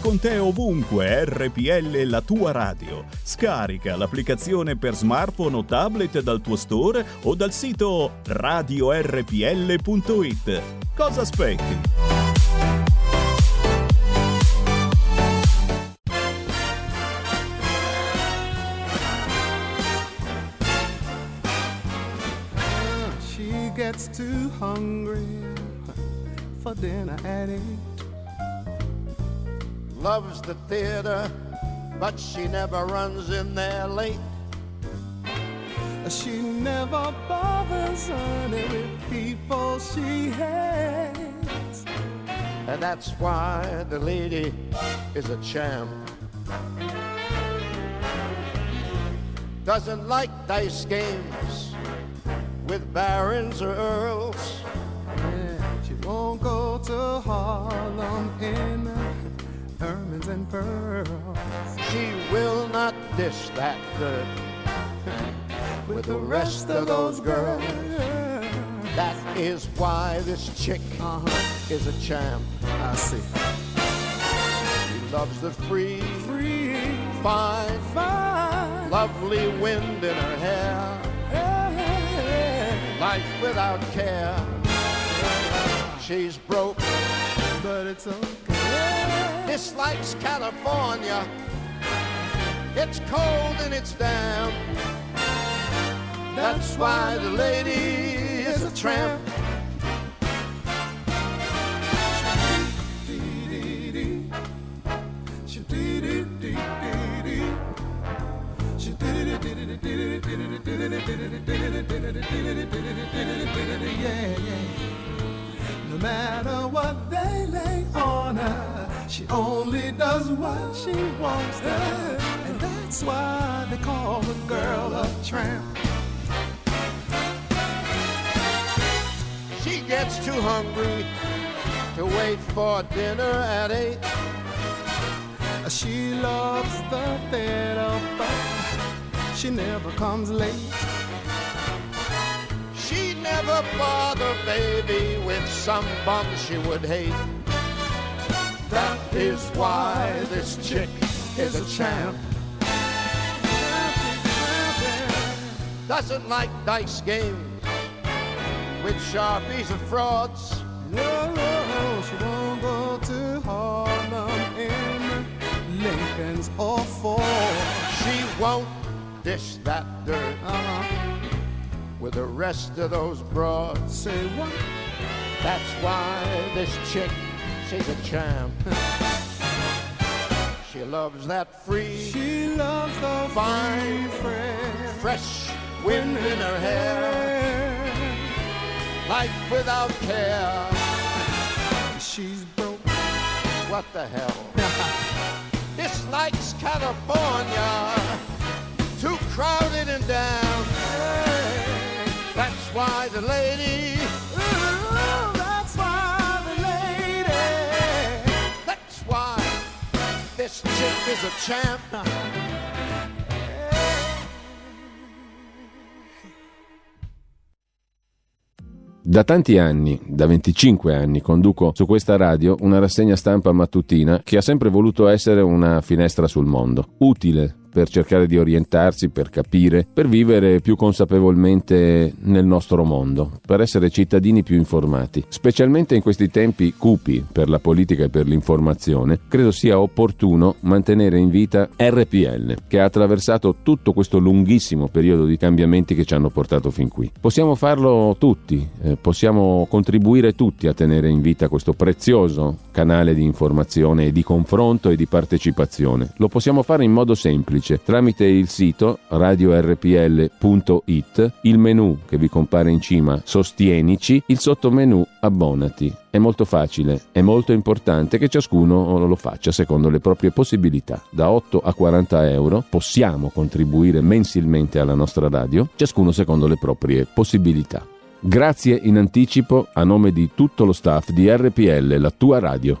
Con te ovunque RPL la tua radio. Scarica l'applicazione per smartphone o tablet dal tuo store o dal sito radiorpl.it. Cosa aspetti? She gets too hungry for dinner at eight. Loves the theater, but she never runs in there late. She never bothers honey with people she hates. And that's why the lady is a champ. Doesn't like dice games with barons or earls. Yeah, she won't go to Harlem in ermines and pearls. She will not dish that dirt with the rest of those girls. That is why this chick uh-huh, is a champ. I see. She loves the free, Free, fine, fine, lovely wind in her hair. Life without care. She's broke, but it's okay dislikes California. It's cold and it's damp. That's why the lady is a tramp. Yeah, yeah. No matter what they lay on her, she only does what she wants to, and that's why they call the girl a tramp. She gets too hungry to wait for dinner at eight. She loves the theater, but she never comes late. Never bother baby with some bum she would hate. That is why this chick is a champ. Doesn't like dice games with sharpies and frauds. No, no, she won't go to Harlem in Lincoln's or Ford. She won't dish that dirt Uh-huh. With the rest of those broads. Say what? That's why this chick, she's a champ. She loves that free, She loves the Fine. fresh fresh wind in her hair. Life without care. She's broke. What the hell? Dislikes California. Too crowded and down. That's why the lady. Ooh, that's why the lady. That's why this chick is a champ. Da tanti anni, da 25 anni, conduco su questa radio una rassegna stampa mattutina che ha sempre voluto essere una finestra sul mondo, utile per cercare di orientarsi, per capire, per vivere più consapevolmente nel nostro mondo, per essere cittadini più informati. Specialmente in questi tempi cupi per la politica e per l'informazione, credo sia opportuno mantenere in vita RPL, che ha attraversato tutto questo lunghissimo periodo di cambiamenti che ci hanno portato fin qui. Possiamo farlo tutti, eh, possiamo contribuire tutti a tenere in vita questo prezioso canale di informazione e di confronto e di partecipazione. Lo possiamo fare in modo semplice tramite il sito radiorpl.it, il menu che vi compare in cima Sostienici, il sottomenu Abbonati. È molto facile, è molto importante che ciascuno lo faccia secondo le proprie possibilità. Da 8 a 40 euro possiamo contribuire mensilmente alla nostra radio, ciascuno secondo le proprie possibilità. Grazie in anticipo a nome di tutto lo staff di RPL, la tua radio.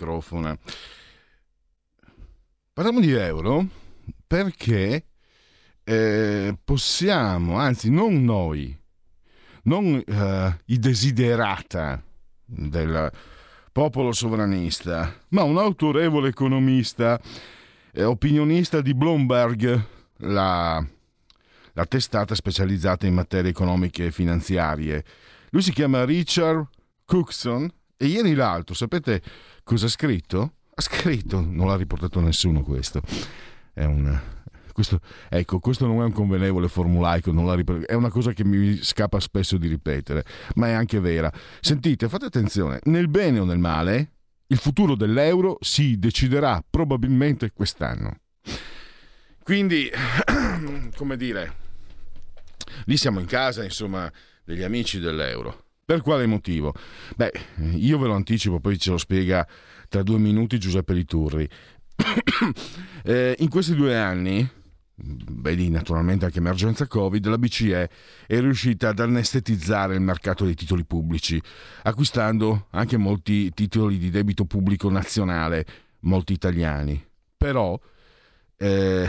Microfono. Parliamo di euro perché eh, possiamo, anzi non noi, non eh, i desiderata del popolo sovranista, ma un autorevole economista, eh, opinionista di Bloomberg, la, la testata specializzata in materie economiche e finanziarie. Lui si chiama Richard Cookson e ieri l'altro, sapete cosa ha scritto? Ha scritto, non l'ha riportato nessuno questo. È un, questo, ecco, questo non è un convenevole formulaico, ripet- è una cosa che mi scappa spesso di ripetere, ma è anche vera. Sentite, fate attenzione, nel bene o nel male, il futuro dell'euro si deciderà probabilmente quest'anno. Quindi, come dire, lì siamo in casa, insomma, degli amici dell'euro. Per quale motivo? Beh, io ve lo anticipo, poi ce lo spiega tra due minuti Giuseppe Liturri. eh, in questi due anni, vedi naturalmente anche emergenza Covid, la BCE è riuscita ad anestetizzare il mercato dei titoli pubblici, acquistando anche molti titoli di debito pubblico nazionale, molti italiani. Però eh,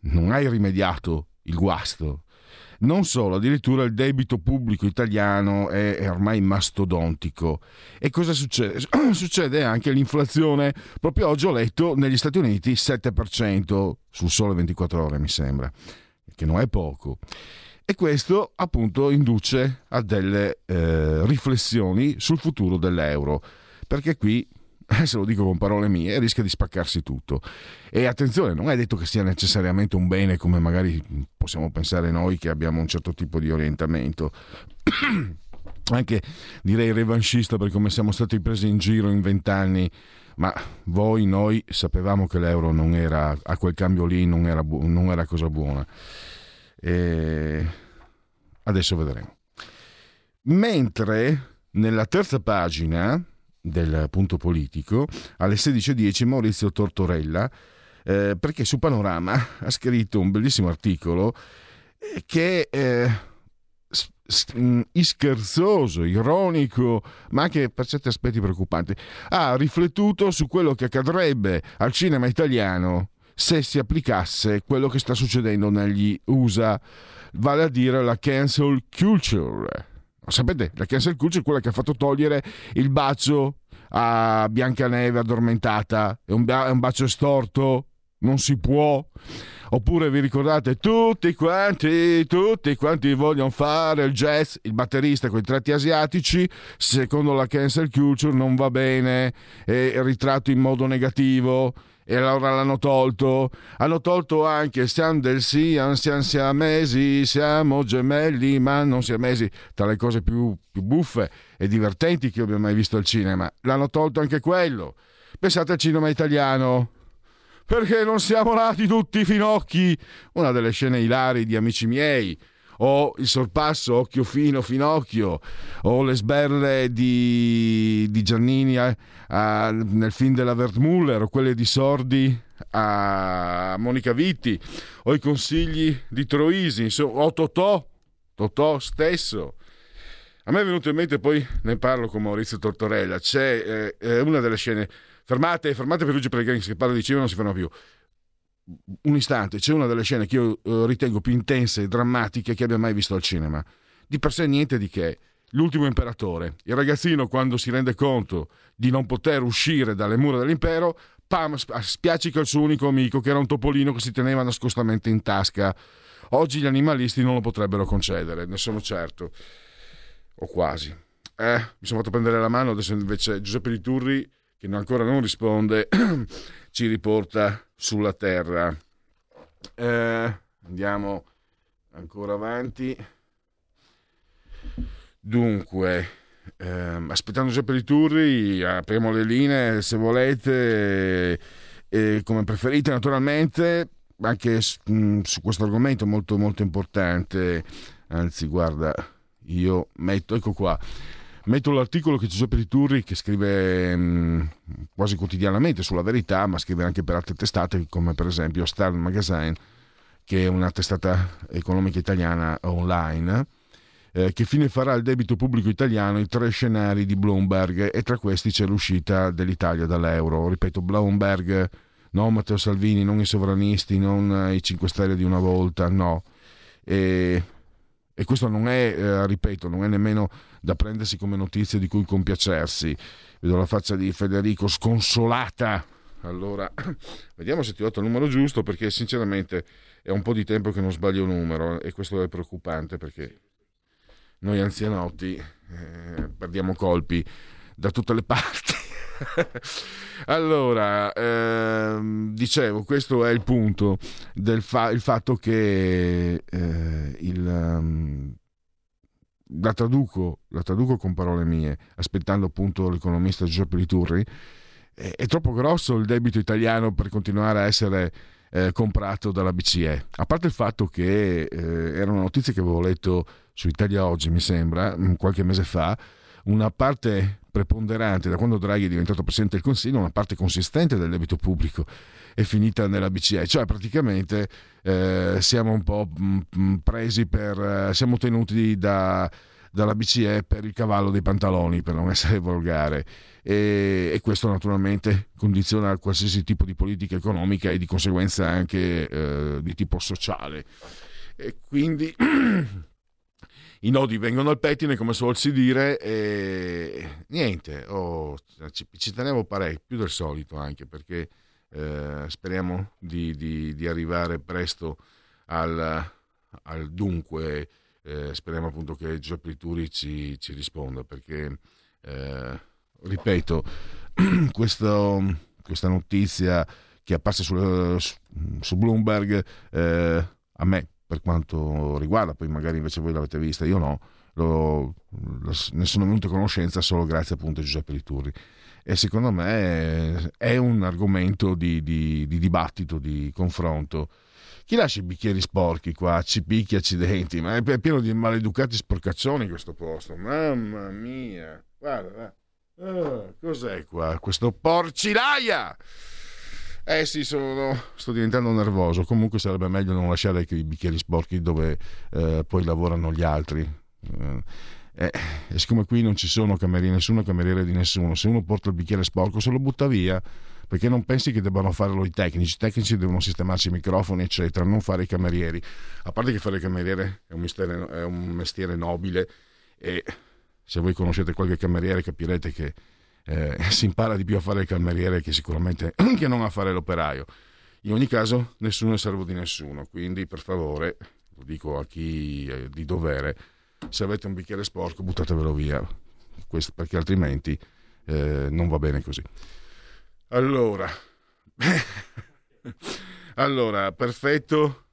non hai rimediato il guasto non solo, addirittura il debito pubblico italiano è, è ormai mastodontico. E cosa succede? succede anche l'inflazione. Proprio oggi ho letto negli Stati Uniti 7% sul sole 24 ore, mi sembra, che non è poco. E questo appunto induce a delle eh, riflessioni sul futuro dell'euro, perché qui se lo dico con parole mie, rischia di spaccarsi tutto. E attenzione, non è detto che sia necessariamente un bene come magari possiamo pensare noi che abbiamo un certo tipo di orientamento. Anche direi revanchista per come siamo stati presi in giro in vent'anni, ma voi, noi sapevamo che l'euro non era, a quel cambio lì non era, bu- non era cosa buona. E adesso vedremo. Mentre nella terza pagina del punto politico, alle 16.10 Maurizio Tortorella, eh, perché su Panorama ha scritto un bellissimo articolo eh, che eh, s- mh, scherzoso, ironico, ma anche per certi aspetti preoccupanti, ha riflettuto su quello che accadrebbe al cinema italiano se si applicasse quello che sta succedendo negli USA, vale a dire la cancel culture. Sapete, la cancel culture è quella che ha fatto togliere il bacio a Biancaneve addormentata, è un, è un bacio storto, non si può. Oppure vi ricordate tutti quanti, tutti quanti vogliono fare il jazz, il batterista con i tratti asiatici, secondo la cancel culture non va bene, è ritratto in modo negativo e allora l'hanno tolto. Hanno tolto anche siamo del Siam, siamo siamesi, siamo gemelli, ma non siamesi, tra le cose più, più buffe e divertenti che io abbia mai visto al cinema. L'hanno tolto anche quello. Pensate al cinema italiano. Perché non siamo nati tutti finocchi? Una delle scene ilari di Amici miei. O il sorpasso Occhio Fino Finocchio, o le sberle di, di Giannini a- a- nel film della Wertmuller, o quelle di Sordi a Monica Vitti, o i consigli di Troisi, insomma, o Totò, Totò stesso. A me è venuto in mente, poi ne parlo con Maurizio Tortorella, c'è eh, eh, una delle scene, fermate, fermate per Luigi Pellegrini, se parla di cinema non si ferma più. Un istante, c'è una delle scene che io eh, ritengo più intense e drammatiche che abbia mai visto al cinema. Di per sé niente di che. L'ultimo imperatore. Il ragazzino, quando si rende conto di non poter uscire dalle mura dell'impero, pam, sp- spiaccica il suo unico amico, che era un topolino che si teneva nascostamente in tasca. Oggi gli animalisti non lo potrebbero concedere, ne sono certo. O quasi. Eh, mi sono fatto prendere la mano, adesso invece Giuseppe Liturri, che ancora non risponde, ci riporta sulla terra. Eh, andiamo ancora avanti. Dunque, ehm, aspettando Giuseppe Liturri, apriamo le linee se volete, e come preferite naturalmente, anche s- mh, su questo argomento molto molto importante. Anzi, guarda, io metto, ecco qua, metto l'articolo che Giuseppe Liturri che scrive mh, quasi quotidianamente sulla verità, ma scrive anche per altre testate come per esempio Star Magazine, che è una testata economica italiana online. eh, che fine farà il debito pubblico italiano i tre scenari di Bloomberg e tra questi c'è l'uscita dell'Italia dall'euro. Ripeto, Bloomberg, non Matteo Salvini, non i sovranisti, non i 5 Stelle di una volta, no. E, e questo non è, eh, ripeto, non è nemmeno da prendersi come notizia di cui compiacersi. Vedo la faccia di Federico sconsolata. Allora, vediamo se ti ho dato il numero giusto perché sinceramente è un po' di tempo che non sbaglio numero e questo è preoccupante perché noi anzianotti eh, perdiamo colpi da tutte le parti. allora, ehm, dicevo, questo è il punto del fa- il fatto che eh, il, ehm, la, traduco, la traduco con parole mie, aspettando appunto l'economista Giuseppe Liturri, è, è troppo grosso il debito italiano per continuare a essere eh, comprato dalla BCE. A parte il fatto che eh, era una notizia che avevo letto su Italia Oggi, mi sembra, mm, qualche mese fa, una parte preponderante, da quando Draghi è diventato Presidente del Consiglio, una parte consistente del debito pubblico è finita nella BCE, cioè praticamente eh, siamo un po' mm, presi per, eh, siamo tenuti da, dalla BCE per il cavallo dei pantaloni, per non essere volgare. E, e questo naturalmente condiziona qualsiasi tipo di politica economica e di conseguenza anche eh, di tipo sociale. E quindi i nodi vengono al pettine, come si dire, e niente, oh, ci, ci tenevo parecchio, più del solito anche, perché eh, speriamo di, di, di, arrivare presto al, al dunque, eh, speriamo appunto che Giuseppe Lituri ci, ci risponda, perché, eh, ripeto, questo, questa notizia che è apparsa su, su Bloomberg, eh, a me per quanto riguarda, poi magari invece voi l'avete vista, io no, lo, lo, ne sono venuto a conoscenza solo grazie appunto a Giuseppe Liturri. E secondo me è un argomento di, di, di dibattito, di confronto. Chi lascia i bicchieri sporchi qua? Ci picchi accidenti, ma è pieno di maleducati sporcaccioni questo posto. Mamma mia, guarda, oh, cos'è qua? Questo porcilaia! Eh sì, sono, sto diventando nervoso. Comunque sarebbe meglio non lasciare i bicchieri sporchi dove eh, poi lavorano gli altri. Eh, e siccome qui non ci sono camerieri, nessuno cameriere di nessuno, se uno porta il bicchiere sporco se lo butta via perché non pensi che debbano farlo i tecnici, i tecnici devono sistemarsi i microfoni eccetera, non fare i camerieri, a parte che fare il cameriere è un mestiere, è un mestiere nobile e se voi conoscete qualche cameriere capirete che eh, si impara di più a fare il cameriere che sicuramente che non a fare l'operaio. In ogni caso nessuno è servo di nessuno, quindi per favore, lo dico a chi è di dovere, se avete un bicchiere sporco buttatevelo via, questo, perché altrimenti eh, non va bene così. Allora, allora, perfetto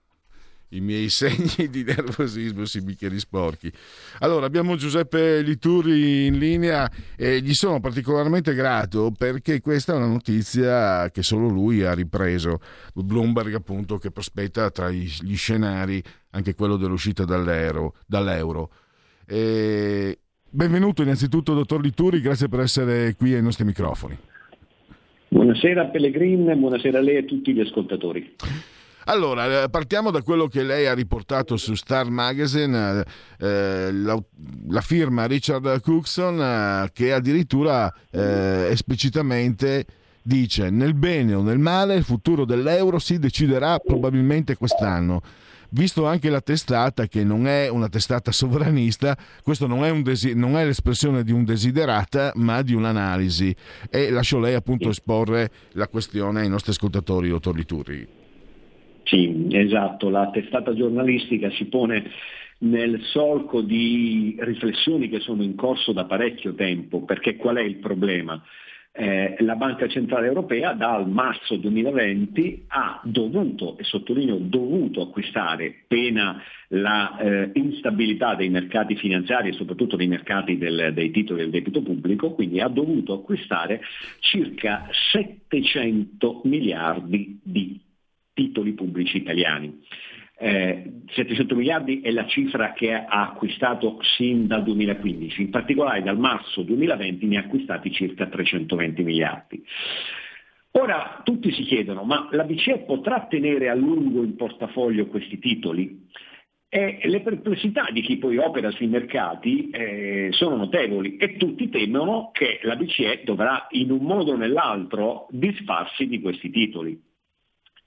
i miei segni di nervosismo sui bicchieri sporchi. Allora, abbiamo Giuseppe Lituri in linea e gli sono particolarmente grato perché questa è una notizia che solo lui ha ripreso. Bloomberg, appunto, che prospetta tra gli scenari anche quello dell'uscita dall'euro. dall'euro. E... Benvenuto innanzitutto, dottor Lituri, grazie per essere qui ai nostri microfoni. Buonasera Pellegrin, buonasera a lei e a tutti gli ascoltatori. Allora, eh, partiamo da quello che lei ha riportato su Star Magazine, eh, la, la, firma Richard Cookson eh, che addirittura eh, esplicitamente dice nel bene o nel male il futuro dell'euro si deciderà probabilmente quest'anno. Visto anche la testata, che non è una testata sovranista, questo non è, desi- non è l'espressione di un desiderata, ma di un'analisi. E lascio lei appunto esporre la questione ai nostri ascoltatori, dottor Liturri. Sì, esatto, la testata giornalistica si pone nel solco di riflessioni che sono in corso da parecchio tempo, perché qual è il problema? Eh, la Banca Centrale Europea dal marzo 2020 ha dovuto, e sottolineo dovuto acquistare, pena la eh, dei mercati finanziari e soprattutto dei mercati del, dei titoli del debito pubblico, quindi ha dovuto acquistare circa 700 miliardi di titoli pubblici italiani. Eh, 700 miliardi è la cifra che ha acquistato sin dal 2015, in particolare dal marzo 2020 ne ha acquistati circa 320 miliardi. Ora tutti si chiedono, ma la BCE potrà tenere a lungo in portafoglio questi titoli? E le perplessità di chi poi opera sui mercati eh, sono notevoli e tutti temono che la BCE dovrà in un modo o nell'altro disfarsi di questi titoli.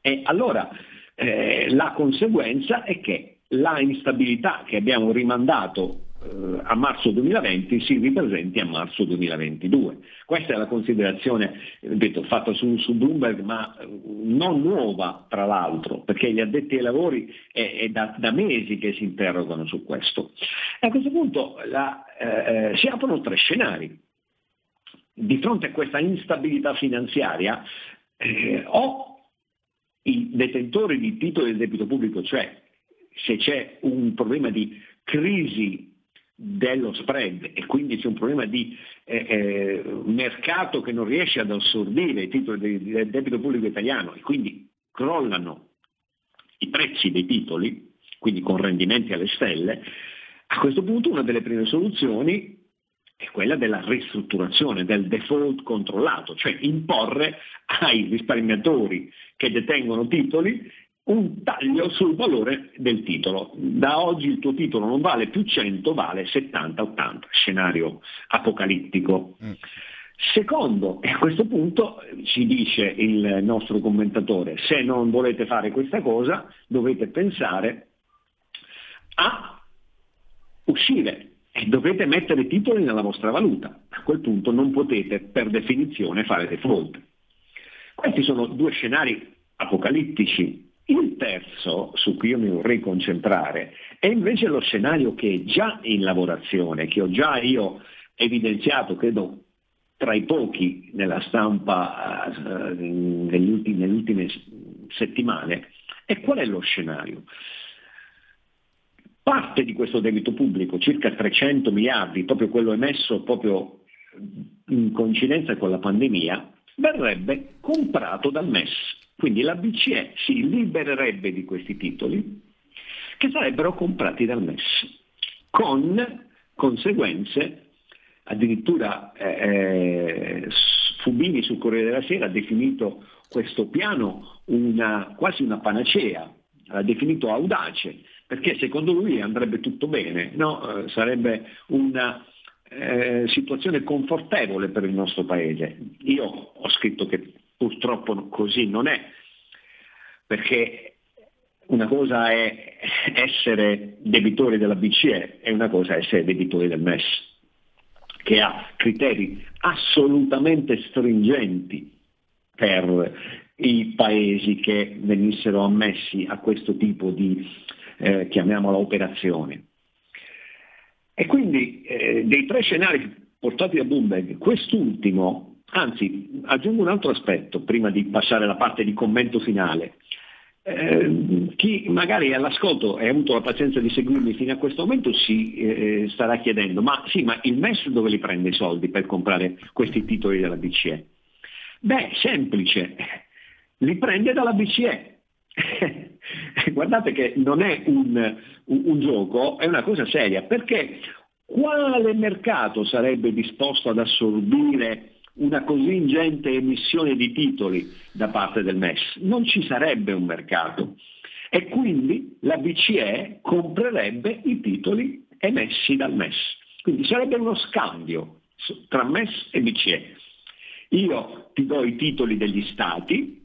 E allora eh, la conseguenza è che la instabilità che abbiamo rimandato eh, a marzo 2020 si ripresenti a marzo 2022. Questa è la considerazione ripeto, fatta su, su, Bloomberg, ma eh, non nuova tra l'altro, perché gli addetti ai lavori è, è da, da, mesi che si interrogano su questo. E a questo punto la, eh, si aprono tre scenari. Di fronte a questa instabilità finanziaria, eh, o i detentori di titoli del debito pubblico, cioè se c'è un problema di crisi dello spread e quindi c'è un problema di eh, eh, mercato che non riesce ad assorbire i titoli del debito pubblico italiano e quindi crollano i prezzi dei titoli, quindi con rendimenti alle stelle, a questo punto una delle prime soluzioni è quella della ristrutturazione, del default controllato, cioè imporre ai risparmiatori che detengono titoli un taglio sul valore del titolo. Da oggi il tuo titolo non vale più 100, vale 70-80, scenario apocalittico. Mm. Secondo, e a questo punto ci dice il nostro commentatore, se non volete fare questa cosa dovete pensare a uscire e dovete mettere titoli nella vostra valuta. A quel punto non potete per definizione fare default. Questi sono due scenari apocalittici. Il terzo, su cui io mi vorrei concentrare, è invece lo scenario che è già in lavorazione, che ho già io evidenziato, credo, tra i pochi nella stampa uh, negli ultimi, nelle ultime settimane. E qual è lo scenario? Parte di questo debito pubblico, circa 300 miliardi, proprio quello emesso proprio in coincidenza con la pandemia, verrebbe comprato dal MES. Quindi la BCE si libererebbe di questi titoli che sarebbero comprati dal MES, con conseguenze addirittura eh, Fubini sul Corriere della Sera ha definito questo piano una, quasi una panacea, l'ha definito audace, perché secondo lui andrebbe tutto bene, no? Eh, sarebbe una eh, situazione confortevole per il nostro Paese. Io ho scritto che purtroppo così non è, perché una cosa è essere debitori della BCE e una cosa è essere debitori del MES, che ha criteri assolutamente stringenti per i paesi che venissero ammessi a questo tipo di, eh, chiamiamola, operazione. E quindi eh, dei tre scenari portati da Bloomberg, quest'ultimo, anzi aggiungo un altro aspetto prima di passare alla parte di commento finale. Eh, chi magari all'ascolto e ha avuto la pazienza di seguirmi fino a questo momento si eh, starà chiedendo, ma sì, ma il MES dove li prende i soldi per comprare questi titoli della BCE? Beh, semplice, li prende dalla BCE. Guardate che non è un, un, un gioco, è una cosa seria, perché quale mercato sarebbe disposto ad assorbire una così ingente emissione di titoli da parte del MES? Non ci sarebbe un mercato e quindi la BCE comprerebbe i titoli emessi dal MES. Quindi sarebbe uno scambio tra MES e BCE. Io ti do i titoli degli stati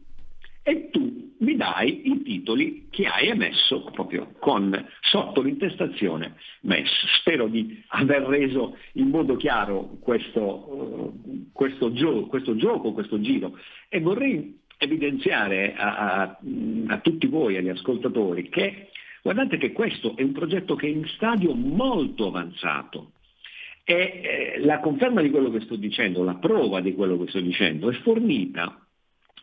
e tu mi dai i titoli che hai emesso proprio con, sotto l'intestazione MES. Spero di aver reso in modo chiaro questo, uh, questo, gio- questo gioco, questo giro e vorrei evidenziare a, a, a, tutti voi, agli ascoltatori, che guardate che questo è un progetto che è in stadio molto avanzato e eh, la conferma di quello che sto dicendo, la prova di quello che sto dicendo è fornita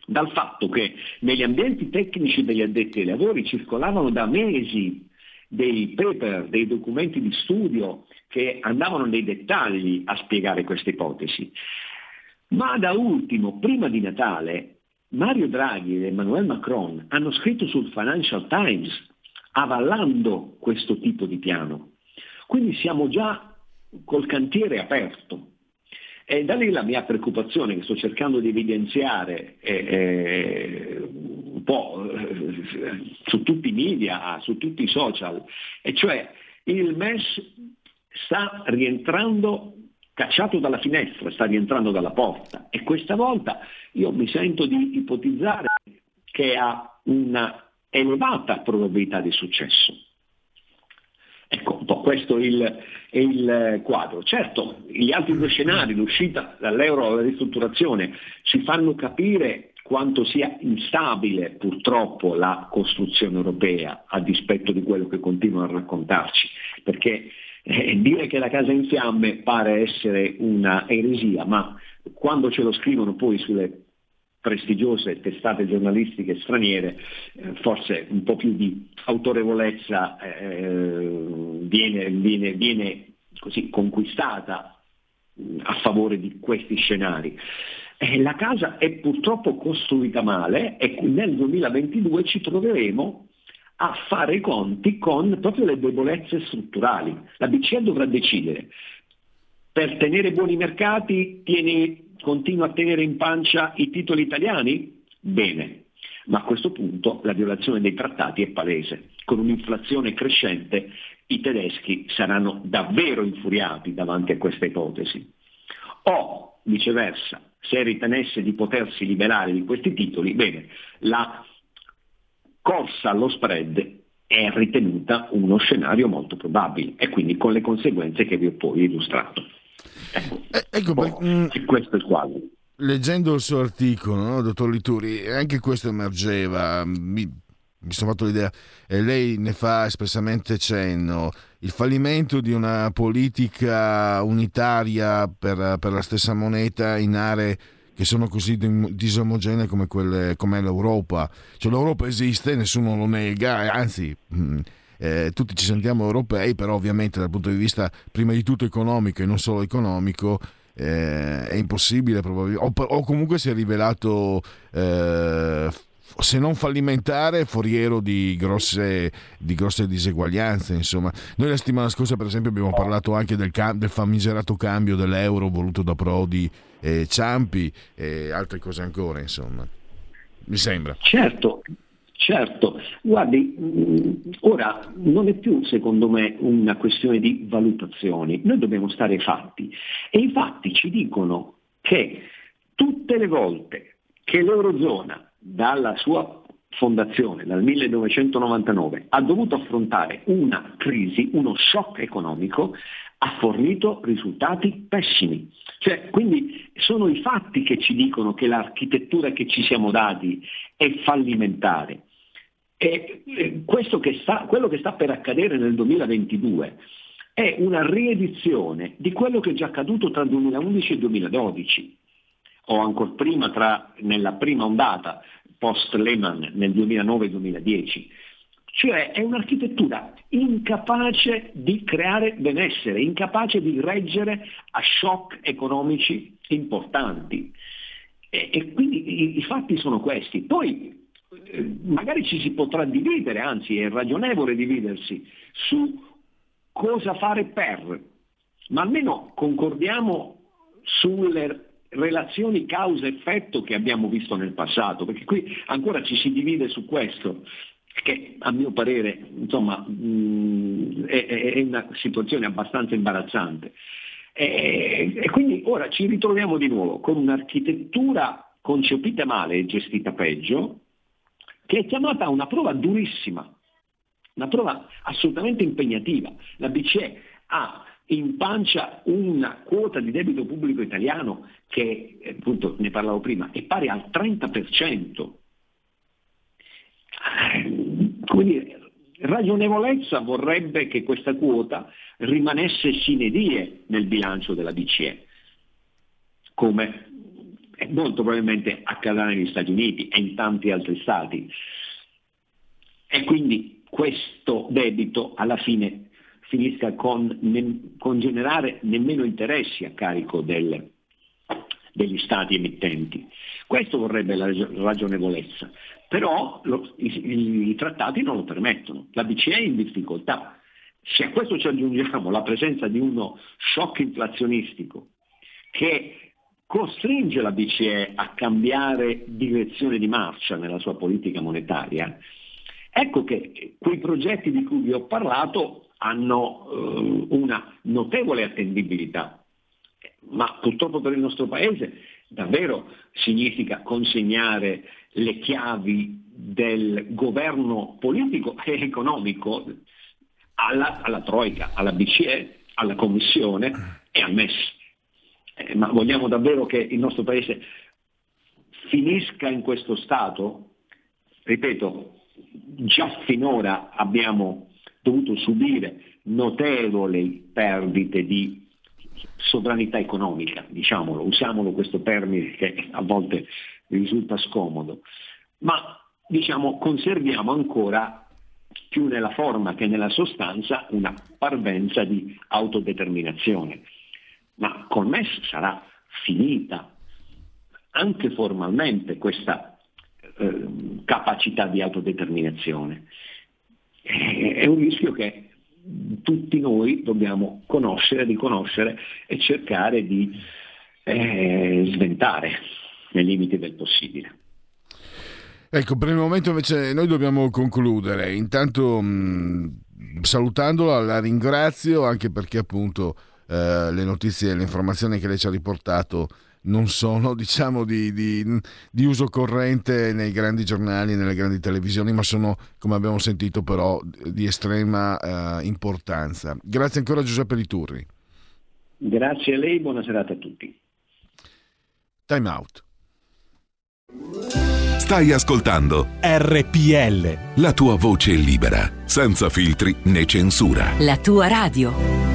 dal fatto che negli ambienti tecnici degli addetti ai lavori circolavano da mesi dei paper, dei documenti di studio che andavano nei dettagli a spiegare questa ipotesi. Ma da ultimo, prima di Natale, Mario Draghi ed Emmanuel Macron hanno scritto sul Financial Times avallando questo tipo di piano. Quindi siamo già col cantiere aperto. E da lì la mia preoccupazione che sto cercando di evidenziare eh, eh, un po' eh, su tutti i media, su tutti i social, e cioè il MES sta rientrando cacciato dalla finestra, sta rientrando dalla porta e questa volta io mi sento di ipotizzare che ha una elevata probabilità di successo. Ecco, un po' questo è il, è il quadro. Certo, gli altri due scenari, l'uscita dall'euro alla ristrutturazione, ci fanno capire quanto sia instabile purtroppo la costruzione europea, a dispetto di quello che continuano a raccontarci, perché eh, dire che la casa è in fiamme pare essere una eresia, ma quando ce lo scrivono poi sulle prestigiose testate giornalistiche straniere, eh, forse un po' più di autorevolezza eh, viene, viene, viene così conquistata mh, a favore di questi scenari. Eh, la casa è purtroppo costruita male e nel 2022 ci troveremo a fare i conti con proprio le debolezze strutturali. La BCE dovrà decidere per tenere buoni mercati tieni continua a tenere in pancia i titoli italiani? Bene, ma a questo punto la violazione dei trattati è palese. Con un'inflazione crescente i tedeschi saranno davvero infuriati davanti a questa ipotesi. O, viceversa, se ritenesse di potersi liberare di questi titoli, bene, la corsa allo spread è ritenuta uno scenario molto probabile e quindi con le conseguenze che vi ho poi illustrato. Ecco, eh, ecco boh, mh, questo è il quadro. Leggendo il suo articolo, no, dottor Lituri, anche questo emergeva. Mi, mi sono fatto l'idea, e lei ne fa espressamente cenno, il fallimento di una politica unitaria per, per la stessa moneta in aree che sono così disomogenee come, quelle, come l'Europa. Cioè, L'Europa esiste, nessuno lo nega, anzi... Mh, eh, tutti ci sentiamo europei, però ovviamente dal punto di vista prima di tutto economico e non solo economico eh, è impossibile o, o, comunque si è rivelato eh, se non fallimentare, foriero di grosse, di grosse, diseguaglianze. Insomma. Noi la settimana scorsa, per esempio, abbiamo parlato anche del, cam- del famigerato cambio dell'euro voluto da Prodi e Ciampi e altre cose ancora, insomma. Mi sembra. Certo, Certo, guardi, mh, ora non è più secondo me una questione di valutazioni, noi dobbiamo stare ai fatti. E i fatti ci dicono che tutte le volte che l'Eurozona dalla sua fondazione, dal 1999, ha dovuto affrontare una crisi, uno shock economico, ha fornito risultati pessimi. Cioè, quindi sono i fatti che ci dicono che l'architettura che ci siamo dati è fallimentare. E che sta, quello che sta per accadere nel 2022 è una riedizione di quello che è già accaduto tra il 2011 e il 2012 o ancora prima tra, nella prima ondata post Lehman nel 2009-2010. Cioè è un'architettura incapace di creare benessere, incapace di reggere a shock economici importanti. E, e quindi i, i, fatti sono questi. Poi eh, magari ci si potrà dividere, anzi è ragionevole dividersi, su cosa fare per, ma almeno concordiamo sulle relazioni causa-effetto che abbiamo visto nel passato, perché qui ancora ci si divide su questo, che a mio parere insomma, è, una situazione abbastanza imbarazzante. E, e quindi ora ci ritroviamo di nuovo con un'architettura concepita male e gestita peggio, che è chiamata a una prova durissima, una prova assolutamente impegnativa. La BCE ha in pancia una quota di debito pubblico italiano che, appunto, ne parlavo prima, è pari al 30%. Come dire, ragionevolezza vorrebbe che questa quota rimanesse sine die nel bilancio della BCE, come molto probabilmente accadrà negli Stati Uniti e in tanti altri stati. E quindi questo debito alla fine finisca con, ne, con generare nemmeno interessi a carico del, degli stati emittenti. Questo vorrebbe la ragionevolezza, però lo, i, i, trattati non lo permettono, la BCE è in difficoltà. Se a questo ci aggiungiamo la presenza di uno shock inflazionistico che costringe la BCE a cambiare direzione di marcia nella sua politica monetaria, ecco che quei progetti di cui vi ho parlato hanno eh, una notevole attendibilità, ma purtroppo per il nostro Paese davvero significa consegnare le chiavi del governo politico e economico alla, alla Troica, alla BCE, alla Commissione e al MES. Eh, ma vogliamo davvero che il nostro Paese finisca in questo stato? Ripeto, già finora abbiamo dovuto subire notevoli perdite di sovranità economica, diciamolo, usiamolo questo termine che a volte risulta scomodo, ma diciamo conserviamo ancora più nella forma che nella sostanza una parvenza di autodeterminazione. Ma col MES sarà finita anche formalmente questa eh, capacità di autodeterminazione è un rischio che tutti noi dobbiamo conoscere, riconoscere e cercare di eh, sventare nei limiti del possibile. Ecco, per il momento invece noi dobbiamo concludere. Intanto mh, salutandola la ringrazio anche perché appunto eh, le notizie e le informazioni che lei ci ha riportato non sono diciamo, di, di, di, uso corrente nei grandi giornali, nelle grandi televisioni, ma sono, come abbiamo sentito, però di estrema eh, importanza. Grazie ancora Giuseppe Liturri. Grazie a lei, buona serata a tutti. Time out. Stai ascoltando RPL. La tua voce libera, senza filtri né censura. La tua radio.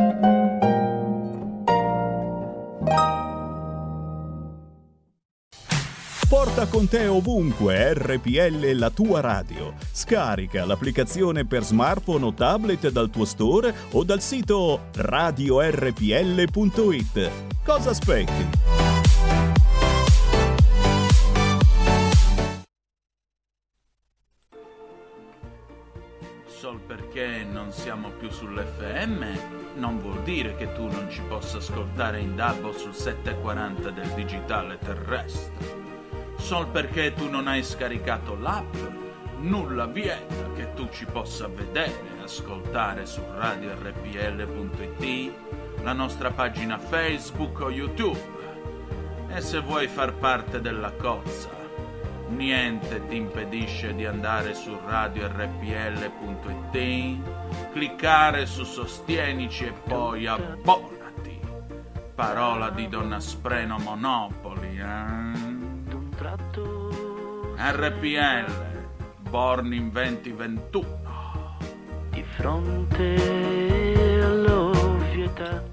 Porta con te ovunque RPL la tua radio. Scarica l'applicazione per smartphone o tablet dal tuo store o dal sito radiorpl.it. Cosa aspetti? Sol perché non siamo più sull'FM non vuol dire che tu non ci possa ascoltare in DAB sul 740 del digitale terrestre. Sol perché tu non hai scaricato l'app, nulla vieta che tu ci possa vedere e ascoltare su radiorpl.it, la nostra pagina Facebook o YouTube. E se vuoi far parte della cozza, niente ti impedisce di andare su radiorpl.it, cliccare su Sostienici e poi abbonati. Parola di Donna Spreno Monopoli, eh? RPL, born in 2021. Di fronte all'ovvietà.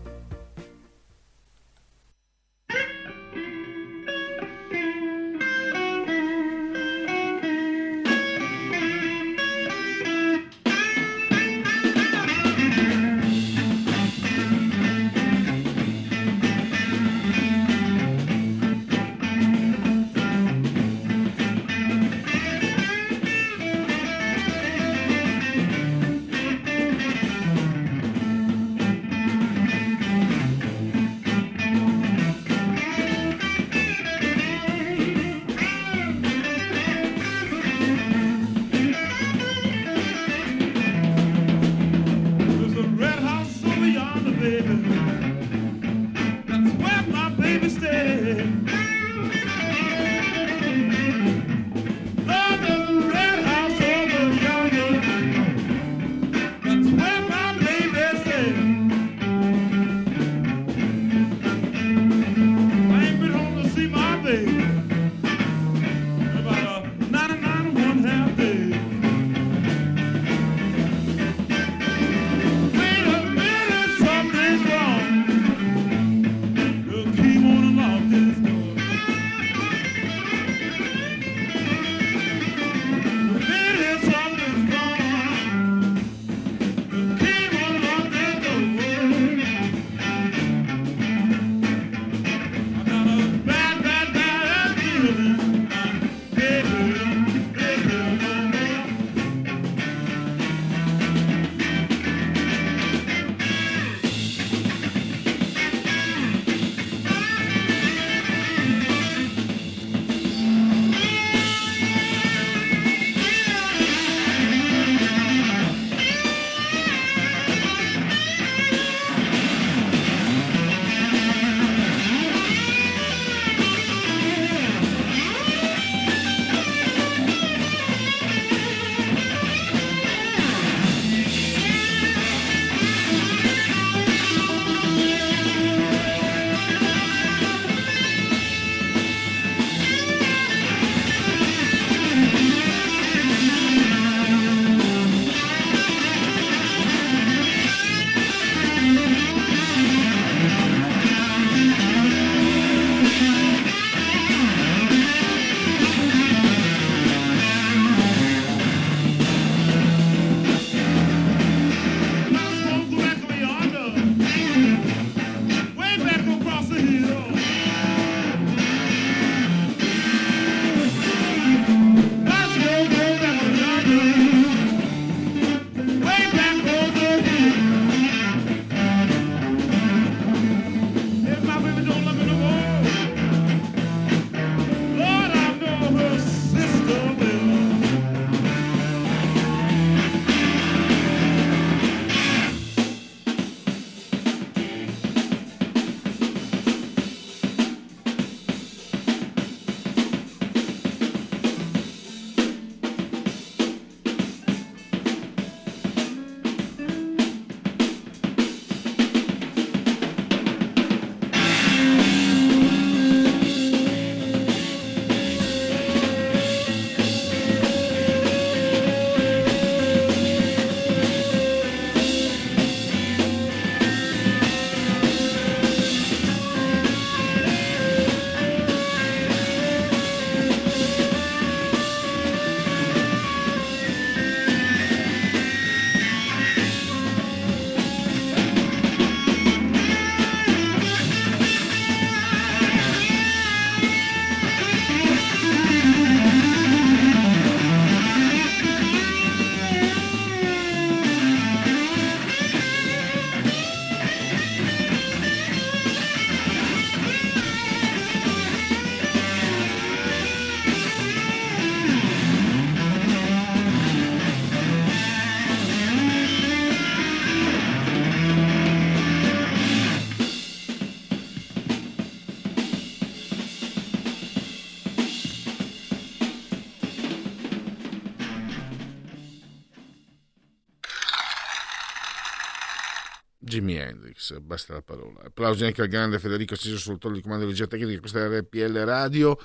Basta la parola. Applausi anche al grande Federico Assiso sul di comando di regia tecnica questa RPL Radio.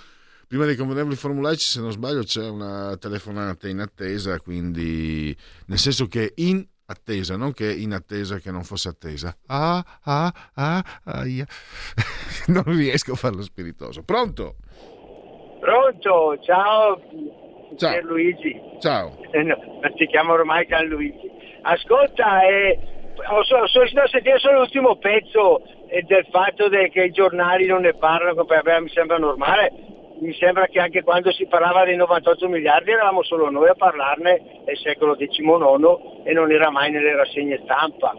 Prima dei convenevoli formulaici, se non sbaglio, c'è una telefonata in attesa, quindi nel senso che in attesa, non che in attesa che non fosse attesa. Ah, ah, ah, ah yeah. non riesco a farlo spiritoso. Pronto? Pronto, ciao, Ciao. Luigi. Ciao. Eh, no, ti chiamo ormai Luigi. Ascolta, eh, ho, so- sono riuscito a sentire solo l'ultimo pezzo del fatto de- che i giornali non ne parlano, perché mi sembra normale. Mi sembra che anche quando si parlava dei 98 miliardi eravamo solo noi a parlarne nel secolo XIX e non era mai nelle rassegne stampa.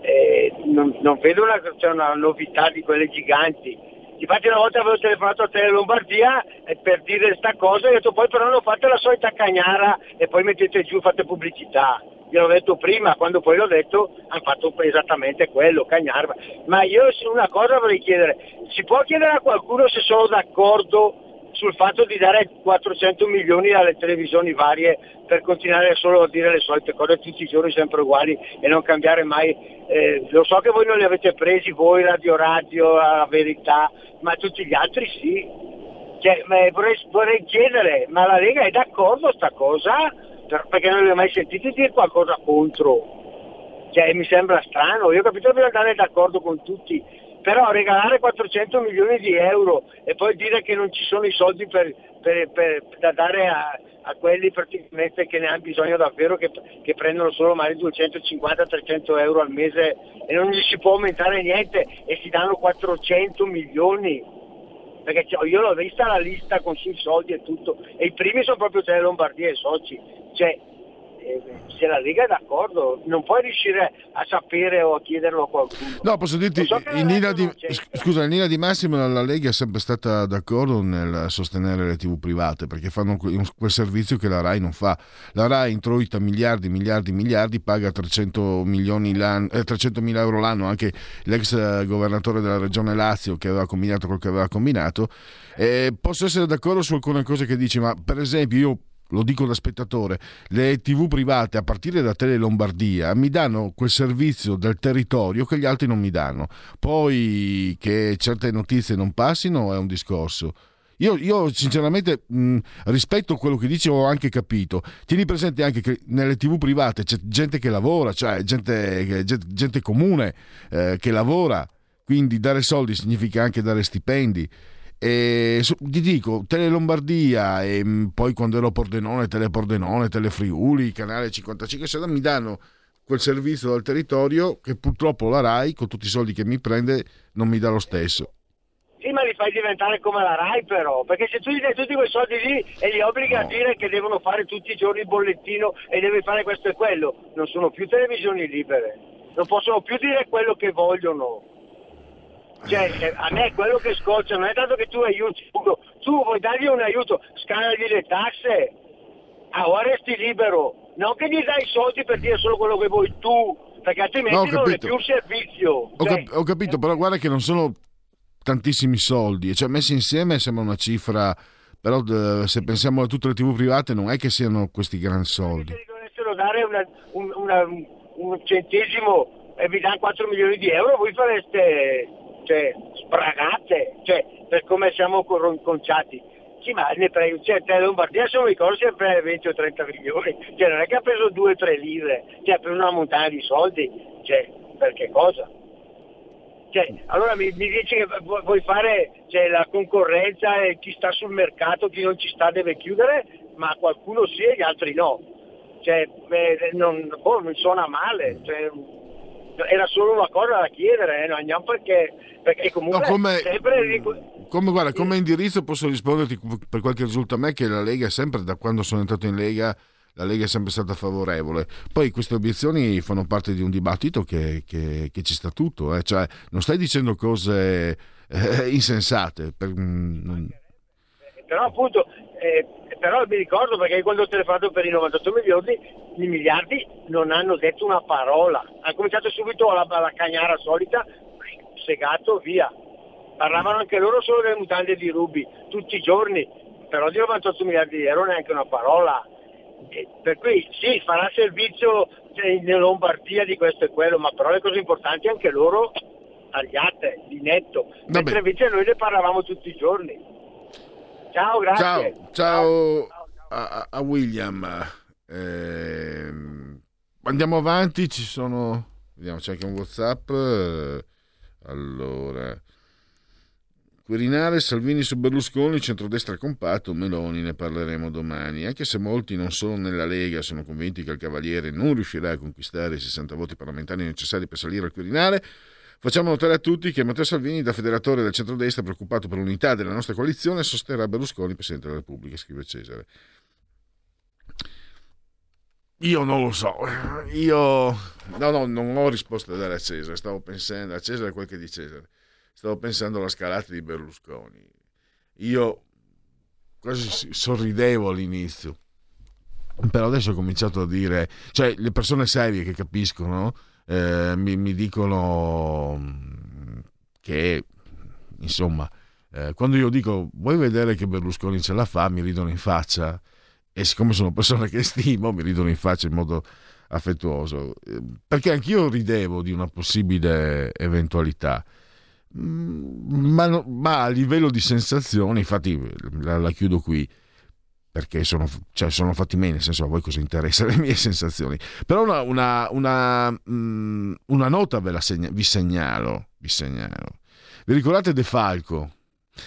Eh, non, non vedo una, cioè una novità di quelle giganti. Infatti una volta avevo telefonato a Tele Lombardia per dire questa cosa e ho detto poi però non fate la solita cagnara e poi mettete giù, fate pubblicità. Gliel'ho detto prima, quando poi l'ho detto hanno fatto esattamente quello, cagnarva. Ma io una cosa vorrei chiedere, si può chiedere a qualcuno se sono d'accordo sul fatto di dare 400 milioni alle televisioni varie per continuare solo a dire le solite cose tutti i giorni sempre uguali e non cambiare mai. Eh, lo so che voi non li avete presi, voi Radio Radio, la verità, ma tutti gli altri sì. Cioè, vorrei, vorrei chiedere, ma la Lega è d'accordo sta cosa? Per- perché non li ho mai sentiti dire qualcosa contro. Cioè, mi sembra strano, io ho capito che bisogna andare d'accordo con tutti, però regalare 400 milioni di euro e poi dire che non ci sono i soldi per, per- per- da dare a, a quelli praticamente che ne hanno bisogno davvero, che, che prendono solo magari 250-300 euro al mese e non gli si può aumentare niente e si danno 400 milioni. Perché io l'ho vista la lista con sui soldi e tutto, e i primi sono proprio Tele Lombardia e soci. Cioè, eh, se la Lega è d'accordo, non puoi riuscire a sapere o a chiederlo a qualcuno. No, posso dirti, so in linea di, scusa, in linea di massima la Lega è sempre stata d'accordo nel sostenere le tv private perché fanno que- quel servizio che la RAI non fa. La RAI introita miliardi, miliardi, miliardi, paga 300 milioni l'anno, eh, 300 mila euro l'anno anche l'ex eh, governatore della regione Lazio che aveva combinato quel che aveva combinato. Eh, posso essere d'accordo su alcune cose che dici, ma per esempio io lo dico da spettatore, le tv private a partire da Tele Lombardia mi danno quel servizio del territorio che gli altri non mi danno. Poi che certe notizie non passino è un discorso. Io, io sinceramente mh, rispetto quello che dici, ho anche capito. Tieni presente anche che nelle tv private c'è gente che lavora, cioè gente, gente- gente comune eh, che lavora, quindi dare soldi significa anche dare stipendi. E su- ti dico, Tele Lombardia e mh, poi quando ero a Pordenone, Tele Pordenone, Tele Friuli, Canale 55 Sera mi danno quel servizio dal territorio che purtroppo la RAI con tutti i soldi che mi prende non mi dà lo stesso. Sì, ma li fai diventare come la RAI però, perché se tu gli dai tutti quei soldi lì e li obblighi a dire che devono fare tutti i giorni il bollettino e devi fare questo e quello, non sono più televisioni libere, non possono più dire quello che vogliono. Cioè, eh, a me quello che scoccia non è tanto che tu aiuti, tu vuoi dargli un aiuto, scanagli le tasse, ah, ora resti libero, non che gli dai i soldi per dire solo quello che vuoi tu, perché altrimenti No, non è più un servizio. Ho, Cioè, cap- ho capito, però guarda che non sono tantissimi soldi, cioè messi insieme sembra una cifra, però se pensiamo a tutte le tv private non è che siano questi gran soldi. dovessero dare una- un, una- un centesimo e vi danno 4 milioni di euro, voi fareste cioè, sbragate, cioè, per come siamo conciati. Sì, ma ne pre- cioè, Tele Lombardia se non ricordo è preso 20 o 30 milioni, cioè non è che ha preso 2 o 3 lire, cioè preso una montagna di soldi, cioè, per che cosa? Cioè, allora mi, mi dici che vu- vuoi fare cioè, la concorrenza e chi sta sul mercato, chi non ci sta deve chiudere, ma qualcuno sì e gli altri no. Cioè, eh, non, boh, mi suona male. cioè, era solo una cosa da chiedere, eh, non perché, perché comunque No, come- sempre Come, guarda, come indirizzo posso risponderti per quel che risulta a me che la Lega è sempre, da quando sono entrato in Lega, la Lega è sempre stata favorevole. Poi queste obiezioni fanno parte di un dibattito che, che- che ci sta tutto, eh. cioè non stai dicendo cose eh, insensate. per- mm, però appunto eh, però mi ricordo perché quando ho telefonato per i 98 milioni i miliardi non hanno detto una parola. Hanno cominciato subito alla, alla cagnara solita segato via. Parlavano anche loro solo delle mutande di Ruby tutti i giorni però di 98 miliardi di euro neanche una parola. E per cui sì farà servizio cioè, in Lombardia di questo e quello, ma però le cose importanti anche loro tagliate di netto, mentre invece noi ne parlavamo tutti i giorni. Ciao, grazie. Ciao, ciao a, a William. Ehm, andiamo avanti, ci sono... Vediamo, c'è anche un Whatsapp. Allora... Quirinale, Salvini su Berlusconi, centrodestra compatto, Meloni, ne parleremo domani. Anche se molti non solo nella Lega sono convinti che il Cavaliere non riuscirà a conquistare i 60 voti parlamentari necessari per salire al Quirinale, facciamo notare a tutti che Matteo Salvini, da federatore del centrodestra, preoccupato per l'unità della nostra coalizione, sosterrà Berlusconi, Presidente della Repubblica, scrive Cesare. Io non lo so, io no, no, non ho risposto da dare a Cesare, stavo pensando a Cesare quel che di Cesare stavo pensando alla scalata di Berlusconi. Io quasi sorridevo all'inizio, però adesso ho cominciato a dire, cioè le persone serie che capiscono eh, mi, mi, dicono mm, che, insomma, eh, quando io dico vuoi vedere che Berlusconi ce la fa, mi ridono in faccia. E siccome sono persone che stimo, mi ridono in faccia in modo affettuoso, eh, perché anch'io ridevo di una possibile eventualità. Mm, ma, ma, a livello di sensazioni, infatti la, la chiudo qui perché sono, cioè, sono, fatti bene, nel senso a voi cosa interessa le mie sensazioni. Però una, una, una, mm, una nota ve la segna, vi segnalo, vi segnalo. Vi ricordate De Falco?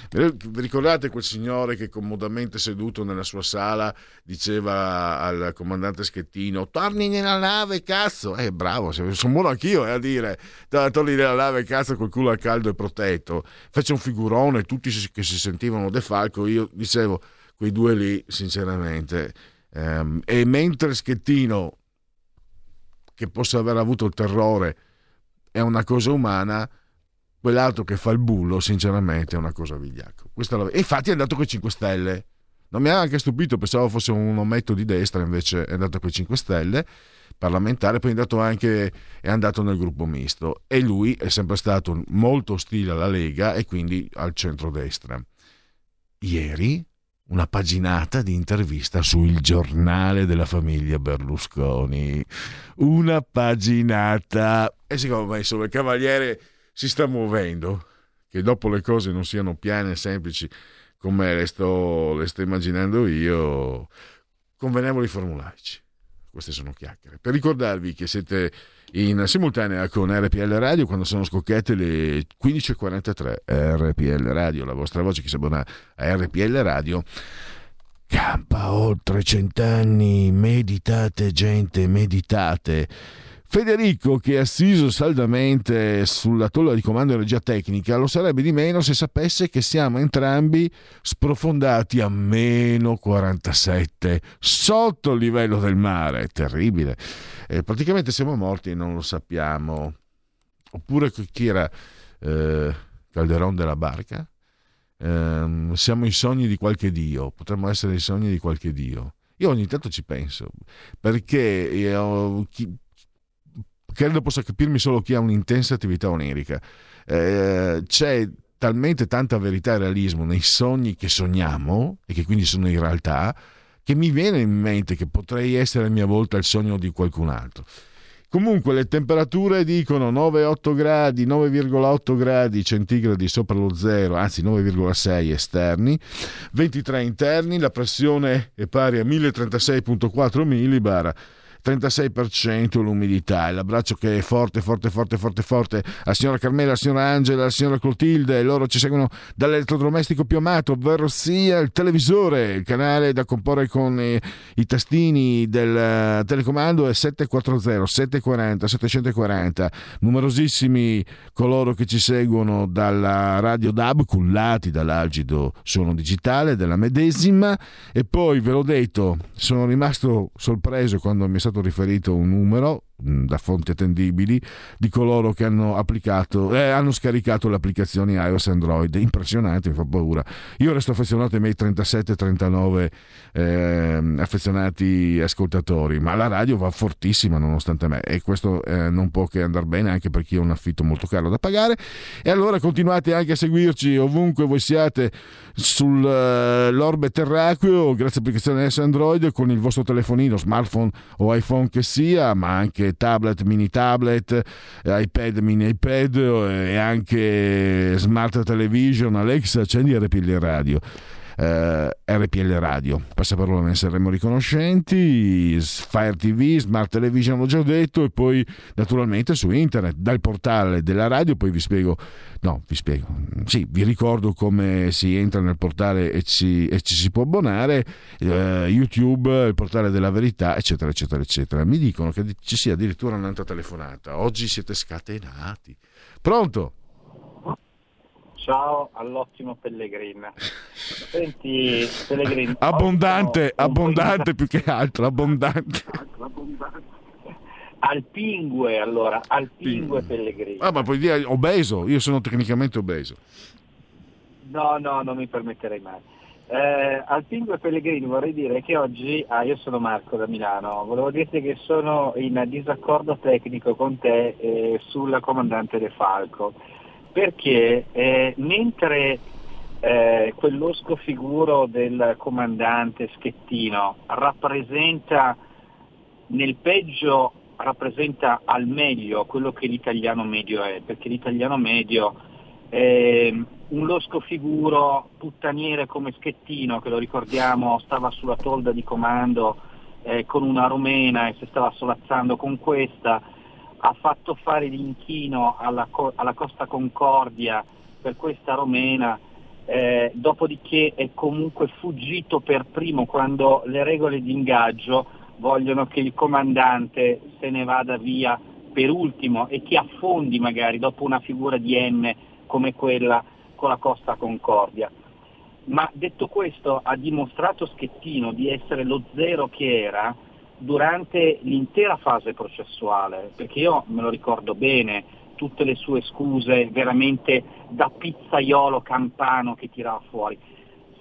Vi ricordate quel signore che comodamente seduto nella sua sala diceva al comandante Schettino torni nella nave cazzo eh bravo sono buono anch'io eh, a dire torni nella nave cazzo col culo al caldo e protetto fece un figurone tutti che si sentivano De Falco io dicevo quei due lì sinceramente ehm, e mentre Schettino che possa aver avuto il terrore è una cosa umana quell'altro che fa il bullo, sinceramente, è una cosa vigliacca. La... E infatti è andato con i 5 Stelle. Non mi ha anche stupito, pensavo fosse un ometto di destra, invece è andato con i 5 Stelle parlamentare, poi è andato anche è andato nel gruppo misto e lui è sempre stato molto ostile alla Lega e quindi al centrodestra. Ieri una paginata di intervista sul giornale della famiglia Berlusconi. Una paginata. E secondo me, insomma, il cavaliere si sta muovendo, che dopo le cose non siano piane e semplici come le sto, le sto immaginando io, convenevoli formulaici. Queste sono chiacchiere. Per ricordarvi che siete in simultanea con RPL Radio quando sono scocchiate le 15.43 RPL Radio, la vostra voce che si abbona a RPL Radio. Campa oltre cent'anni, meditate gente, meditate Federico, che è assiso saldamente sulla tolla di comando di regia tecnica, lo sarebbe di meno se sapesse che siamo entrambi sprofondati a meno 47, sotto il livello del mare. Terribile. Eh, praticamente siamo morti e non lo sappiamo. Oppure chi era eh, Calderon della barca? Eh, siamo i sogni di qualche dio, potremmo essere i sogni di qualche dio. Io ogni tanto ci penso, perché io, chi, credo possa capirmi solo chi ha un'intensa attività onirica. Eh, c'è talmente tanta verità e realismo nei sogni che sogniamo e che quindi sono in realtà che mi viene in mente che potrei essere a mia volta il sogno di qualcun altro. Comunque le temperature dicono 9,8 gradi, 9,8 gradi centigradi sopra lo zero, anzi 9,6 esterni, 23 interni, la pressione è pari a 1036,4 millibar 36% l'umidità. L'abbraccio che è forte, forte, forte, forte, forte alla signora Carmela, alla signora Angela, alla signora Clotilde. Loro ci seguono dall'elettrodomestico più amato, ovvero sia il televisore, il canale da comporre con i, i tastini del uh, telecomando è 740 740 740. Numerosissimi coloro che ci seguono dalla radio DAB, cullati dall'algido suono digitale della medesima. E poi ve l'ho detto, sono rimasto sorpreso quando mi è stato stato riferito un numero da fonti attendibili di coloro che hanno applicato eh, hanno scaricato le applicazioni iOS e Android. Impressionante mi fa paura. Io resto affezionato ai miei 37-39 eh, affezionati ascoltatori ma la radio va fortissima nonostante me e questo eh, non può che andare bene anche per chi ha un affitto molto caro da pagare. E allora continuate anche a seguirci ovunque voi siate sull'orbe terracqueo grazie all'applicazione S Android con il vostro telefonino smartphone o iPhone che sia ma anche tablet mini tablet iPad mini iPad e anche smart television Alexa accendi RPL radio eh, RPL Radio. Passaparola ne saremo riconoscenti, Fire TV, Smart Television l'ho già detto e poi naturalmente su internet, dal portale della radio, poi vi spiego, no vi spiego, sì vi ricordo come si entra nel portale e ci, e ci si può abbonare, eh, YouTube, il portale della verità eccetera eccetera eccetera. Mi dicono che ci sia addirittura un'altra telefonata, oggi siete scatenati. Pronto? Ciao all'ottimo Pellegrin. Senti, Pellegrin. Abbondante, abbondante più che altro, abbondante. Al pingue, allora, al pingue Pellegrin. Ah, ma puoi dire obeso, io sono tecnicamente obeso. No, no, non mi permetterei mai. Eh, al pingue Pellegrini vorrei dire che oggi, ah, io sono Marco da Milano, volevo dirti che sono in disaccordo tecnico con te eh, sulla comandante De Falco perché eh, mentre eh, quell'osco figuro del comandante Schettino rappresenta nel peggio rappresenta al meglio quello che l'italiano medio è, perché l'italiano medio è un losco figuro puttaniere come Schettino, che lo ricordiamo stava sulla tolda di comando eh, con una romena e si stava solazzando con questa, ha fatto fare l'inchino alla, alla Costa Concordia per questa romena, eh, dopodiché è comunque fuggito per primo quando le regole di ingaggio vogliono che il comandante se ne vada via per ultimo e che affondi magari dopo una figura di M come quella con la Costa Concordia. Ma detto questo ha dimostrato Schettino di essere lo zero che era durante l'intera fase processuale, perché io me lo ricordo bene, tutte le sue scuse veramente da pizzaiolo campano che tirava fuori,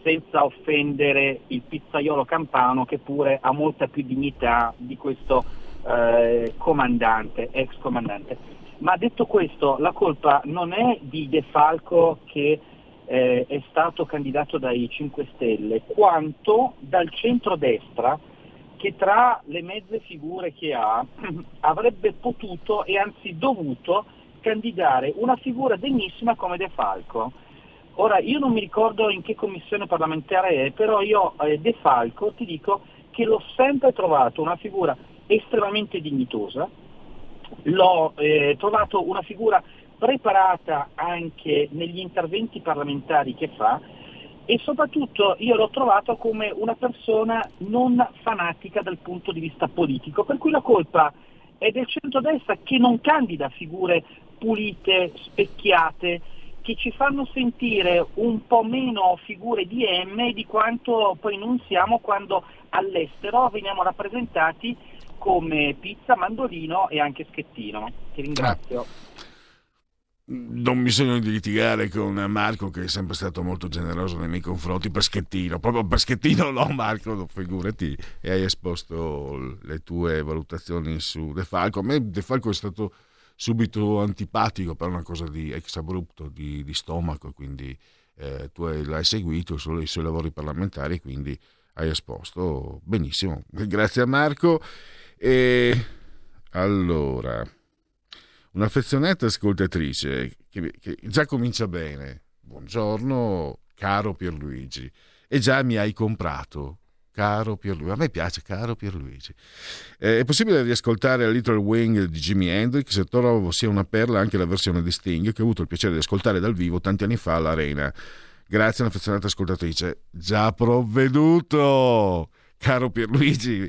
senza offendere il pizzaiolo campano che pure ha molta più dignità di questo eh, comandante, ex comandante. Ma detto questo, la colpa non è di De Falco che eh, è stato candidato dai 5 Stelle, quanto dal centro-destra che tra le mezze figure che ha avrebbe potuto e anzi dovuto candidare una figura degnissima come De Falco. Ora io non mi ricordo in che commissione parlamentare è, però io eh, De Falco ti dico che l'ho sempre trovato una figura estremamente dignitosa, l'ho eh, trovato una figura preparata anche negli interventi parlamentari che fa e soprattutto io l'ho trovato come una persona non fanatica dal punto di vista politico, per cui la colpa è del centrodestra che non candida figure pulite, specchiate, che ci fanno sentire un po' meno figure di M di quanto poi non siamo quando all'estero veniamo rappresentati come pizza, mandolino e anche schettino. Ti ringrazio. Ah non bisogna di litigare con Marco che è sempre stato molto generoso nei miei confronti per schettino, proprio per schettino no Marco, figurati, e hai esposto le tue valutazioni su De Falco. A me De Falco è stato subito antipatico per una cosa di ex abrupto, di, di stomaco, quindi eh, tu l'hai seguito solo i suoi lavori parlamentari, quindi hai esposto benissimo. Grazie a Marco. E allora un'affezionata ascoltatrice che, che già comincia bene. Buongiorno, caro Pierluigi. E già mi hai comprato, caro Pierluigi. A me piace, caro Pierluigi. Eh, è possibile riascoltare a Little Wing di Jimi Hendrix e trovo sia una perla anche la versione di Sting che ho avuto il piacere di ascoltare dal vivo tanti anni fa all'Arena. Grazie un'affezionata ascoltatrice. Già provveduto, caro Pierluigi.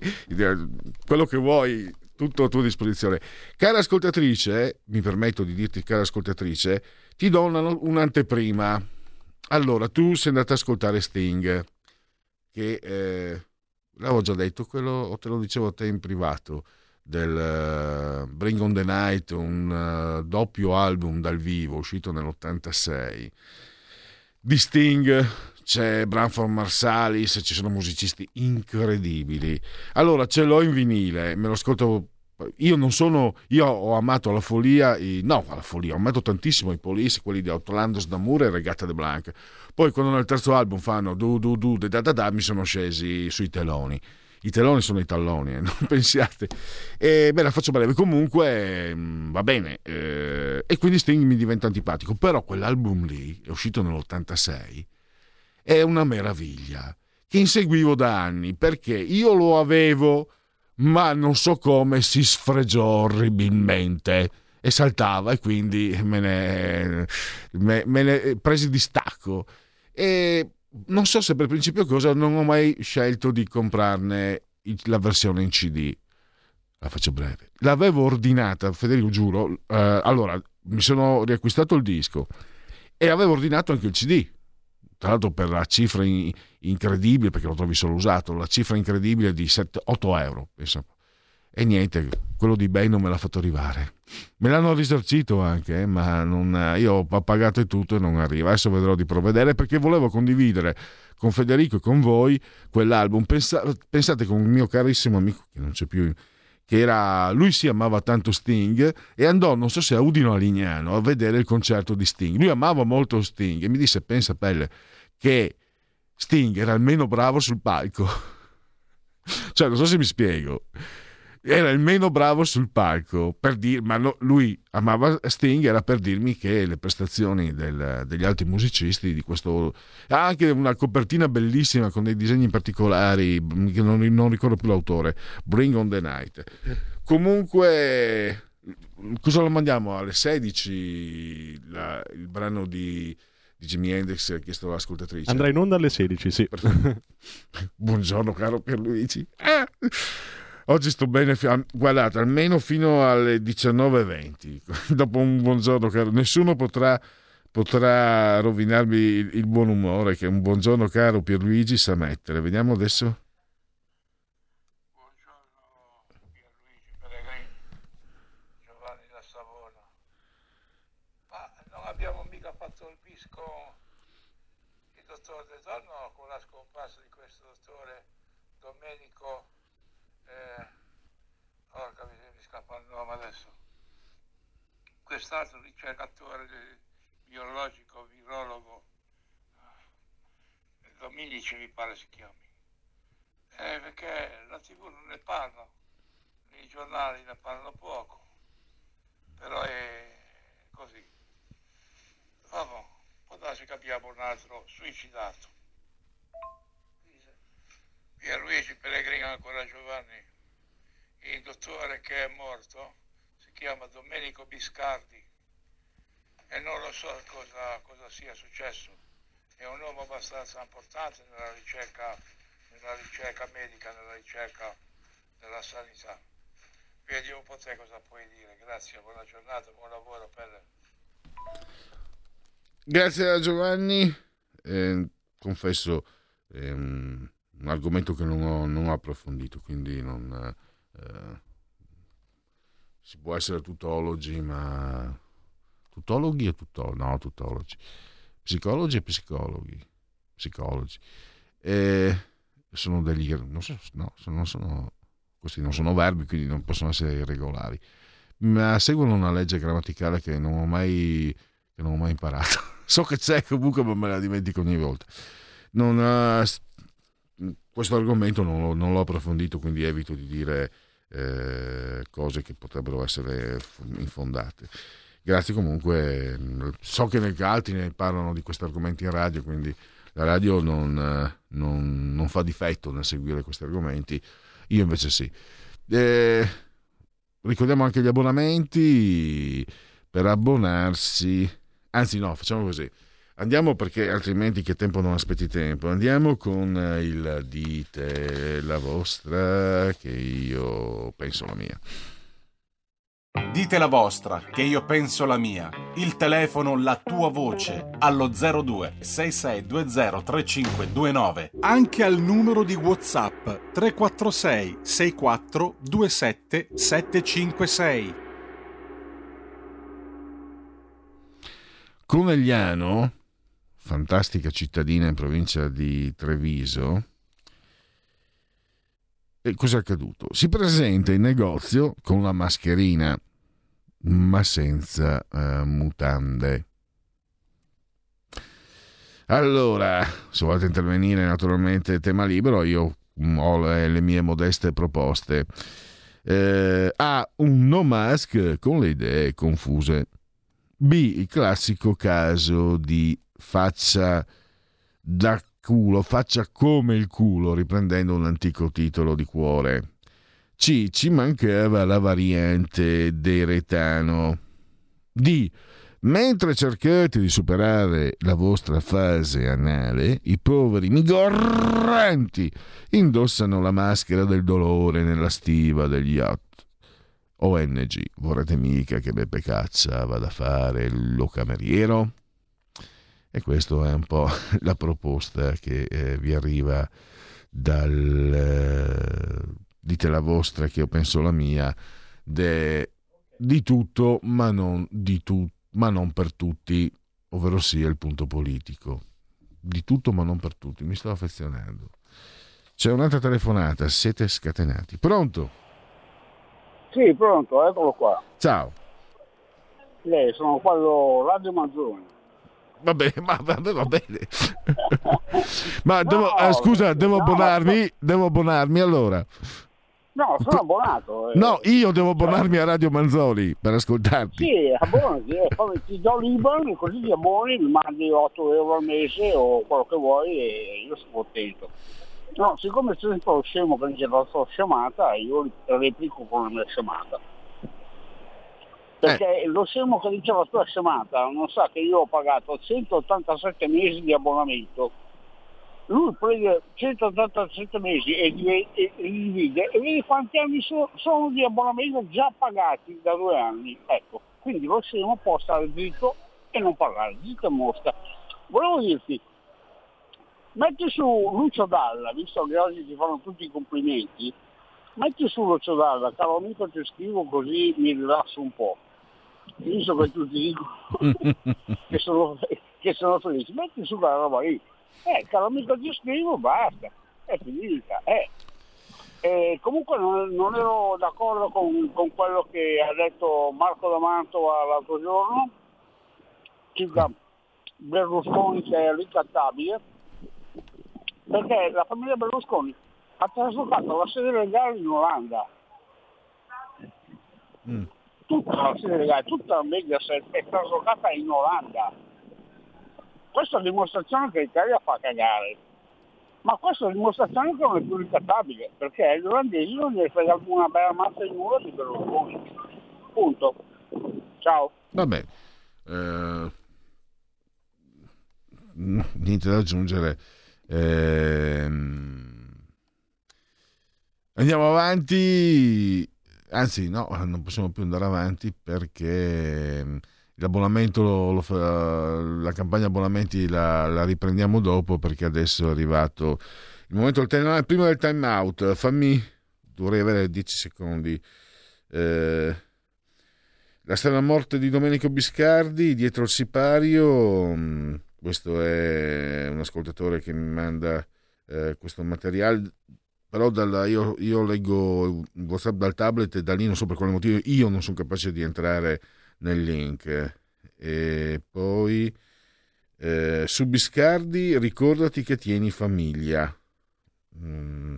Quello che vuoi tutto a tua disposizione. Cara ascoltatrice, mi permetto di dirti cara ascoltatrice, ti do una, un'anteprima. Allora, tu sei andata ad ascoltare Sting, che eh, l'avevo già detto, quello te lo dicevo a te in privato. del eh, Bring on the Night, un eh, doppio album dal vivo uscito nell'86. Di Sting c'è Branford Marsalis, ci sono musicisti incredibili. Allora ce l'ho in vinile, me lo ascolto. Io non sono, io ho amato la follia, i, no, la follia, ho amato tantissimo i Police, quelli di Outlandos d'Amour e Regatta de Blanc. Poi quando nel terzo album fanno du du du da da da mi sono scesi sui teloni i teloni sono i talloni, eh, non pensiate. E beh, la faccio breve. Comunque mh, va bene. Eh, e quindi Sting mi diventa antipatico. Però quell'album lì, è uscito nell'86, è una meraviglia che inseguivo da anni perché io lo avevo, ma non so come si sfregiò orribilmente e saltava e quindi me ne, me, me ne presi di stacco. E non so se per principio cosa non ho mai scelto di comprarne la versione in CD. La faccio breve. L'avevo ordinata, Federico, giuro. Eh, allora, mi sono riacquistato il disco e avevo ordinato anche il CD. Tra l'altro per la cifra in, incredibile, perché lo trovi solo usato, la cifra incredibile di 7, 8 euro. Penso. E niente, quello di Bay non me l'ha fatto arrivare. Me l'hanno risarcito anche, eh, ma non, io ho pagato tutto e non arriva. Adesso vedrò di provvedere perché volevo condividere con Federico e con voi quell'album. Pensa, pensate con un mio carissimo amico che non c'è più, che era, lui si amava tanto Sting e andò, non so se a Udino a Lignano, a vedere il concerto di Sting. Lui amava molto Sting e mi disse, pensa Pelle, che Sting era almeno bravo sul palco. cioè, non so se mi spiego era il meno bravo sul palco, per dir, ma no, lui amava Sting, era per dirmi che le prestazioni del, degli altri musicisti di questo... Ha anche una copertina bellissima con dei disegni particolari, che non, non ricordo più l'autore, Bring on the Night. Comunque, cosa lo mandiamo? Alle 16 la, il brano di di Jimi Hendrix chiesto l'ascoltatrice. Andrà in onda alle 16, sì. Buongiorno caro Pierluigi. Ah! Oggi sto bene, guardate, almeno fino alle 19.20. Dopo un buongiorno, caro, nessuno potrà, potrà rovinarmi il, il, buon umore che un buongiorno caro Pierluigi sa mettere. Vediamo adesso. Buongiorno Pierluigi Pellegrini, Giovanni da Savona. Ma non abbiamo mica fatto il bisco il dottor De Donno con la scomparsa di questo dottore Domenico eh, porca miseria, mi nome adesso, quest'altro ricercatore biologico, virologo, eh, Dominici mi pare si chiami, eh, perché la tv non ne parla, i giornali ne parlano poco, però è così. Vabbè, può darsi che abbiamo un altro suicidato. Pierluigi Pellegrino ancora Giovanni, il dottore che è morto chiama Domenico Biscardi e non lo so cosa, cosa sia successo. È un uomo abbastanza importante nella ricerca, nella ricerca medica, nella ricerca della sanità. Vedi un po' te cosa puoi dire. Grazie, buona giornata, buon lavoro Pelle. Grazie a Giovanni. Eh, confesso, ehm, un argomento che non ho, non ho approfondito, quindi non, eh, si può essere tutologi, ma tutologhi o tutologi? No, tutologi. Psicologi e psicologi. Psicologi. E sono degli... Non so, no, non sono, questi non sono verbi, quindi non possono essere irregolari. Ma seguono una legge grammaticale che non ho mai, non ho mai imparato. so che c'è comunque, ma me la dimentico ogni volta. Non, uh, questo argomento non, non, l'ho approfondito, quindi evito di dire eh, cose che potrebbero essere infondate. Grazie comunque, so che nel altri ne parlano di questi argomenti in radio, quindi la radio non, non, non fa difetto nel seguire questi argomenti, io invece sì. Eh, ricordiamo anche gli abbonamenti per abbonarsi, anzi no, facciamo così Andiamo perché altrimenti che tempo non aspetti tempo. Andiamo con il dite la vostra che io penso la mia. Dite la vostra, che io penso la mia. Il telefono, la tua voce, allo 02 6620 3529. Anche al numero di WhatsApp 346 64 27 756. Conegliano, fantastica cittadina in provincia di Treviso, e cosa è accaduto? Si presenta in negozio con la mascherina, ma senza uh, mutande. Allora, se volete intervenire naturalmente tema libero, io ho le, le mie modeste proposte. Eh, A. Un no mask con le idee confuse. B. Il classico caso di faccia da culo, faccia come il culo, riprendendo un antico titolo di cuore. C. Ci mancava la variante deretano. D. Mentre cercate di superare la vostra fase anale, i poveri migranti indossano la maschera del dolore nella stiva degli yacht. ONG, vorrete mica che Beppe Caccia vada a fare lo cameriero? E questa è un po' la proposta che eh, vi arriva dal eh, dite la vostra che io penso la mia de, di tutto ma non, di tu, ma non per tutti ovvero sia il punto politico di tutto ma non per tutti mi sto affezionando c'è un'altra telefonata siete scatenati pronto? Sì, pronto, eccolo qua. ciao Lei, sono quello Radio Manzoni. Va bene, ma va, va bene. ma devo, No, eh, scusa, devo no, abbonarmi? Devo abbonarmi allora? No, sono abbonato. eh. No, io devo abbonarmi a Radio Manzoli per ascoltarti. Sì, abbonati, eh, poi ti do l'IBAN, così ti abboni, mi mandi 8 euro al mese o quello che vuoi e io sono contento. No, siccome sei un po' scemo che dice la sua scemata, io replico con la mia scemata. Perché lo scemo che dice la sua scemata non sa che io ho pagato 187 mesi di abbonamento. Lui prende 187 mesi e li e- e li divide e vedi quanti anni so- sono di abbonamento già pagati da due anni. Ecco, quindi lo scemo può stare zitto e non parlare, zitto e mosca. Volevo dirti, metti su Lucio Dalla, visto che oggi ti fanno tutti i complimenti, metti su Lucio Dalla, caro amico ti scrivo così mi rilasso un po'. Che tutti dicono che sono, che sono felici, metti su quella roba lì. Eh, caro amico ti scrivo, basta, è finita. Eh. Eh, comunque non, non ero d'accordo con, con quello che ha detto Marco D'Amantova l'altro giorno, circa Berlusconi che è ricattabile, perché la famiglia Berlusconi ha traslocato la sede legale in Olanda. Tutta la sede legale, tutta la Mediaset è traslocata in Olanda. Questa è dimostrazione che l'Italia fa cagare. Ma questa è dimostrazione che non è più ricattabile, perché gli olandesi non gli frega una bella mazza di nulla di Berlusconi. Punto. Ciao. Vabbè, eh, niente da aggiungere. Ehm, andiamo avanti, anzi no, non possiamo più andare avanti perché ehm, l'abbonamento, lo- lo la campagna abbonamenti la, la riprendiamo dopo perché adesso è arrivato il momento del time, prima del time out. Fammi, dovrei avere 10 secondi. Eh, la strana morte di Domenico Biscardi dietro il sipario. mm, Questo è un ascoltatore che mi manda eh, questo materiale. Però dalla- io, io leggo WhatsApp dal tablet e da lì non so per quale motivo io non sono capace di entrare nel link. E poi eh, su Biscardi ricordati che tieni famiglia. Mm.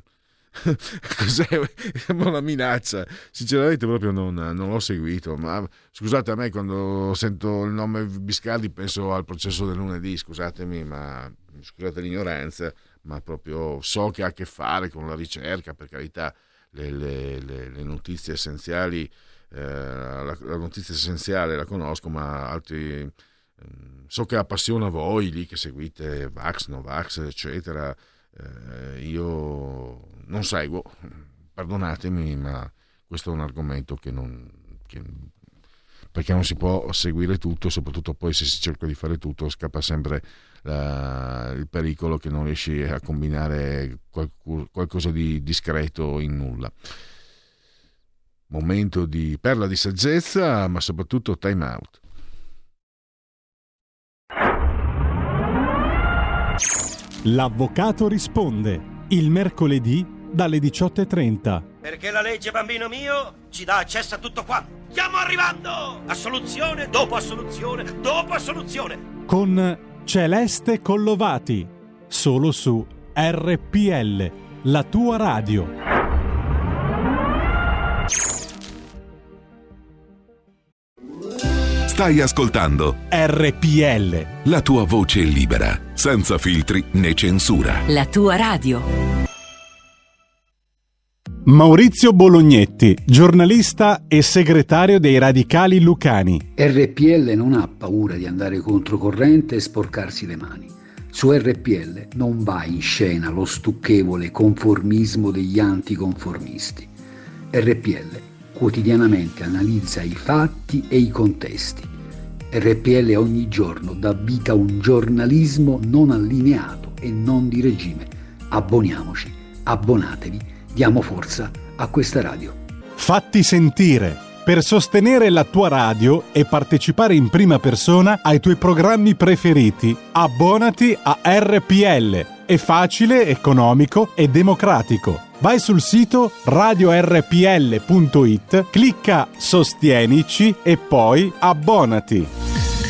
Cos'è? Sembra una minaccia. Sinceramente, proprio non, non l'ho seguito. Ma scusate, a me quando sento il nome Biscardi penso al processo del lunedì. Scusatemi, ma scusate l'ignoranza, ma proprio so che ha a che fare con la ricerca. Per carità, le, le- le- le notizie essenziali, eh, la, la notizia essenziale la conosco, ma altri. ehm, So che appassiona voi lì che seguite Vax, Novax, eccetera. Eh, io non seguo, perdonatemi, ma questo è un argomento che, non, che perché non si può seguire tutto, soprattutto poi se si cerca di fare tutto scappa sempre la, il pericolo che non riesci a combinare qualc- qualcosa di discreto in nulla. Momento di perla di saggezza, ma soprattutto time out. L'avvocato risponde il mercoledì dalle 18.30. Perché la legge, bambino mio, ci dà accesso a tutto qua. Stiamo arrivando! Assoluzione dopo assoluzione dopo assoluzione. Con Celeste Collovati, solo su RPL, la tua radio. Stai ascoltando RPL. la tua voce libera, senza filtri né censura. La tua radio. Maurizio Bolognetti, giornalista e segretario dei Radicali Lucani. RPL non ha paura di andare controcorrente e sporcarsi le mani. Su RPL non va in scena lo stucchevole conformismo degli anticonformisti. RPL quotidianamente analizza i fatti e i contesti. RPL ogni giorno dà vita a un giornalismo non allineato e non di regime. Abboniamoci, abbonatevi, diamo forza a questa radio. Fatti sentire per sostenere la tua radio e partecipare in prima persona ai tuoi programmi preferiti. Abbonati a RPL. È facile, economico e democratico. Vai sul sito radiorpl.it, clicca Sostienici e poi abbonati.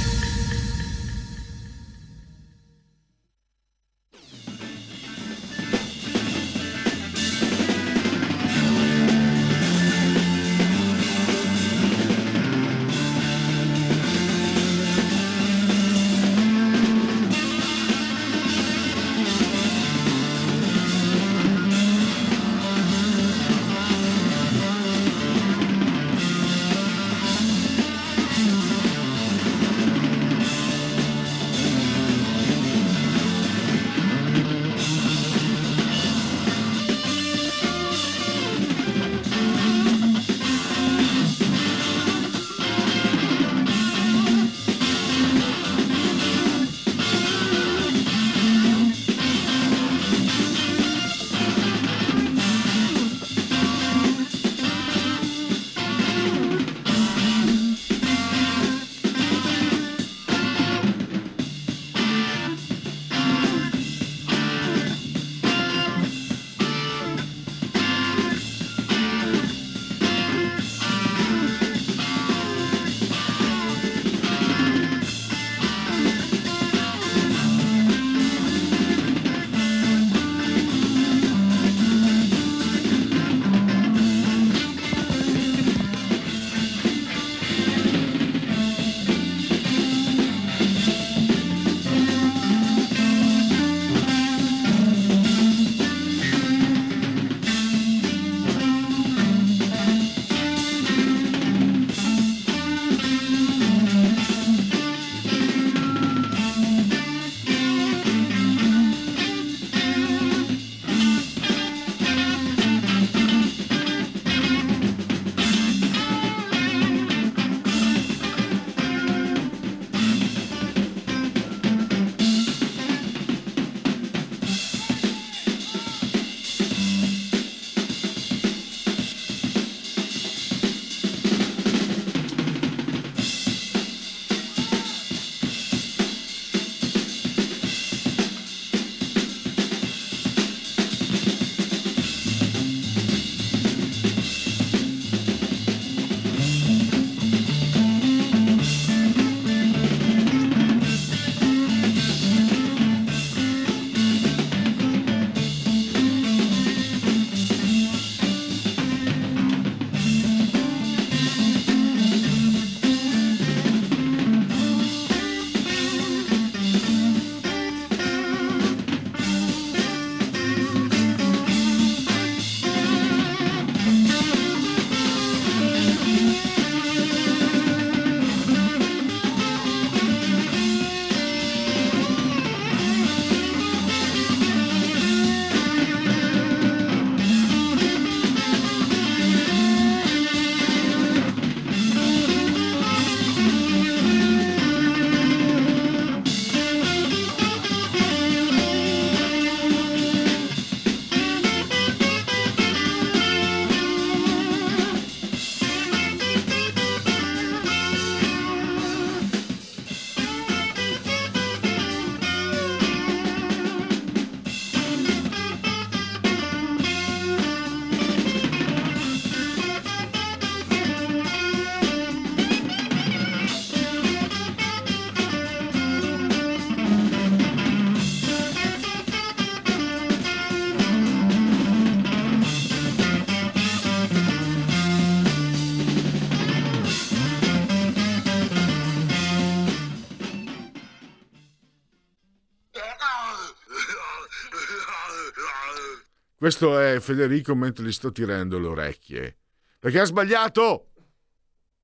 Questo è Federico mentre gli sto tirando le orecchie. Perché ha sbagliato!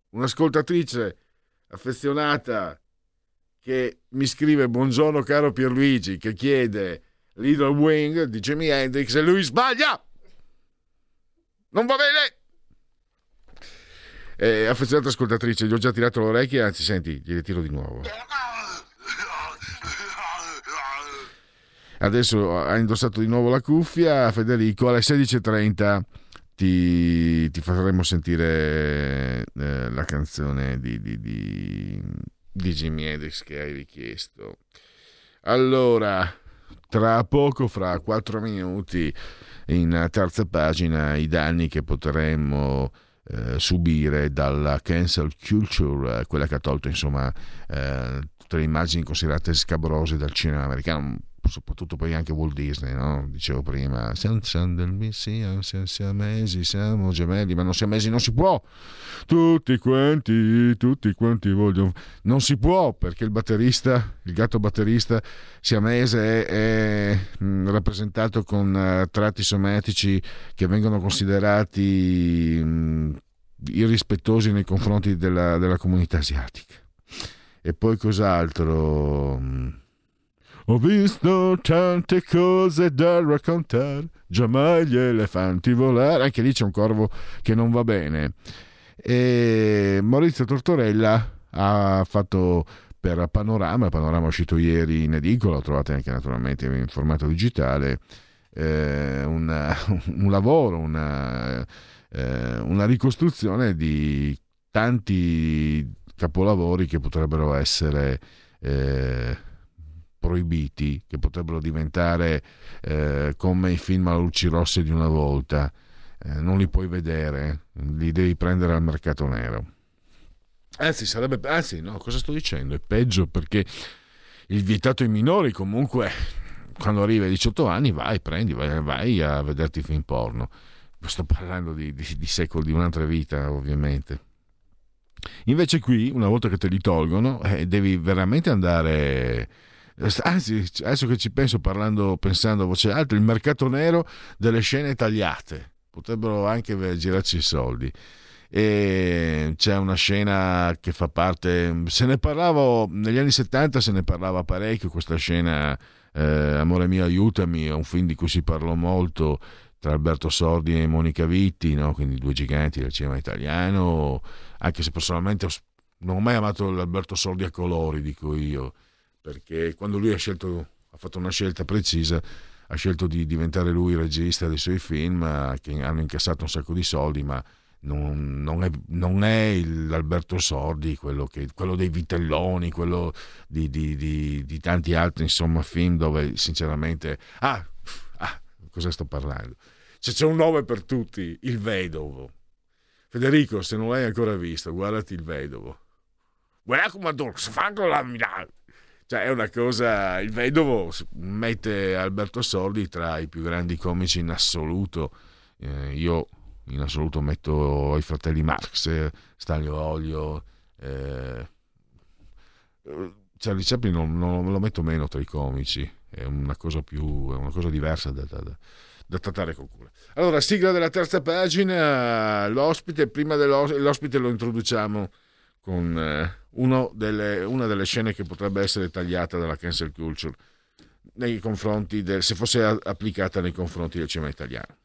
Un'ascoltatrice affezionata che mi scrive buongiorno caro Pierluigi, che chiede Little Wing di Jimi Hendrix e lui sbaglia! Non va bene! Eh, affezionata ascoltatrice, gli ho già tirato le orecchie, anzi senti, gliele tiro di nuovo. Adesso ha indossato di nuovo la cuffia, Federico, alle 16.30 ti, ti faremo sentire eh, la canzone di, di, di, di Jimi Hendrix che hai richiesto. Allora, tra poco, fra 4 minuti, in terza pagina, i danni che potremmo eh, subire dalla cancel culture, quella che ha tolto insomma eh, tutte le immagini considerate scabrose dal cinema americano soprattutto poi anche Walt Disney, no? dicevo prima, siamo, siamo, mesi, siamo gemelli, ma non siamo mesi, non si può. Tutti quanti, tutti quanti vogliono. Non si può perché il batterista, il gatto batterista siamese è, è mm, rappresentato con uh, tratti somatici che vengono considerati mm, irrispettosi nei confronti della, della comunità asiatica. E poi cos'altro? Ho visto tante cose da raccontare, già mai gli elefanti volare. Anche lì c'è un corvo che non va bene. E Maurizio Tortorella ha fatto per Panorama, Panorama è uscito ieri in edicola, lo trovate anche naturalmente in formato digitale, eh, una, un lavoro, una, eh, una ricostruzione di tanti capolavori che potrebbero essere eh, proibiti, che potrebbero diventare eh, come i film a luci rosse di una volta. Eh, non li puoi vedere, li devi prendere al mercato nero. Anzi, sarebbe. Anzi, no, cosa sto dicendo? È peggio perché il vietato ai minori comunque quando arrivi ai 18 anni vai, prendi, vai, vai a vederti film porno. Sto parlando di, di, di secoli, di un'altra vita, ovviamente. Invece qui, una volta che te li tolgono, eh, devi veramente andare anzi adesso che ci penso parlando, pensando a voce alta il mercato nero delle scene tagliate. Potrebbero anche girarci i soldi. E c'è una scena che fa parte se ne parlavo negli anni 70 se ne parlava parecchio questa scena eh, Amore mio aiutami è un film di cui si parlò molto tra Alberto Sordi e Monica Vitti no? quindi due giganti del cinema italiano anche se personalmente non ho mai amato l'Alberto Sordi a colori dico io perché quando lui ha, scelto, ha fatto una scelta precisa, ha scelto di diventare lui regista dei suoi film eh, che hanno incassato un sacco di soldi, ma non, non, è, non è l'Alberto Sordi, quello, che, quello, dei Vitelloni, quello di, di, di, di, tanti altri insomma, film dove sinceramente... Ah, ah cosa sto parlando? C'è, c'è un nome per tutti, Il Vedovo. Federico, se non l'hai ancora visto, guardati Il Vedovo. Guarda come fanno la Milano. Cioè, è una cosa. Il vedovo mette Alberto Sordi tra i più grandi comici in assoluto. Eh, io in assoluto metto i fratelli Marx, Stanlio Olio. Eh, Charlie Chaplin non, non, lo metto meno tra i comici, è una cosa più. è una cosa diversa da, da, da trattare con cura. Allora, sigla della terza pagina, l'ospite, prima dell'ospite lo introduciamo con eh, delle, una delle scene che potrebbe essere tagliata dalla cancel culture nei confronti del, se fosse applicata nei confronti del cinema italiano.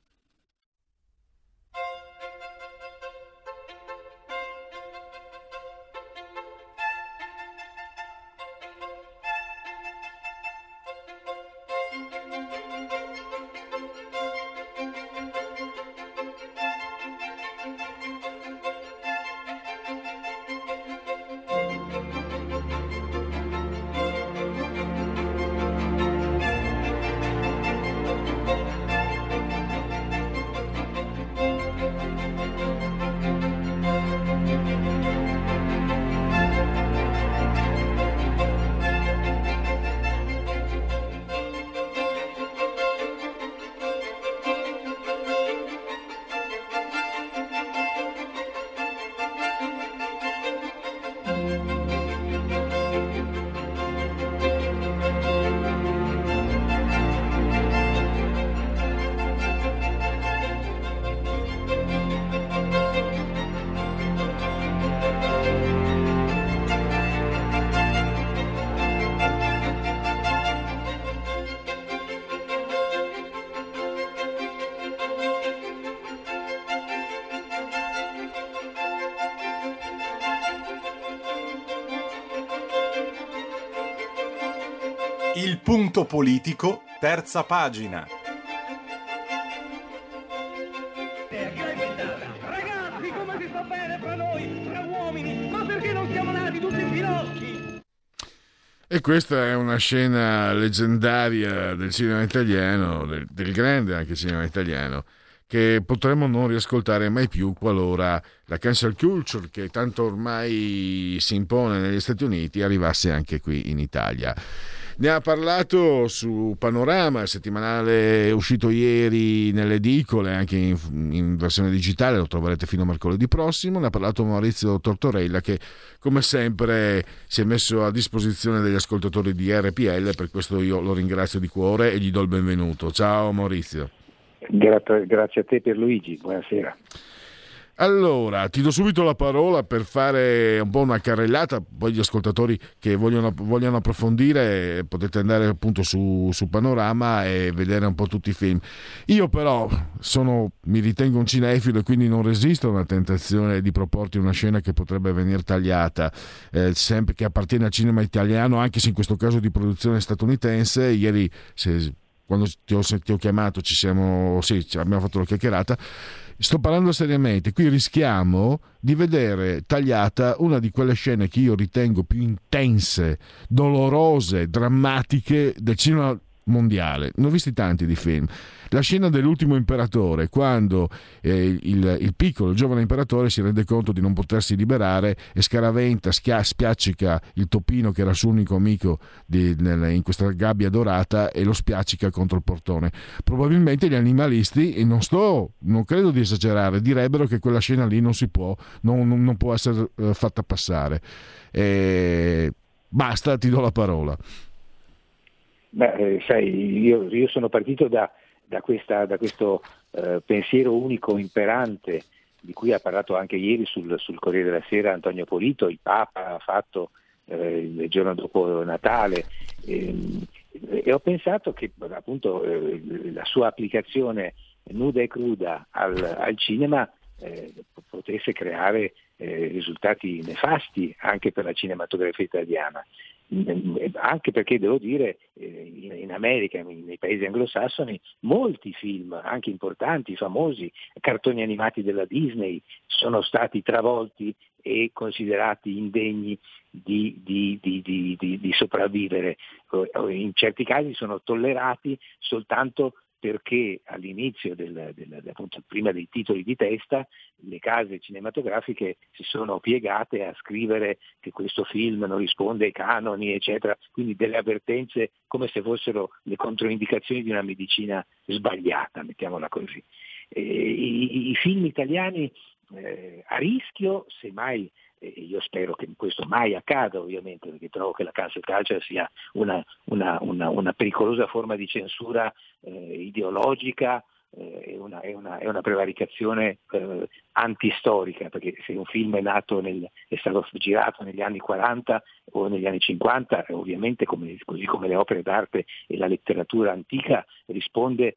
Punto politico, terza pagina. Ragazzi, come si sta bene fra noi, fra uomini, ma perché non siamo nati tutti finocchi? E questa è una scena leggendaria del cinema italiano, del, del grande anche cinema italiano, che potremmo non riascoltare mai più qualora la cancel culture, che tanto ormai si impone negli Stati Uniti, arrivasse anche qui in Italia. Ne ha parlato su Panorama, il settimanale uscito ieri nelle edicole, anche in, in, versione digitale, lo troverete fino a mercoledì prossimo. Ne ha parlato Maurizio Tortorella che, come sempre, si è messo a disposizione degli ascoltatori di RPL, per questo io lo ringrazio di cuore e gli do il benvenuto. Ciao Maurizio. Grazie, grazie a te per Luigi, buonasera. Allora, ti do subito la parola per fare un po' una carrellata, poi gli ascoltatori che vogliono, vogliono approfondire potete andare appunto su, su, Panorama e vedere un po' tutti i film. Io però sono, mi ritengo un cinefilo e quindi non resisto a una tentazione di proporti una scena che potrebbe venire tagliata, eh, sempre che appartiene al cinema italiano, anche se in questo caso di produzione statunitense. Ieri se, quando ti ho, ti ho, chiamato ci siamo, sì, abbiamo fatto la chiacchierata sto parlando seriamente, qui rischiamo di vedere tagliata una di quelle scene che io ritengo più intense, dolorose, drammatiche del cinema mondiale. Ne ho visti tanti di film. La scena dell'ultimo imperatore, quando eh, il, il, piccolo, il giovane imperatore si rende conto di non potersi liberare e scaraventa, schia, spiaccica il topino che era suo unico amico di, nel, in questa gabbia dorata e lo spiaccica contro il portone. Probabilmente gli animalisti, e non sto, non credo di esagerare, direbbero che quella scena lì non si può, non, non, può essere eh, fatta passare. E basta, ti do la parola. Beh, eh, sai, io, io, sono partito da, da, questa, da questo eh, pensiero unico imperante di cui ha parlato anche ieri sul, sul, Corriere della Sera Antonio Polito, il Papa ha fatto eh, il giorno dopo Natale. Ehm, e ho pensato che appunto eh, la sua applicazione nuda e cruda al, al cinema eh, potesse creare eh, risultati nefasti anche per la cinematografia italiana anche perché devo dire in America, nei paesi anglosassoni, molti film, anche importanti, famosi, cartoni animati della Disney, sono stati travolti e considerati indegni di, di, di, di sopravvivere. In certi casi sono tollerati soltanto perché all'inizio, del, del, appunto, prima dei titoli di testa, le case cinematografiche si sono piegate a scrivere che questo film non risponde ai canoni, eccetera, quindi delle avvertenze come se fossero le controindicazioni di una medicina sbagliata, mettiamola così. I, i, film italiani eh, a rischio, semmai io spero che questo mai accada ovviamente perché trovo che la cancel culture sia una, una, una, una pericolosa forma di censura eh, ideologica eh, è, una, è, una, è, una, prevaricazione eh, antistorica, perché se un film è nato nel, è stato girato negli anni 40 o negli anni 50, ovviamente come, così come le opere d'arte e la letteratura antica risponde eh,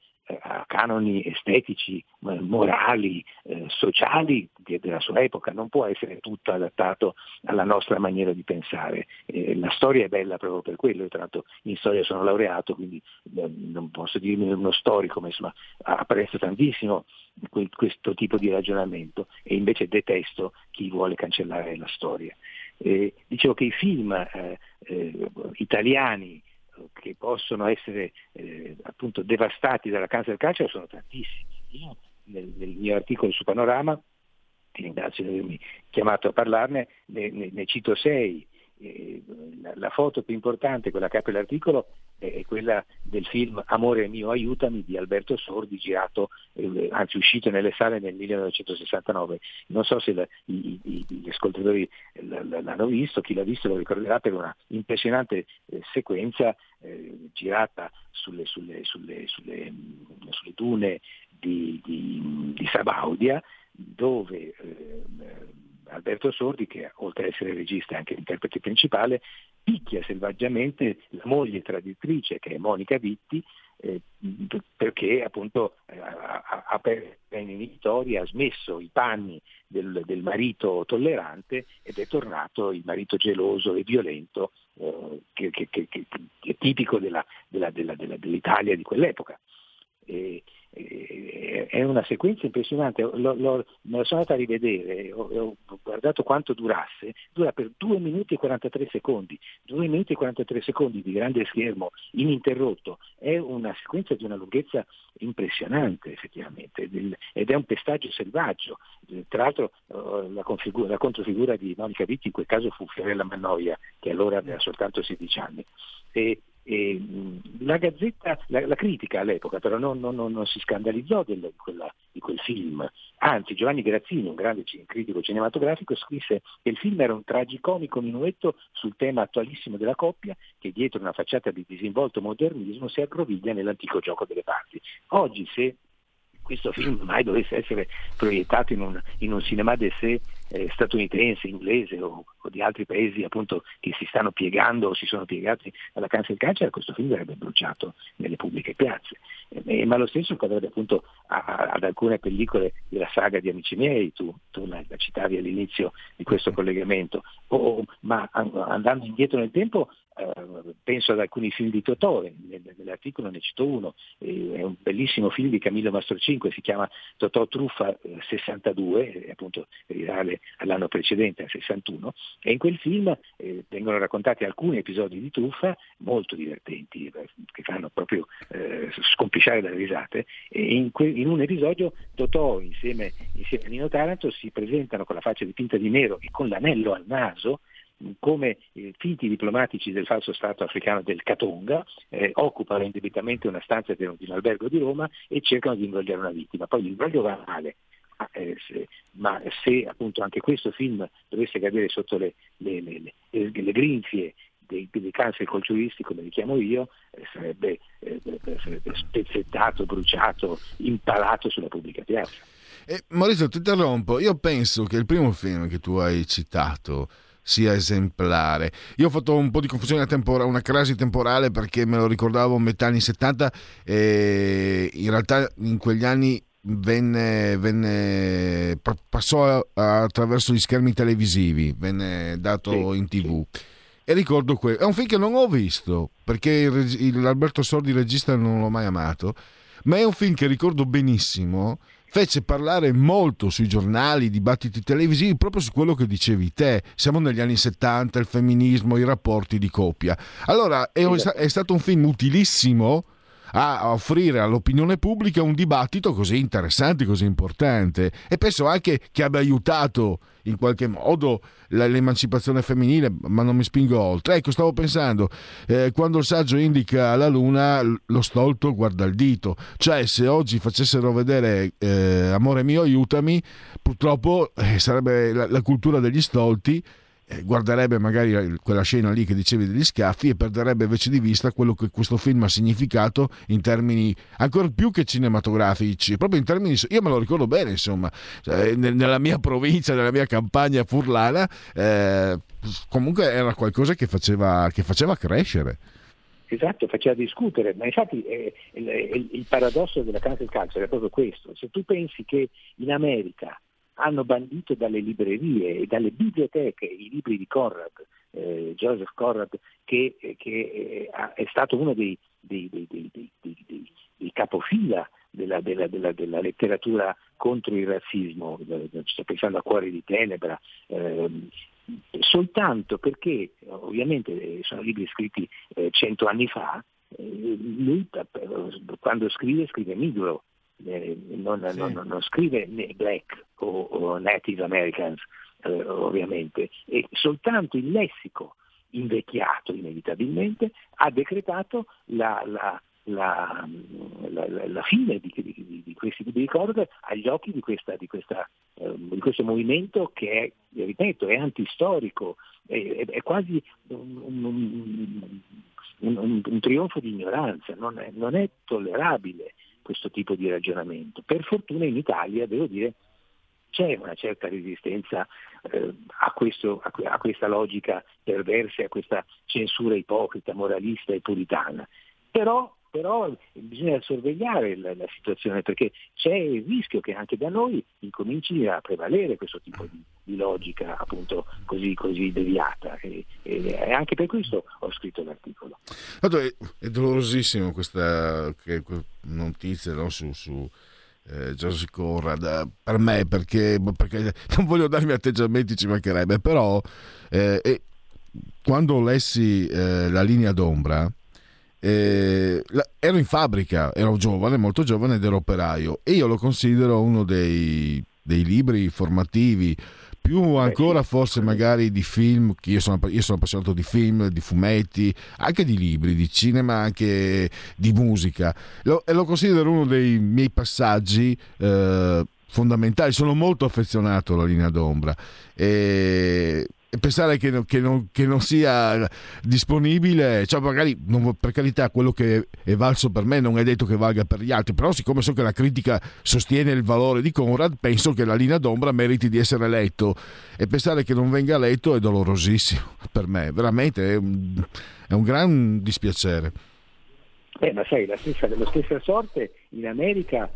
canoni estetici, morali, eh, sociali della sua epoca, non può essere tutto adattato alla nostra maniera di pensare. Eh, la storia è bella proprio per quello, io tra l'altro in storia sono laureato, quindi eh, non posso dirmi uno storico, ma insomma apprezzo tantissimo questo tipo di ragionamento e invece detesto chi vuole cancellare la storia. Eh, dicevo che i film eh, italiani che possono essere eh, appunto devastati dalla cancer calcio sono tantissimi. Io nel, nel, mio articolo su Panorama, ti ringrazio di avermi chiamato a parlarne, ne, ne, ne cito sei. Eh, la, la, foto più importante, quella che apre l'articolo, è quella del film Amore mio aiutami di Alberto Sordi, girato, eh, anzi uscito nelle sale nel 1969. Non so se la, i, i, gli ascoltatori l'hanno visto, chi l'ha visto lo ricorderà per una impressionante eh, sequenza eh, girata sulle, sulle, sulle, sulle, dune di, di, di Sabaudia, dove eh, Alberto Sordi, che oltre ad essere regista è anche l'interprete principale, picchia selvaggiamente la moglie traditrice che è Monica Vitti eh, perché appunto eh, ha aperto in ha smesso i panni del, del, marito tollerante ed è tornato il marito geloso e violento eh, che, che, che, che, è tipico della, della, della, dell'Italia di quell'epoca. E, è una sequenza impressionante, lo, lo, me la sono andata a rivedere, ho, ho, guardato quanto durasse, dura per 2 minuti e 43 secondi, 2 minuti e 43 secondi di grande schermo ininterrotto, è una sequenza di una lunghezza impressionante effettivamente ed è un pestaggio selvaggio, tra l'altro uh, la, la, controfigura di Monica Vitti in quel caso fu Fiorella Mannoia che allora aveva soltanto 16 anni. E, e, la Gazzetta, la, la, critica all'epoca però non, non, non si scandalizzò del, di, quella, di, quel film, anzi Giovanni Grazzini, un grande critico cinematografico, scrisse che il film era un tragicomico minuetto sul tema attualissimo della coppia che dietro una facciata di disinvolto modernismo si aggroviglia nell'antico gioco delle parti. Oggi se questo film mai dovesse essere proiettato in un, in un cinema d'essai eh, statunitense, inglese o, o, di altri paesi appunto che si stanno piegando o si sono piegati alla cancel culture, questo film verrebbe bruciato nelle pubbliche piazze. Eh, ma lo stesso accadrebbe appunto a, a, ad alcune pellicole della saga di Amici miei, tu, tu la, la, citavi all'inizio di questo collegamento, o, ma andando indietro nel tempo Uh, penso ad alcuni film di Totò, nell'articolo ne cito uno, eh, è un bellissimo film di Camillo Mastrocinque, si chiama Totò Truffa eh, 62, appunto rirale all'anno precedente, al 61, e in quel film eh, vengono raccontati alcuni episodi di truffa molto divertenti, eh, che fanno proprio scompisciare dalle risate, in, que- in, un episodio Totò insieme, insieme a Nino Taranto si presentano con la faccia dipinta di nero e con l'anello al naso, come eh, finti diplomatici del falso Stato africano del Catonga, eh, occupano indebitamente una stanza di un albergo di Roma e cercano di invogliare una vittima. Poi l'invoglio va male, eh, se, ma se appunto anche questo film dovesse cadere sotto le, le, le, le grinfie dei, dei cancel culturisti, come li chiamo io, eh, sarebbe, eh, sarebbe spezzettato, bruciato, impalato sulla pubblica piazza. Eh, Maurizio, ti interrompo. Io penso che il primo film che tu hai citato, sia esemplare. Io ho fatto un po' di confusione temporale, una crasi temporale perché me lo ricordavo metà anni 70 e in realtà in quegli anni venne, venne passò attraverso gli schermi televisivi, venne dato sì, in tv. Sì. E ricordo quello. È un film che non ho visto perché il, il, l'Alberto Sordi regista non l'ho mai amato, ma è un film che ricordo benissimo fece parlare molto sui giornali, dibattiti televisivi, proprio su quello che dicevi te. Siamo negli anni 70, il femminismo, i rapporti di coppia. Allora, è, è stato un film utilissimo a offrire all'opinione pubblica un dibattito così interessante, così importante e penso anche che abbia aiutato in qualche modo l'emancipazione femminile, ma non mi spingo oltre. Ecco, stavo pensando, eh, quando il saggio indica la luna, lo stolto guarda il dito, cioè se oggi facessero vedere eh, Amore mio, aiutami, purtroppo eh, sarebbe la, la cultura degli stolti guarderebbe magari quella scena lì che dicevi degli scaffi e perderebbe invece di vista quello che questo film ha significato in termini ancora più che cinematografici, proprio in termini, io me lo ricordo bene insomma, cioè, nella mia provincia, nella mia campagna furlana, eh, comunque era qualcosa che faceva, che faceva crescere. Esatto, faceva discutere, ma infatti eh, il, il, paradosso della cancel culture è proprio questo, se tu pensi che in America hanno bandito dalle librerie e dalle biblioteche i libri di Conrad, eh, Joseph Conrad, che, eh, che eh, è stato uno dei, dei, dei, dei capofila della, della, della, della, letteratura contro il razzismo, sto pensando a Cuori di Tenebra, ehm, soltanto perché ovviamente eh, sono libri scritti eh, cento anni fa, eh, lui quando scrive scrive Negro, eh, non, sì. non, non, scrive black o, o native americans eh, ovviamente, e soltanto il lessico invecchiato inevitabilmente ha decretato la, la, la, la fine di, di, di, questi tipi di corde agli occhi di, questa, questa, eh, di, questo movimento che è, ripeto, è antistorico, è, è quasi un, un, un, un, trionfo di ignoranza, non è, non è tollerabile questo tipo di ragionamento. Per fortuna in Italia, devo dire, c'è una certa resistenza eh, a, questo, a, a, questa logica perversa, a questa censura ipocrita, moralista e puritana. Però, però bisogna sorvegliare la, la, situazione perché c'è il rischio che anche da noi incominci a prevalere questo tipo di, di logica appunto così, così deviata e, e, anche per questo ho scritto l'articolo. È, dolorosissimo questa notizia no, su, su eh, Joseph Conrad per me perché, perché, non voglio darmi atteggiamenti ci mancherebbe però eh, quando lessi eh, la linea d'ombra eh, ero in fabbrica ero giovane molto giovane ed ero operaio e io lo considero uno dei, dei libri formativi più ancora forse magari di film, io sono, io sono, appassionato di film, di fumetti, anche di libri, di cinema, anche di musica. Lo, e lo considero uno dei miei passaggi eh, fondamentali, sono molto affezionato alla linea d'ombra. E pensare che, che, non, che, non, sia disponibile, cioè magari non, per carità quello che è valso per me non è detto che valga per gli altri, però siccome so che la critica sostiene il valore di Conrad, penso che la linea d'ombra meriti di essere letto e pensare che non venga letto è dolorosissimo per me, veramente è un, è un gran dispiacere. Eh, ma sai, la stessa, la stessa sorte in America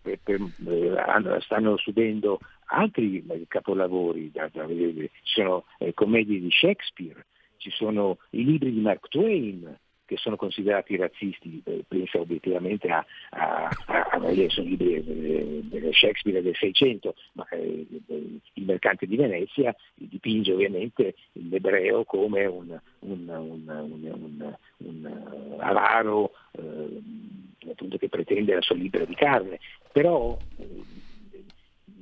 per, per, eh, stanno subendo altri capolavori, ci sono eh, commedie di Shakespeare, ci sono i libri di Mark Twain che sono considerati razzisti, eh, pensa obiettivamente a, a, a, a sono libri di Shakespeare del 600, ma eh, il mercante di Venezia dipinge ovviamente l'ebreo come un, un, un, un avaro eh, che pretende la sua libera di carne, però eh,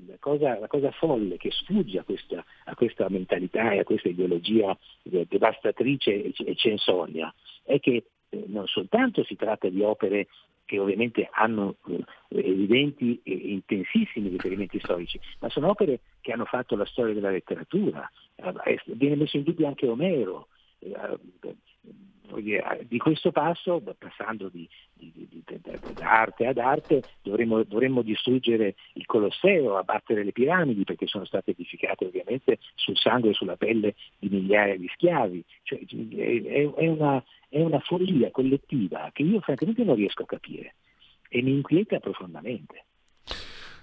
la cosa, la cosa, folle che sfugge a questa, a questa, mentalità e a questa ideologia devastatrice e censoria è che eh, non soltanto si tratta di opere che ovviamente hanno eh, evidenti e intensissimi riferimenti storici, ma sono opere che hanno fatto la storia della letteratura. Eh, viene messo in dubbio anche Omero. Di questo passo, passando di, di, di, da arte ad arte, dovremmo, dovremmo, distruggere il Colosseo, abbattere le piramidi, perché sono state edificate ovviamente sul sangue e sulla pelle di migliaia di schiavi. Cioè, è, è, una, è una follia collettiva che io francamente non riesco a capire e mi inquieta profondamente.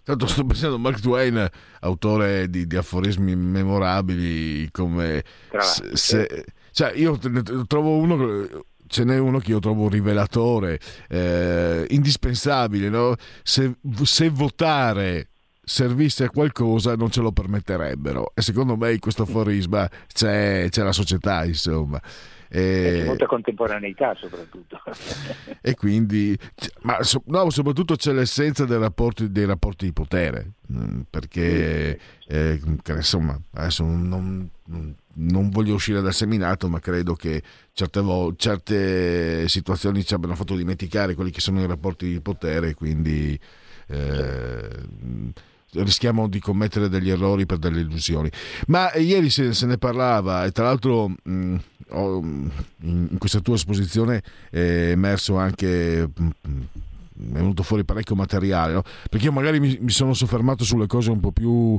Tanto sto pensando a Mark Twain, autore di, di aforismi memorabili come se, se, cioè io trovo uno ce n'è uno che io trovo un rivelatore eh, indispensabile no? se, se, votare servisse a qualcosa non ce lo permetterebbero e secondo me in questo aforisma c'è, c'è la società insomma e... C'è molta contemporaneità soprattutto. e quindi, ma so, no, soprattutto c'è l'essenza dei rapporti, dei rapporti di potere, mm, perché eh, insomma, adesso non, non, voglio uscire dal seminato, ma credo che certe, vo- certe situazioni ci abbiano fatto dimenticare quelli che sono i rapporti di potere, quindi... Eh, rischiamo di commettere degli errori per delle illusioni. Ma eh, ieri se, se ne parlava e tra l'altro mh, mm, ho, mm, in, questa tua esposizione è emerso anche... Mh, mm, è venuto fuori parecchio materiale, no? perché io magari mi, mi, sono soffermato sulle cose un po' più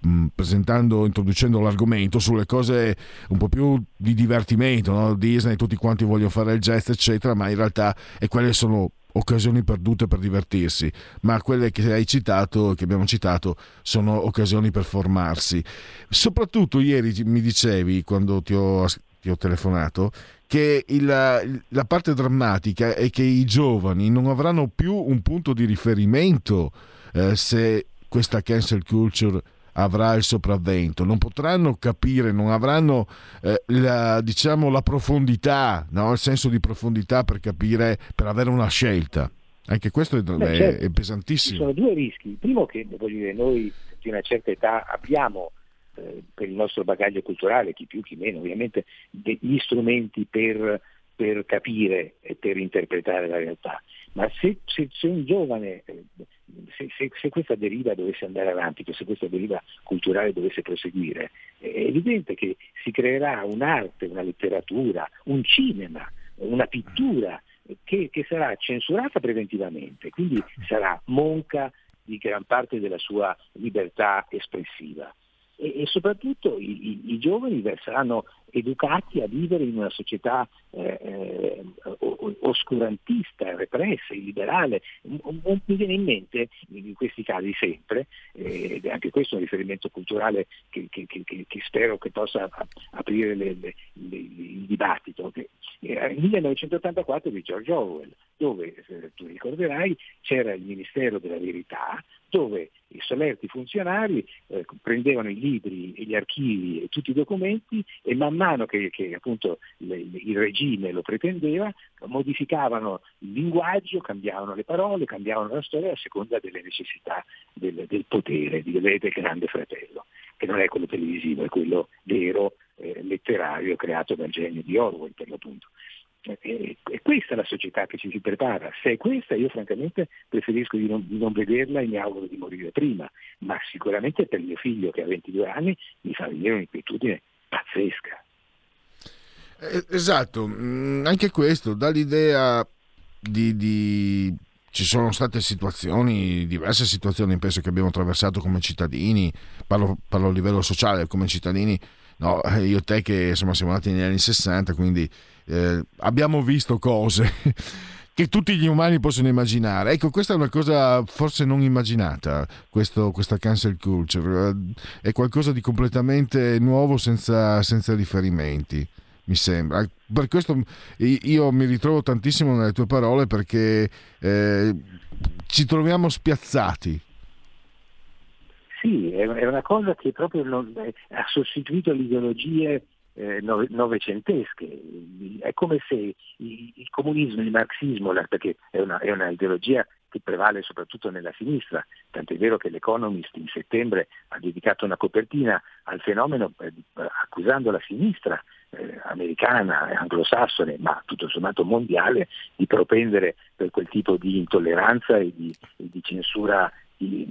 mh, presentando, introducendo l'argomento, sulle cose un po' più di divertimento, no? Disney, tutti quanti vogliono fare il jazz, eccetera, ma in realtà e quelle sono occasioni perdute per divertirsi, ma quelle che hai citato, che abbiamo citato, sono occasioni per formarsi. Soprattutto ieri mi dicevi, quando ti ho, ti ho telefonato, che il, la parte drammatica è che i giovani non avranno più un punto di riferimento eh, se questa cancel culture avrà il sopravvento, non potranno capire, non avranno eh, la, diciamo, la profondità, no? il senso di profondità per capire, per avere una scelta. Anche questo è, Beh, certo. è pesantissimo. Ci sono due rischi. Il primo che voglio dire, noi di una certa età abbiamo eh, per il nostro bagaglio culturale, chi più chi meno, ovviamente degli strumenti per, per capire e per interpretare la realtà. Ma se, se, se un giovane eh, se, se, questa deriva dovesse andare avanti, se questa deriva culturale dovesse proseguire, è evidente che si creerà un'arte, una letteratura, un cinema, una pittura che, che sarà censurata preventivamente, quindi sarà monca di gran parte della sua libertà espressiva. E, e soprattutto i, i, i giovani saranno educati a vivere in una società eh, eh, oscurantista, repressa, illiberale. Mi viene in mente in questi casi sempre, eh, ed è anche questo un riferimento culturale che, che, che, che spero che possa aprire le, le, le, il dibattito, che nel 1984 di George Orwell, dove eh, tu ricorderai c'era il Ministero della Verità, dove i solerti funzionari eh, prendevano i libri, gli archivi e tutti i documenti e man mano che, che appunto le, il regime lo pretendeva, modificavano il linguaggio, cambiavano le parole, cambiavano la storia a seconda delle necessità del, del potere, del, del grande fratello, che non è quello televisivo, è quello vero, eh, letterario creato dal genio di Orwell per l'appunto. È, è questa la società che ci si prepara. Se è questa, io francamente preferisco di non, di non, vederla e mi auguro di morire prima, ma sicuramente per mio figlio che ha 22 anni mi fa venire un'inquietudine pazzesca. Eh, esatto, mm, anche questo dà l'idea di, di, Ci sono state situazioni, diverse situazioni, penso che abbiamo attraversato come cittadini, parlo, parlo a livello sociale, come cittadini, no, eh, io e te che insomma, siamo nati negli anni 60, quindi eh, abbiamo visto cose che tutti gli umani possono immaginare. Ecco, questa è una cosa forse non immaginata, questo, questa cancel culture, è qualcosa di completamente nuovo senza, senza riferimenti mi sembra. Per questo io mi ritrovo tantissimo nelle tue parole perché eh, ci troviamo spiazzati. Sì, è una cosa che proprio non, ha sostituito le ideologie eh, novecentesche. È come se il, comunismo, il marxismo, perché è una, è una ideologia che prevale soprattutto nella sinistra, tant'è vero che l'Economist in settembre ha dedicato una copertina al fenomeno eh, accusando la sinistra eh, americana, anglosassone, ma tutto sommato mondiale, di propendere per quel tipo di intolleranza e di, di censura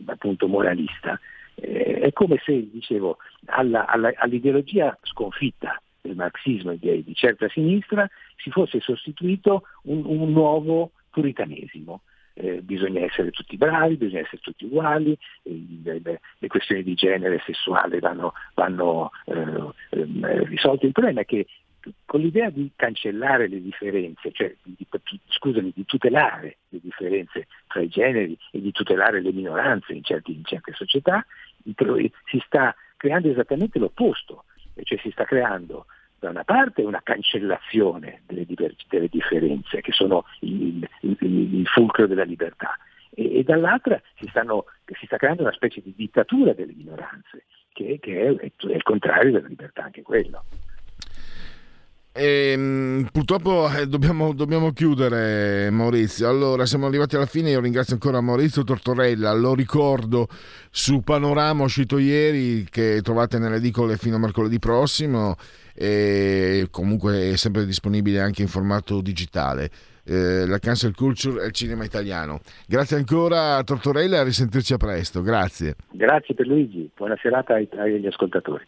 appunto moralista. Eh, è come se, dicevo, alla, alla, all'ideologia sconfitta del marxismo e di, di, certa sinistra si fosse sostituito un, un nuovo puritanesimo. Eh, bisogna essere tutti bravi, bisogna essere tutti uguali, eh, le, le, questioni di genere sessuale vanno, vanno eh, ehm, risolte. Il problema è che con l'idea di cancellare le differenze, cioè di, scusami, di tutelare le differenze tra i generi e di tutelare le minoranze in, certi, in certe società, si sta creando esattamente l'opposto, cioè si sta creando da una parte una cancellazione delle, delle differenze che sono il, il, il, fulcro della libertà e, e dall'altra si, stanno, si, sta creando una specie di dittatura delle minoranze che, che è, è, il contrario della libertà anche quello. Ehm, purtroppo eh, dobbiamo, dobbiamo, chiudere Maurizio. Allora, siamo arrivati alla fine. Io ringrazio ancora Maurizio Tortorella. Lo ricordo su Panorama uscito ieri che trovate nelle edicole fino a mercoledì prossimo e comunque è sempre disponibile anche in formato digitale. Eh, la cancel culture e il cinema italiano. Grazie ancora a Tortorella a risentirci a presto. Grazie. Grazie per Luigi. Buona serata agli ascoltatori.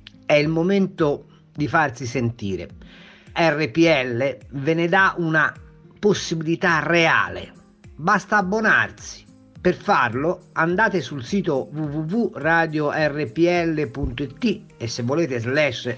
è il momento di farsi sentire. RPL ve ne dà una possibilità reale. Basta abbonarsi. Per farlo andate sul sito www.radiorpl.it e se volete slash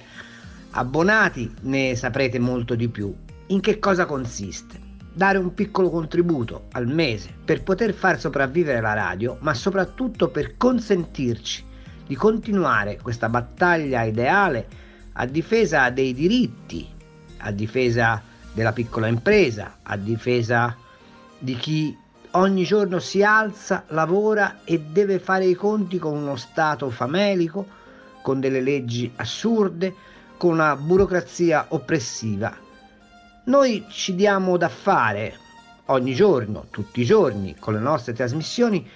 abbonati ne saprete molto di più. In che cosa consiste? Dare un piccolo contributo al mese per poter far sopravvivere la radio, ma soprattutto per consentirci di continuare questa battaglia ideale a difesa dei diritti, a difesa della piccola impresa, a difesa di chi ogni giorno si alza, lavora e deve fare i conti con uno Stato famelico, con delle leggi assurde, con una burocrazia oppressiva. Noi ci diamo da fare ogni giorno, tutti i giorni, con le nostre trasmissioni,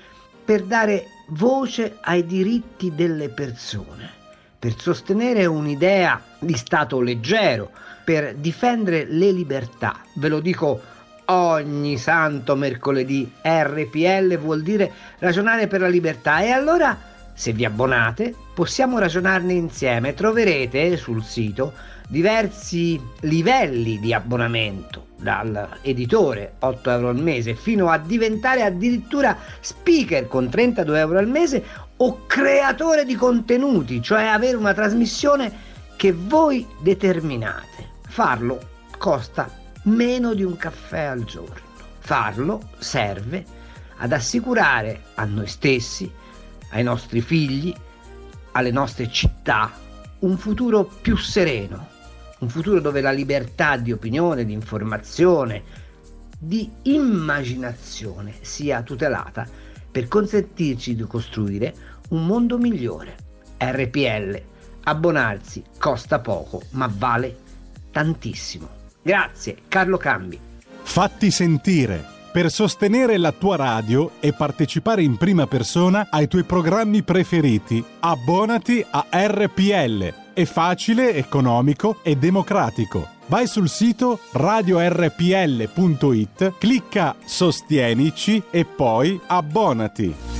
per dare voce ai diritti delle persone, per sostenere un'idea di Stato leggero, per difendere le libertà. Ve lo dico ogni santo mercoledì. RPL vuol dire ragionare per la libertà. E allora, se vi abbonate, possiamo ragionarne insieme. Troverete sul sito diversi livelli di abbonamento, dal editore 8 euro al mese fino a diventare addirittura speaker con 32 euro al mese o creatore di contenuti, cioè avere una trasmissione che voi determinate. Farlo costa meno di un caffè al giorno. Farlo serve ad assicurare a noi stessi, ai nostri figli, alle nostre città un futuro più sereno, un futuro dove la libertà di opinione, di informazione, di immaginazione sia tutelata per consentirci di costruire un mondo migliore. RPL, abbonarsi costa poco ma vale tantissimo. Grazie, Carlo Cambi. Fatti sentire per sostenere la tua radio e partecipare in prima persona ai tuoi programmi preferiti. Abbonati a RPL. È facile, economico e democratico. Vai sul sito radiorpl.it, clicca Sostienici e poi abbonati.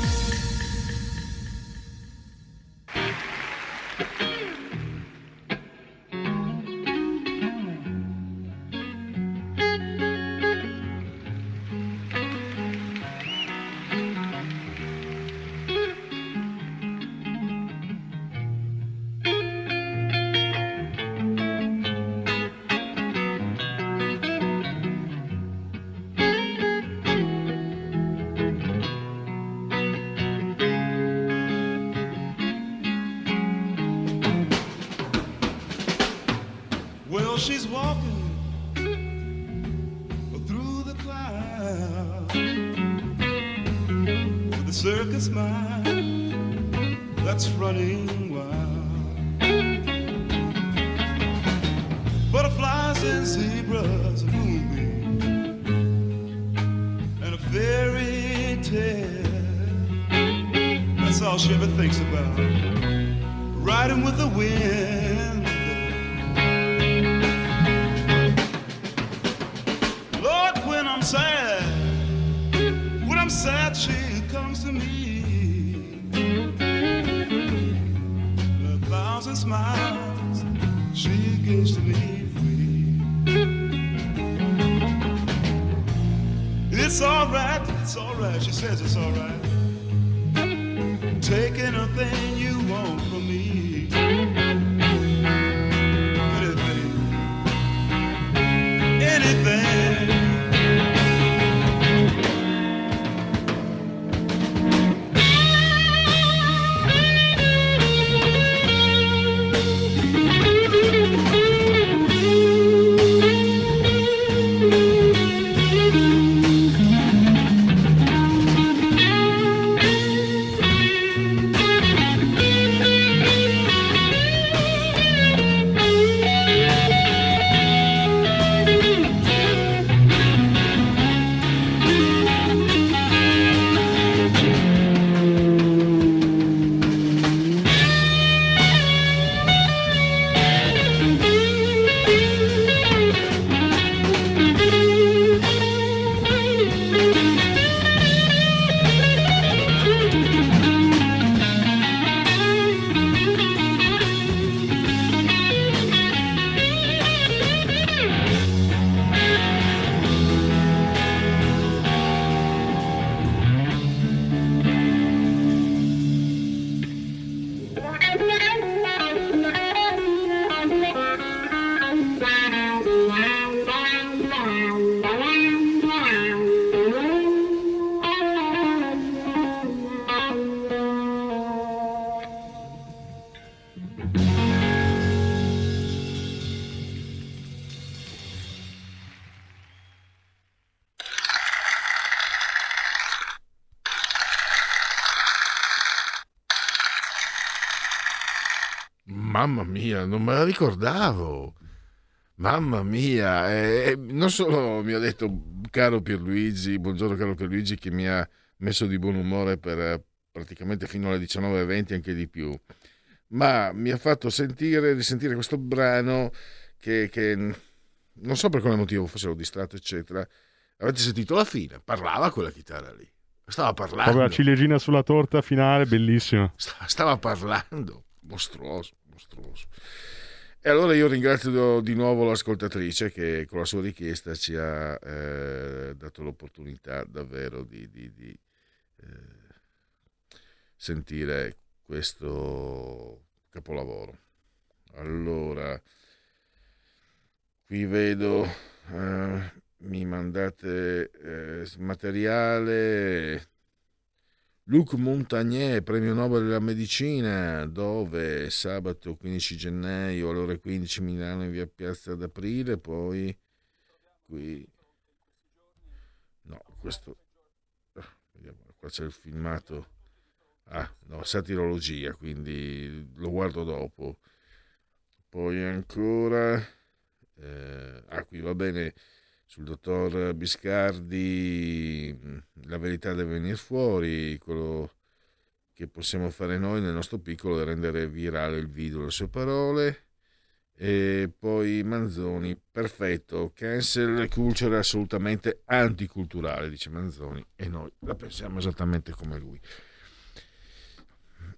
And zebras, and a fairy tale. That's all she ever thinks about. Riding with the wind. Lord, when I'm sad, when I'm sad, she comes to me. A thousand smiles she gives to me It's alright, it's alright, she says it's alright. Take anything you want from me. Non me la ricordavo. Mamma mia, eh, non solo mi ha detto caro Pierluigi, buongiorno caro Pierluigi che mi ha messo di buon umore per eh, praticamente fino alle 19.20 anche di più. Ma mi ha fatto sentire risentire questo brano che, che non so per quale motivo fosse ero distratto eccetera. Avete sentito la fine? Parlava quella chitarra lì. Stava parlando. Proprio la ciliegina sulla torta finale, bellissima. stava parlando. Mostruoso mostruoso e allora io ringrazio di nuovo l'ascoltatrice che con la sua richiesta ci ha eh, dato l'opportunità davvero di, di, di eh, sentire questo capolavoro. Allora, qui vedo, eh, mi mandate eh, materiale. Luc Montagnier, premio Nobel della medicina, dove sabato 15 gennaio alle ore 15 Milano in via Piazza d'Aprile, poi qui... No, questo... Vediamo, qua c'è il filmato. Ah, no, satirologia, quindi lo guardo dopo. Poi ancora... Eh, ah, qui va bene sul dottor Biscardi la verità deve venire fuori, quello che possiamo fare noi nel nostro piccolo è rendere virale il video, le sue parole. E poi Manzoni, perfetto, cancel culture è assolutamente anticulturale, dice Manzoni, e noi la pensiamo esattamente come lui.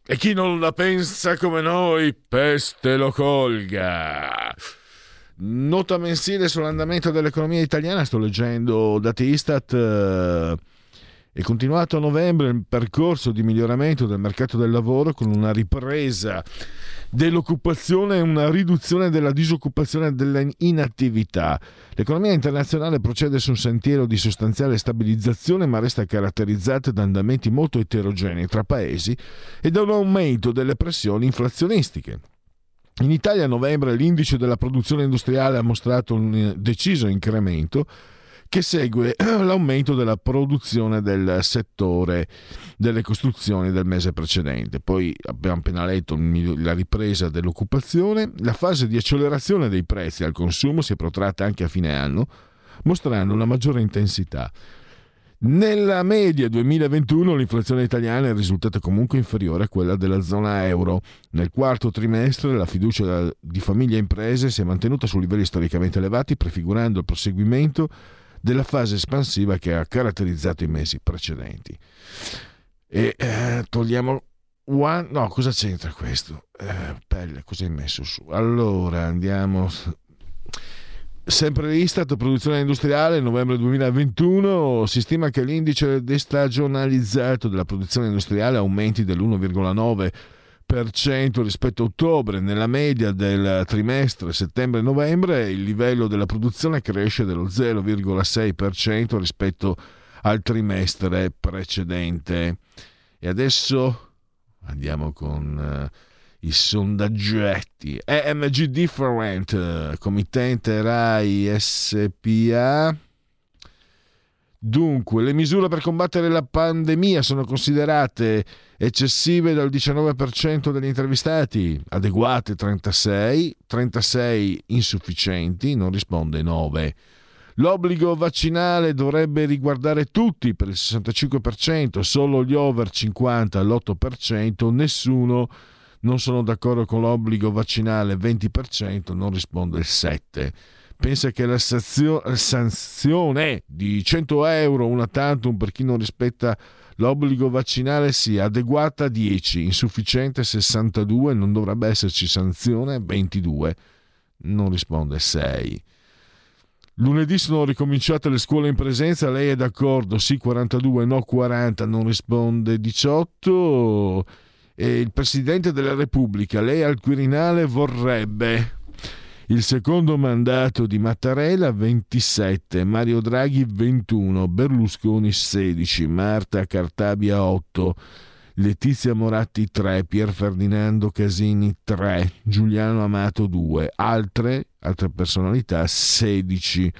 E chi non la pensa come noi, peste lo colga. Nota mensile sull'andamento dell'economia italiana, sto leggendo dati Istat. eh, è continuato a novembre il percorso di miglioramento del mercato del lavoro con una ripresa dell'occupazione e una riduzione della disoccupazione e dell'inattività. L'economia internazionale procede su un sentiero di sostanziale stabilizzazione ma resta caratterizzata da andamenti molto eterogenei tra paesi e da un aumento delle pressioni inflazionistiche. In Italia a novembre l'indice della produzione industriale ha mostrato un deciso incremento che segue l'aumento della produzione del settore delle costruzioni del mese precedente. Poi abbiamo appena letto la ripresa dell'occupazione, la fase di accelerazione dei prezzi al consumo si è protratta anche a fine anno, mostrando una maggiore intensità. Nella media 2021 l'inflazione italiana è risultata comunque inferiore a quella della zona euro. Nel quarto trimestre la fiducia di famiglie e imprese si è mantenuta su livelli storicamente elevati, prefigurando il proseguimento della fase espansiva che ha caratterizzato i mesi precedenti. E eh, togliamo One... No, cosa c'entra questo? Eh, pelle, cosa hai messo su? Allora, andiamo... Sempre l'Istat, produzione industriale, novembre 2021, si stima che l'indice destagionalizzato della produzione industriale aumenti dell'1,9% rispetto a ottobre. Nella media del trimestre settembre-novembre il livello della produzione cresce dello 0,6% rispetto al trimestre precedente. E adesso andiamo con eh, i sondaggetti. EMG Different, committente RAI SPA. Dunque, le misure per combattere la pandemia sono considerate eccessive dal 19% degli intervistati, adeguate 36, 36 insufficienti, non risponde 9. L'obbligo vaccinale dovrebbe riguardare tutti per il 65%, solo gli over 50 all'8%, nessuno non sono d'accordo con l'obbligo vaccinale 20%, non risponde il 7%. Pensa che la sanzione di 100 euro una tantum per chi non rispetta l'obbligo vaccinale sia adeguata 10, insufficiente 62, non dovrebbe esserci sanzione 22, non risponde 6. Lunedì sono ricominciate le scuole in presenza, lei è d'accordo? Sì 42, no 40, non risponde 18. E il Presidente della Repubblica, lei al Quirinale vorrebbe il secondo mandato di Mattarella 27, Mario Draghi 21, Berlusconi 16, Marta Cartabia 8, Letizia Moratti 3, Pier Ferdinando Casini 3, Giuliano Amato 2, altre, altre personalità 16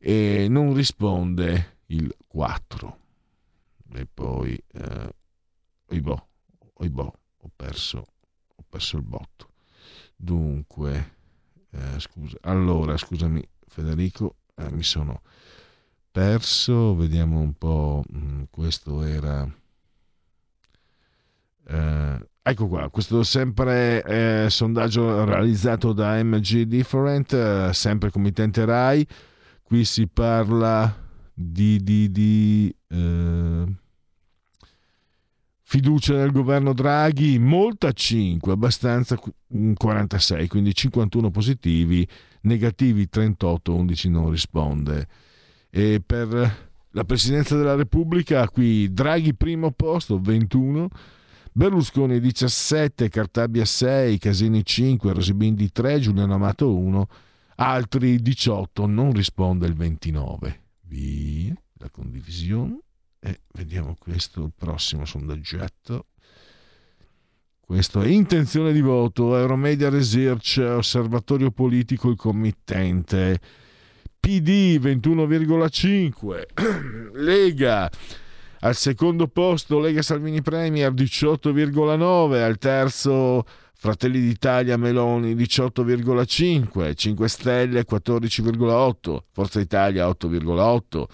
e non risponde il 4. E poi, eh, oibò, ho perso, ho perso il botto. Dunque, eh, scusa, allora, scusami Federico, eh, mi sono perso, vediamo un po', mm, questo era... Eh, ecco qua, questo sempre eh, sondaggio realizzato da MG Different, eh, sempre committente RAI, qui si parla di, di, di eh, fiducia nel governo Draghi, molta 5, abbastanza 46, quindi 51 positivi, negativi 38, 11 non risponde. E per la Presidenza della Repubblica, qui Draghi primo posto, 21, Berlusconi 17, Cartabia 6, Casini 5, Rosibindi 3, Giuliano Amato 1, altri 18, non risponde il 29. Via la condivisione e vediamo questo, prossimo sondaggetto. Questo è intenzione di voto, Euromedia Research, osservatorio politico, il committente. PD 21,5, Lega al secondo posto Lega Salvini Premier 18,9, al terzo Fratelli d'Italia Meloni 18,5, 5 Stelle 14,8, Forza Italia 8,8,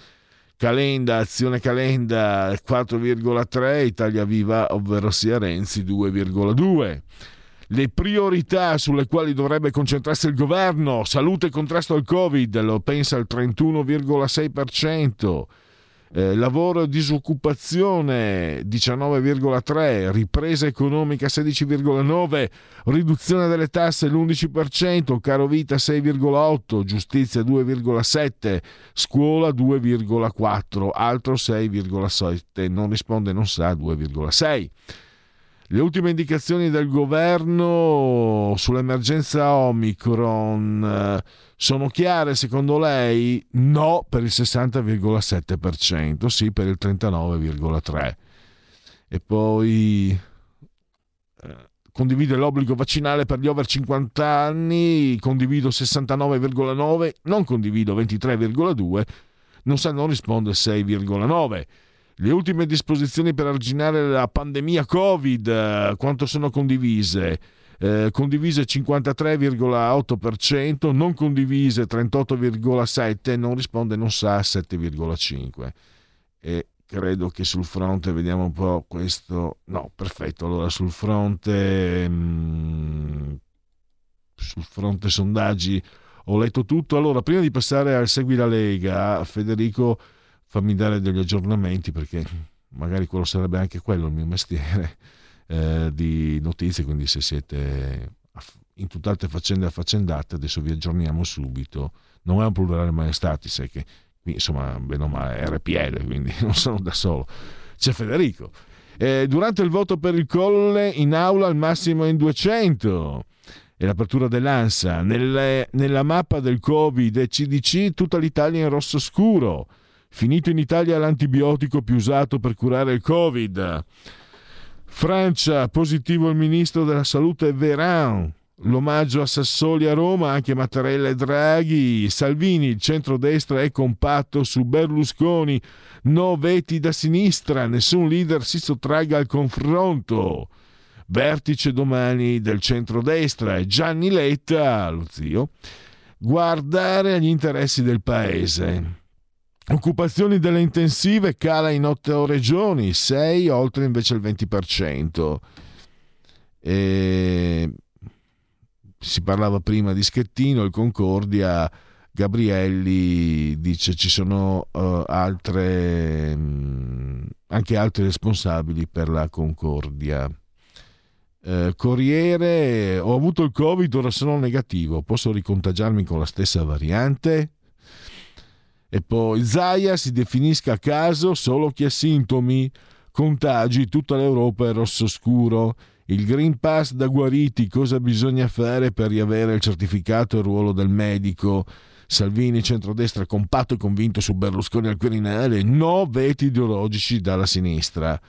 Calenda, Azione Calenda 4,3, Italia Viva, ovvero sia Renzi 2,2 le priorità sulle quali dovrebbe concentrarsi il governo, salute e contrasto al Covid, lo pensa il 31,6%, eh, lavoro e disoccupazione 19,3%, ripresa economica 16,9%, riduzione delle tasse l'11%, caro vita 6,8%, giustizia 2,7%, scuola 2,4%, altro 6,7%, non risponde, non sa 2,6%. Le ultime indicazioni del governo sull'emergenza Omicron eh, sono chiare secondo lei? No per il 60,7%, sì per il 39,3%. E poi eh, condivide l'obbligo vaccinale per gli over 50 anni, condivido 69,9%, non condivido 23,2%, non sa, non risponde 6,9%. Le ultime disposizioni per arginare la pandemia Covid, eh, quanto sono condivise? Eh, condivise 53,8%, non condivise 38,7%, non risponde, non sa 7,5%. E credo che sul fronte, vediamo un po' questo, no, perfetto, allora sul fronte, mh, mm, sul fronte sondaggi ho letto tutto. Allora, prima di passare al Segui la Lega, Federico fammi dare degli aggiornamenti perché magari quello sarebbe anche quello il mio mestiere eh, di notizie, quindi se siete in tutt'altre faccende affaccendate, adesso vi aggiorniamo subito. Non è un plurale maestati, sai che qui insomma, bene o male, è RPL, quindi non sono da solo. C'è Federico. Eh, durante il voto per il Colle in aula al massimo in 200 e l'apertura dell'ANSA. Nelle, nella mappa del Covid e CDC tutta l'Italia in rosso scuro. Finito in Italia l'antibiotico più usato per curare il Covid. Francia, positivo il ministro della salute Veran. L'omaggio a Sassoli a Roma, anche Mattarella e Draghi. Salvini, il centrodestra è compatto su Berlusconi. No veti da sinistra, nessun leader si sottragga al confronto. Vertice domani del centrodestra e Gianni Letta, lo zio, guardare agli interessi del paese. Occupazioni delle intensive cala in otto regioni, 6 oltre invece il 20%. E si parlava prima di Schettino, il Concordia, Gabrielli dice ci sono uh, altre, um, anche altri responsabili per la Concordia. Uh, Corriere, ho avuto il Covid, ora sono negativo, posso ricontagiarmi con la stessa variante? E poi Zaia si definisca a caso solo chi ha sintomi, contagi, tutta l'Europa è rosso scuro. Il Green Pass da guariti, cosa bisogna fare per riavere il certificato e il ruolo del medico? Salvini, centrodestra, compatto e convinto su Berlusconi al Quirinale, no veti ideologici dalla sinistra.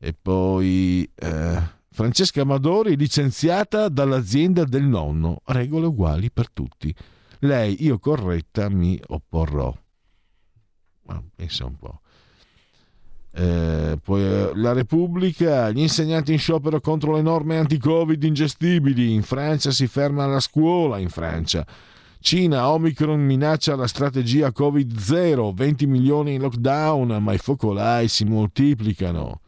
E poi eh, Francesca Amadori, licenziata dall'azienda del nonno, regole uguali per tutti lei, io corretta, mi opporrò. Ma pensa un po'. Eh, poi eh, la Repubblica, gli insegnanti in sciopero contro le norme anti-Covid ingestibili. In Francia si ferma la scuola, in Francia. Cina, Omicron minaccia la strategia Covid-0, 20 milioni in lockdown, ma i focolai si moltiplicano.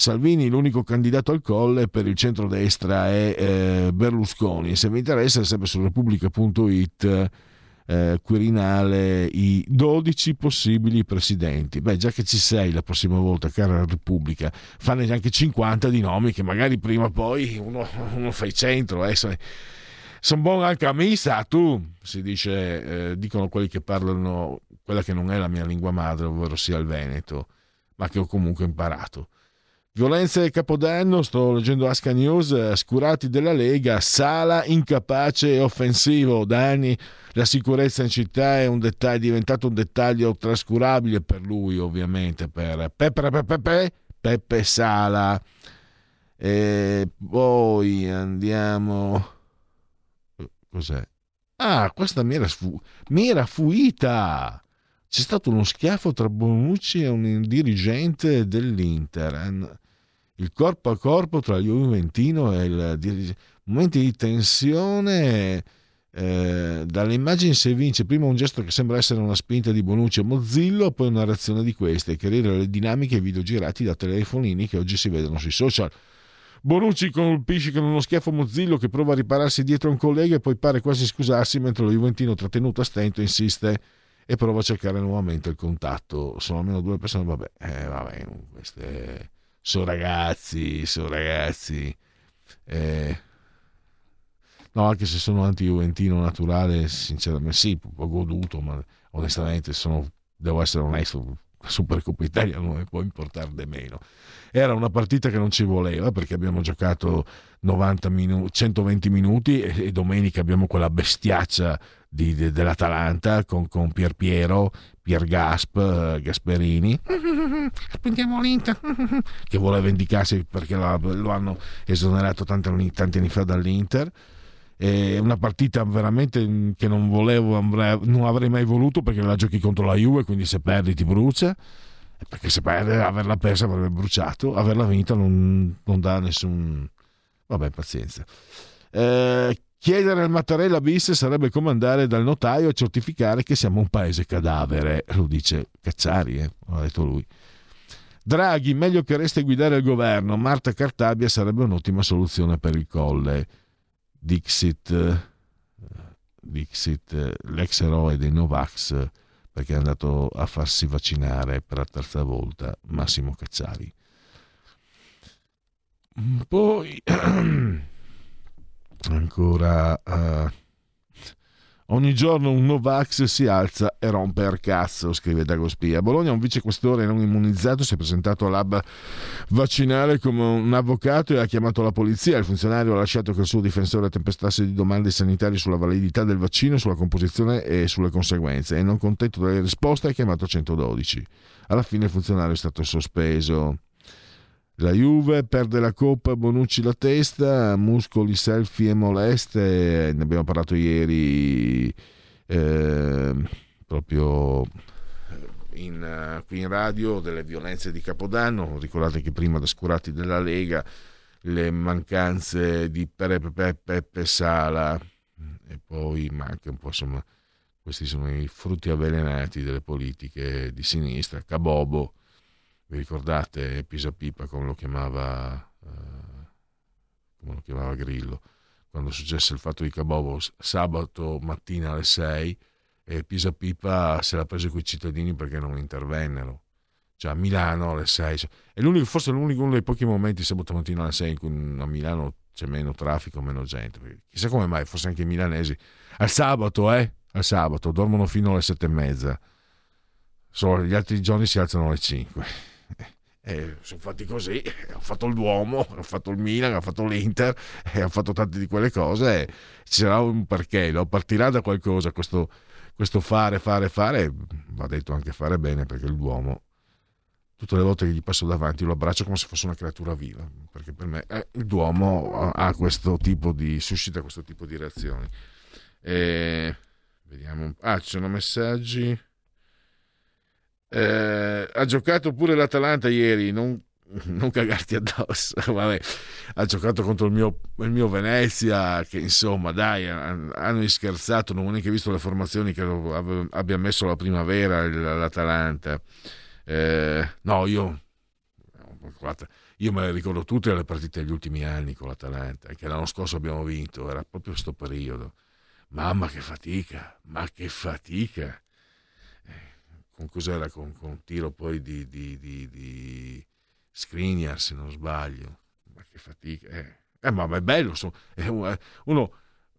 Salvini, l'unico candidato al colle per il centrodestra è eh, Berlusconi. Se vi interessa, sempre su repubblica.it eh, Quirinale i 12 possibili presidenti. Beh, già che ci sei la prossima volta, cara Repubblica, fanne anche 50 di nomi che magari prima o poi uno, uno fai centro. Eh, sono buono anche a missa, tu, si dice, eh, dicono quelli che parlano quella che non è la mia lingua madre, ovvero sia il Veneto, ma che ho comunque imparato. Violenze e Capodanno, sto leggendo Asca News, scurati della Lega, Sala incapace e offensivo. Da anni la sicurezza in città è, un dettaglio, è diventato un dettaglio trascurabile per lui, ovviamente, per Peppe, Peppe, Peppe, Peppe Sala. E poi andiamo... Cos'è? Ah, questa mi era, sfu... mi era fuita! C'è stato uno schiaffo tra Bonucci e un dirigente dell'Inter il corpo a corpo tra il Juventino e il dirigente. Momenti di tensione. Eh, dalle immagini si evince prima un gesto che sembra essere una spinta di Bonucci a Mozillo, poi una reazione di queste, che chiarire le dinamiche e video girati da telefonini che oggi si vedono sui social. Bonucci colpisce con uno schiaffo Mozillo che prova a ripararsi dietro a un collega e poi pare quasi scusarsi mentre lo Juventino trattenuto a stento insiste e prova a cercare nuovamente il contatto. Sono almeno due persone, vabbè, eh, vabbè queste sono ragazzi, sono ragazzi. Eh, no, anche se sono anti-juventino naturale, sinceramente sì, ho goduto, ma onestamente sono, devo essere onesto, Supercoppa Italia non mi può importare di meno. Era una partita che non ci voleva perché abbiamo giocato 90 minu- 120 minuti e, e, domenica abbiamo quella bestiaccia di, de, dell'Atalanta con, con Pier Piero, Pier Gasp, uh, Gasperini. Spingiamo l'Inter che vuole vendicarsi perché lo, lo hanno esonerato tanti, tanti anni fa dall'Inter è una partita veramente che non volevo, non avrei mai voluto perché la giochi contro la Juve, quindi se perdi ti brucia. Perché se perde, averla persa avrebbe bruciato, averla vinta non, non dà nessun. Vabbè, pazienza. Eh, chiedere al Mattarella bis sarebbe come andare dal notaio a certificare che siamo un paese cadavere, lo dice Cacciari, eh? ha detto lui. Draghi, meglio che resti a guidare il governo. Marta Cartabia sarebbe un'ottima soluzione per il colle. Dixit, Dixit l'ex eroe dei Novax, perché è andato a farsi vaccinare per la terza volta, Massimo Cacciari. Poi ancora uh, Ogni giorno un Novax si alza e rompe il cazzo, scrive Dagospia. A Bologna un vicequestore non immunizzato si è presentato all'hub vaccinale come un avvocato e ha chiamato la polizia. Il funzionario ha lasciato che il suo difensore tempestasse di domande sanitarie sulla validità del vaccino, sulla composizione e sulle conseguenze e non contento delle risposte ha chiamato 112. Alla fine il funzionario è stato sospeso. La Juve perde la Coppa, Bonucci la testa, muscoli, selfie e moleste, ne abbiamo parlato ieri eh, proprio in, qui in radio delle violenze di Capodanno, ricordate che prima da Scurati della Lega le mancanze di Peppe Peppe Sala e poi manca un po' insomma questi sono i frutti avvelenati delle politiche di sinistra, Cabobo vi ricordate Pisa Pipa come lo chiamava, eh, come lo chiamava Grillo? Quando successe il fatto di Cabobo sabato mattina alle 6 e Pisa Pipa se l'ha preso con i cittadini perché non intervennero. Cioè a Milano alle 6. È l'unico, forse l'unico uno dei pochi momenti sabato mattina alle 6 in cui a Milano c'è meno traffico, meno gente. Chissà come mai, forse anche i milanesi. Al sabato, eh? Al sabato, dormono fino alle 7 e mezza. Solo gli altri giorni si alzano alle 5 eh, sono fatti così, ha fatto il Duomo, ha fatto il Milan, ha fatto l'Inter, e ha fatto tante di quelle cose, e ci sarà un perché, no? partirà da qualcosa questo, questo fare, fare, fare, va detto anche fare bene perché il Duomo, tutte le volte che gli passo davanti lo abbraccio come se fosse una creatura viva, perché per me eh, il Duomo ha questo tipo di, suscita questo tipo di reazioni. E, vediamo, ah ci sono messaggi. Eh, ha giocato pure l'Atalanta ieri, non, non cagarti addosso. Vabbè, ha giocato contro il mio, il mio, Venezia, che insomma, dai, hanno scherzato. Non ho neanche visto le formazioni che abbia messo la primavera l'Atalanta. Eh, no, io, io me le ricordo tutte le partite degli ultimi anni con l'Atalanta, che l'anno scorso abbiamo vinto, era proprio questo periodo. Mamma che fatica, ma che fatica! Con cos'era? Con, con un tiro poi di, di, di, di Skriniar se non sbaglio ma che fatica eh, eh ma è bello è uno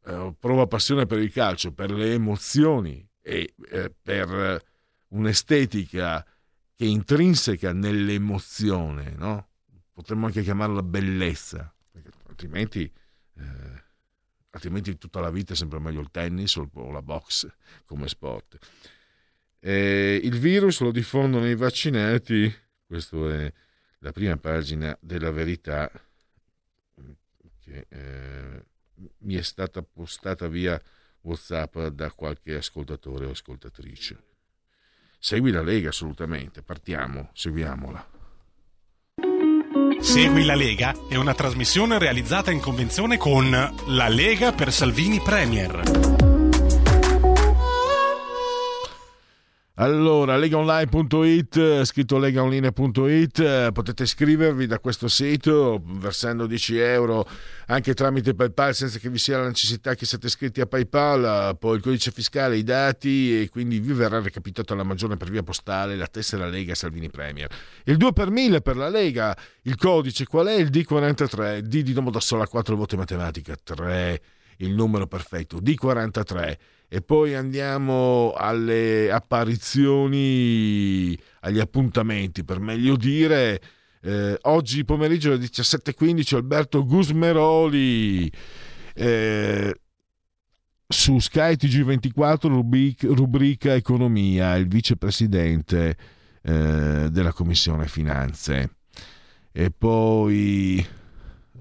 eh, prova passione per il calcio per le emozioni e eh, per un'estetica che è intrinseca nell'emozione no? potremmo anche chiamarla bellezza altrimenti eh, altrimenti tutta la vita è sempre meglio il tennis o la box come sport eh, il virus lo diffondono i vaccinati questo è la prima pagina della verità che eh, mi è stata postata via WhatsApp da qualche ascoltatore o ascoltatrice. Segui la Lega assolutamente, partiamo, seguiamola. Segui la Lega è una trasmissione realizzata in convenzione con La Lega per Salvini Premier. Allora, legaonline.it, scritto legaonline.it, potete iscrivervi da questo sito versando 10 euro anche tramite PayPal senza che vi sia la necessità che siate iscritti a PayPal, poi il codice fiscale, i dati e quindi vi verrà recapitato alla maggiore per via postale la tessera Lega Salvini Premier. Il 2 per 1000 per la Lega, il codice qual è? Il D43, D di Domodossola 4 voto matematica, 3, il numero perfetto, D43 e poi andiamo alle apparizioni, agli appuntamenti per meglio dire. Eh, oggi pomeriggio alle 17.15 Alberto Gusmeroli eh, su Sky TG24 rubrica, rubrica Economia, il vicepresidente eh, della Commissione Finanze. E poi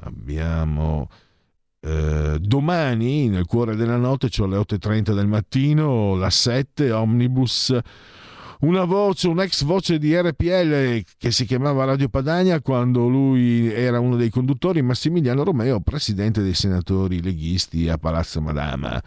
abbiamo eh, domani, nel cuore della notte, cioè alle 8.30 del mattino, la 7 Omnibus. Una voce, un'ex voce di RPL che si chiamava Radio Padania quando lui era uno dei conduttori, Massimiliano Romeo, presidente dei senatori leghisti a Palazzo Madama.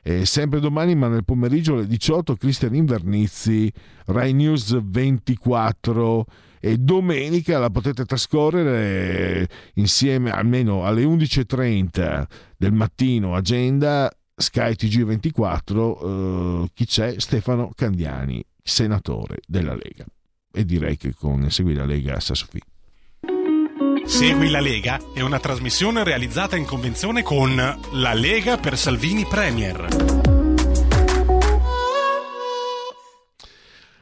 E sempre domani, ma nel pomeriggio alle 18, Cristian Invernizzi, Rai News 24 e domenica la potete trascorrere insieme almeno alle 11.30 del mattino agenda Sky TG24 eh, chi c'è? Stefano Candiani senatore della Lega. E direi che con Segui la Lega sa Sofì Segui la Lega è una trasmissione realizzata in convenzione con La Lega per Salvini Premier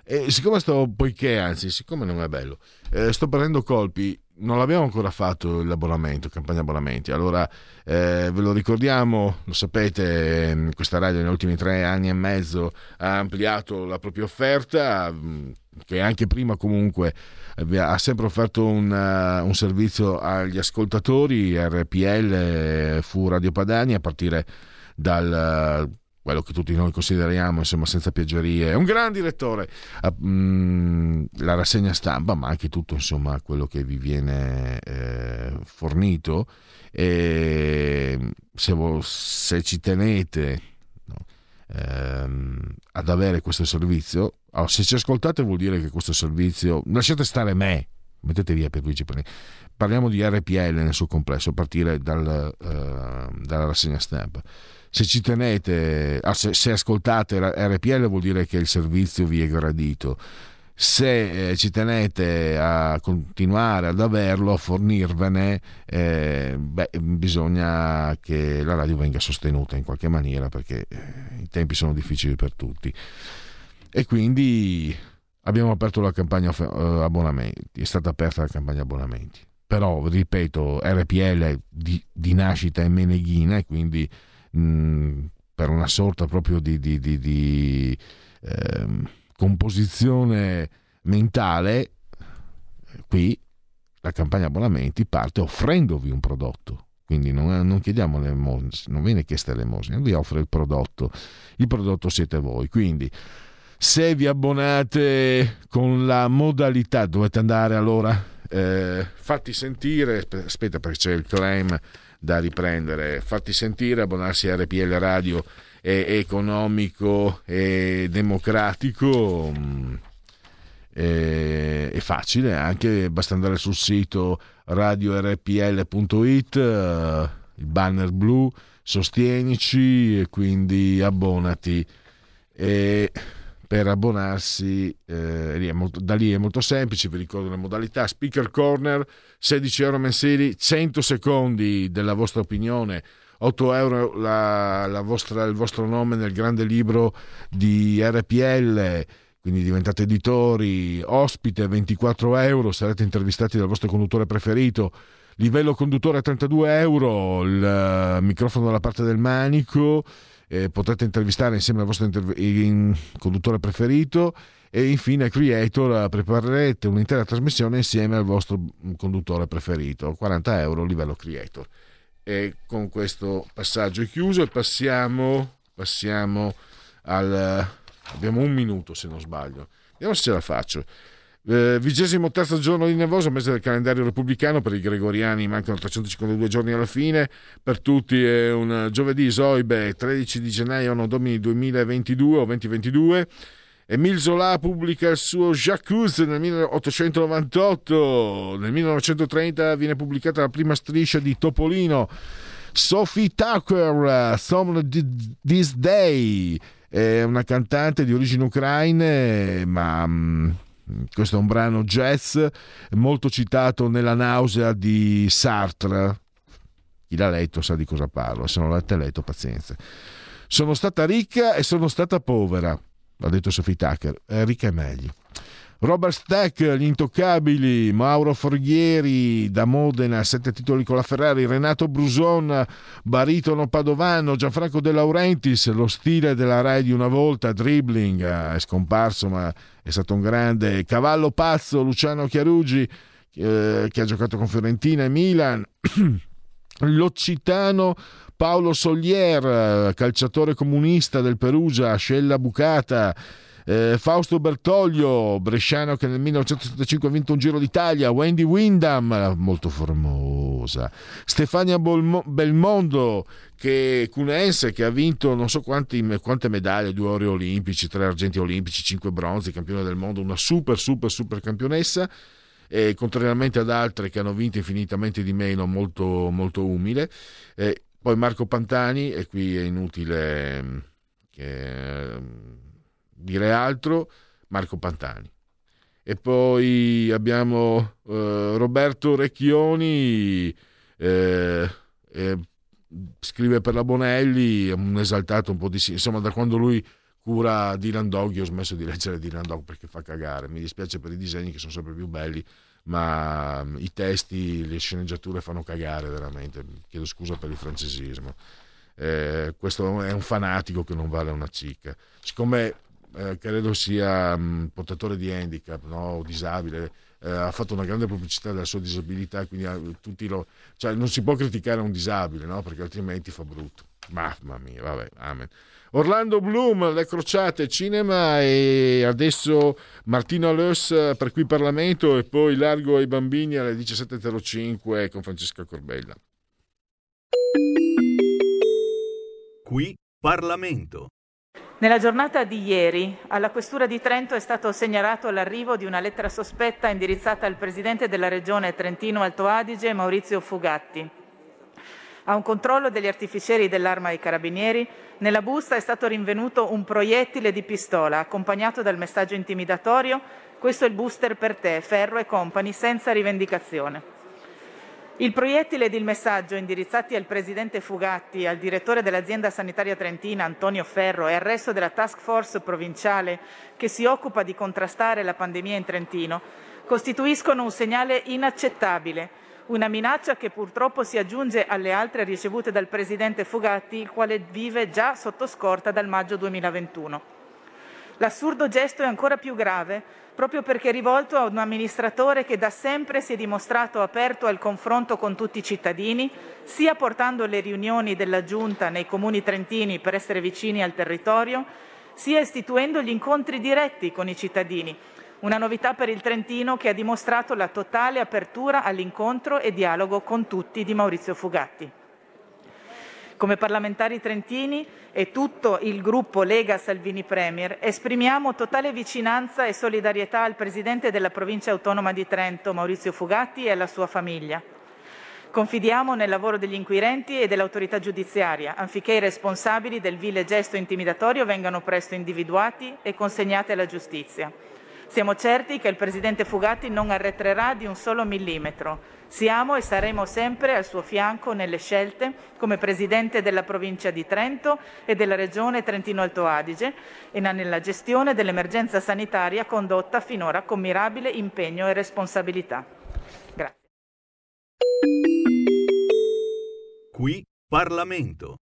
E siccome sto, poiché anzi, siccome non è bello, eh, sto prendendo colpi, non l'abbiamo ancora fatto l'abbonamento, campagna abbonamenti. Allora eh, ve lo ricordiamo, lo sapete, ehm, questa radio negli ultimi tre anni e mezzo ha ampliato la propria offerta, mm, che anche prima comunque ha sempre offerto un, uh, un servizio agli ascoltatori. RPL eh, fu Radio Padania a partire dal quello che tutti noi consideriamo, insomma, senza piaggerie, è un gran direttore, uh, la rassegna stampa, ma anche tutto, insomma, quello che vi viene eh, fornito. E se, se ci tenete no, ehm, ad avere questo servizio, oh, se ci ascoltate vuol dire che questo servizio, lasciate stare me, mettete via per Luigi Parliamo di RPL nel suo complesso, a partire dal, uh, dalla rassegna stampa se ci tenete, ah, se, se, ascoltate RPL vuol dire che il servizio vi è gradito. Se eh, ci tenete a continuare ad averlo, a fornirvene, eh, beh, bisogna che la radio venga sostenuta in qualche maniera perché eh, i tempi sono difficili per tutti. E quindi abbiamo aperto la campagna uh, abbonamenti, è stata aperta la campagna abbonamenti. Però, ripeto, RPL di, di nascita è meneghina e quindi mh, per una sorta proprio di, di, di, di eh, composizione mentale, qui la campagna abbonamenti parte offrendovi un prodotto. Quindi non, non chiediamo l'elemosina, non viene chiesta l'elemosina, vi offre il prodotto. Il prodotto siete voi. Quindi se vi abbonate con la modalità, dovete andare allora eh, fatti sentire, aspetta perché c'è il claim da riprendere, fatti sentire, abbonarsi a RPL Radio è economico e democratico. mm, è, facile, anche basta andare sul sito radiorpl.it, eh, il banner blu, sostienici e quindi abbonati. E per abbonarsi eh, lì molto- da lì è molto semplice, vi ricordo le modalità, speaker corner, 16 euro mensili, 100 secondi della vostra opinione, 8 euro la- la vostra- il vostro nome nel grande libro di RPL, quindi diventate editori, ospite 24 euro, sarete intervistati dal vostro conduttore preferito, livello conduttore 32 euro, il eh, microfono dalla parte del manico, eh, potrete intervistare insieme al vostro interv- in- conduttore preferito e infine creator eh, preparerete un'intera trasmissione insieme al vostro mm, conduttore preferito. 40 euro livello creator. E con questo passaggio è chiuso e passiamo, passiamo al abbiamo un minuto se non sbaglio. Vediamo se ce la faccio eh, vigesimo terzo giorno di nevoso, mese del calendario repubblicano, per i gregoriani mancano 352 giorni alla fine, per tutti è un giovedì Zoibe 13 di gennaio anno domini 2022 o 2022. Emile Zola pubblica il suo Jacuzzi nel 1898, nel 1930 viene pubblicata la prima striscia di Topolino. Sophie Tucker, Some This Day, è una cantante di origini ucraine, ma mm, questo è un brano jazz molto citato nella nausea di Sartre. Chi l'ha letto sa di cosa parlo, se non l'avete letto pazienza. Sono stata ricca e sono stata povera, ha detto Sophie Tucker, Eh, ricca è meglio. Robert Stack, Gli Intoccabili, Mauro Forghieri da Modena, sette titoli con la Ferrari, Renato Bruson, baritono padovano, Gianfranco De Laurentiis, lo stile della Rai di una volta, dribbling, eh, è scomparso ma è stato un grande, Cavallo Pazzo, Luciano Chiarugi, eh, che ha giocato con Fiorentina e Milan, l'Occitano Paolo Solier, calciatore comunista del Perugia, Scella Bucata, eh, Fausto Bertoglio, bresciano che nel 1975 ha vinto un Giro d'Italia, Wendy Windham, molto formosa, Stefania Bolmo- Belmondo, che cunense, che ha vinto non so quanti, quante medaglie, due ori olimpici, tre argenti olimpici, cinque bronzi, campione del mondo, una super, super, super campionessa. E contrariamente ad altre che hanno vinto infinitamente di meno, molto, molto umile. Eh, poi Marco Pantani, e qui è inutile che, dire altro, Marco Pantani. E poi abbiamo eh, Roberto Recchioni, eh, eh, scrive per la Bonelli, un esaltato un po' di... insomma da quando lui cura Dylan Dog, io ho smesso di leggere Dylan Dog perché fa cagare, mi dispiace per i disegni che sono sempre più belli, ma mm, i testi, le sceneggiature fanno cagare veramente, chiedo scusa per il francesismo. Eh, questo è un fanatico che non vale una cicca. Siccome eh, credo sia mh, portatore di handicap no? o disabile, eh, ha fatto una grande pubblicità della sua disabilità, quindi ha- tutti lo, cioè, non si può criticare un disabile no? perché altrimenti fa brutto. Mamma mia, vabbè, amen. Orlando Bloom, Le Crociate, Cinema e adesso Martino Alès per qui Parlamento e poi Largo ai Bambini alle 17.05 con Francesca Corbella. Qui Parlamento. Nella giornata di ieri alla Questura di Trento è stato segnalato l'arrivo di una lettera sospetta indirizzata al Presidente della Regione Trentino Alto Adige, Maurizio Fugatti. A un controllo degli artificieri dell'arma ai carabinieri, nella busta è stato rinvenuto un proiettile di pistola accompagnato dal messaggio intimidatorio «Questo è il booster per te, Ferro e Company, senza rivendicazione». Il proiettile ed il messaggio indirizzati al presidente Fugatti al direttore dell'azienda sanitaria trentina Antonio Ferro e al resto della task force provinciale che si occupa di contrastare la pandemia in Trentino costituiscono un segnale inaccettabile, una minaccia che purtroppo si aggiunge alle altre ricevute dal presidente Fugatti, il quale vive già sotto scorta dal maggio 2021. L'assurdo gesto è ancora più grave proprio perché è rivolto a un amministratore che da sempre si è dimostrato aperto al confronto con tutti i cittadini, sia portando le riunioni della Giunta nei comuni trentini per essere vicini al territorio, sia istituendo gli incontri diretti con i cittadini, Una novità per il Trentino che ha dimostrato la totale apertura all'incontro e dialogo con tutti di Maurizio Fugatti. Come parlamentari trentini e tutto il gruppo Lega Salvini Premier esprimiamo totale vicinanza e solidarietà al Presidente della Provincia Autonoma di Trento, Maurizio Fugatti, e alla sua famiglia. Confidiamo nel lavoro degli inquirenti e dell'autorità giudiziaria, affinché i responsabili del vile gesto intimidatorio vengano presto individuati e consegnati alla giustizia. Siamo certi che il Presidente Fugatti non arretrerà di un solo millimetro. Siamo e saremo sempre al suo fianco nelle scelte come Presidente della Provincia di Trento e della Regione Trentino-Alto Adige e nella gestione dell'emergenza sanitaria condotta finora con mirabile impegno e responsabilità. Grazie. Qui Parlamento.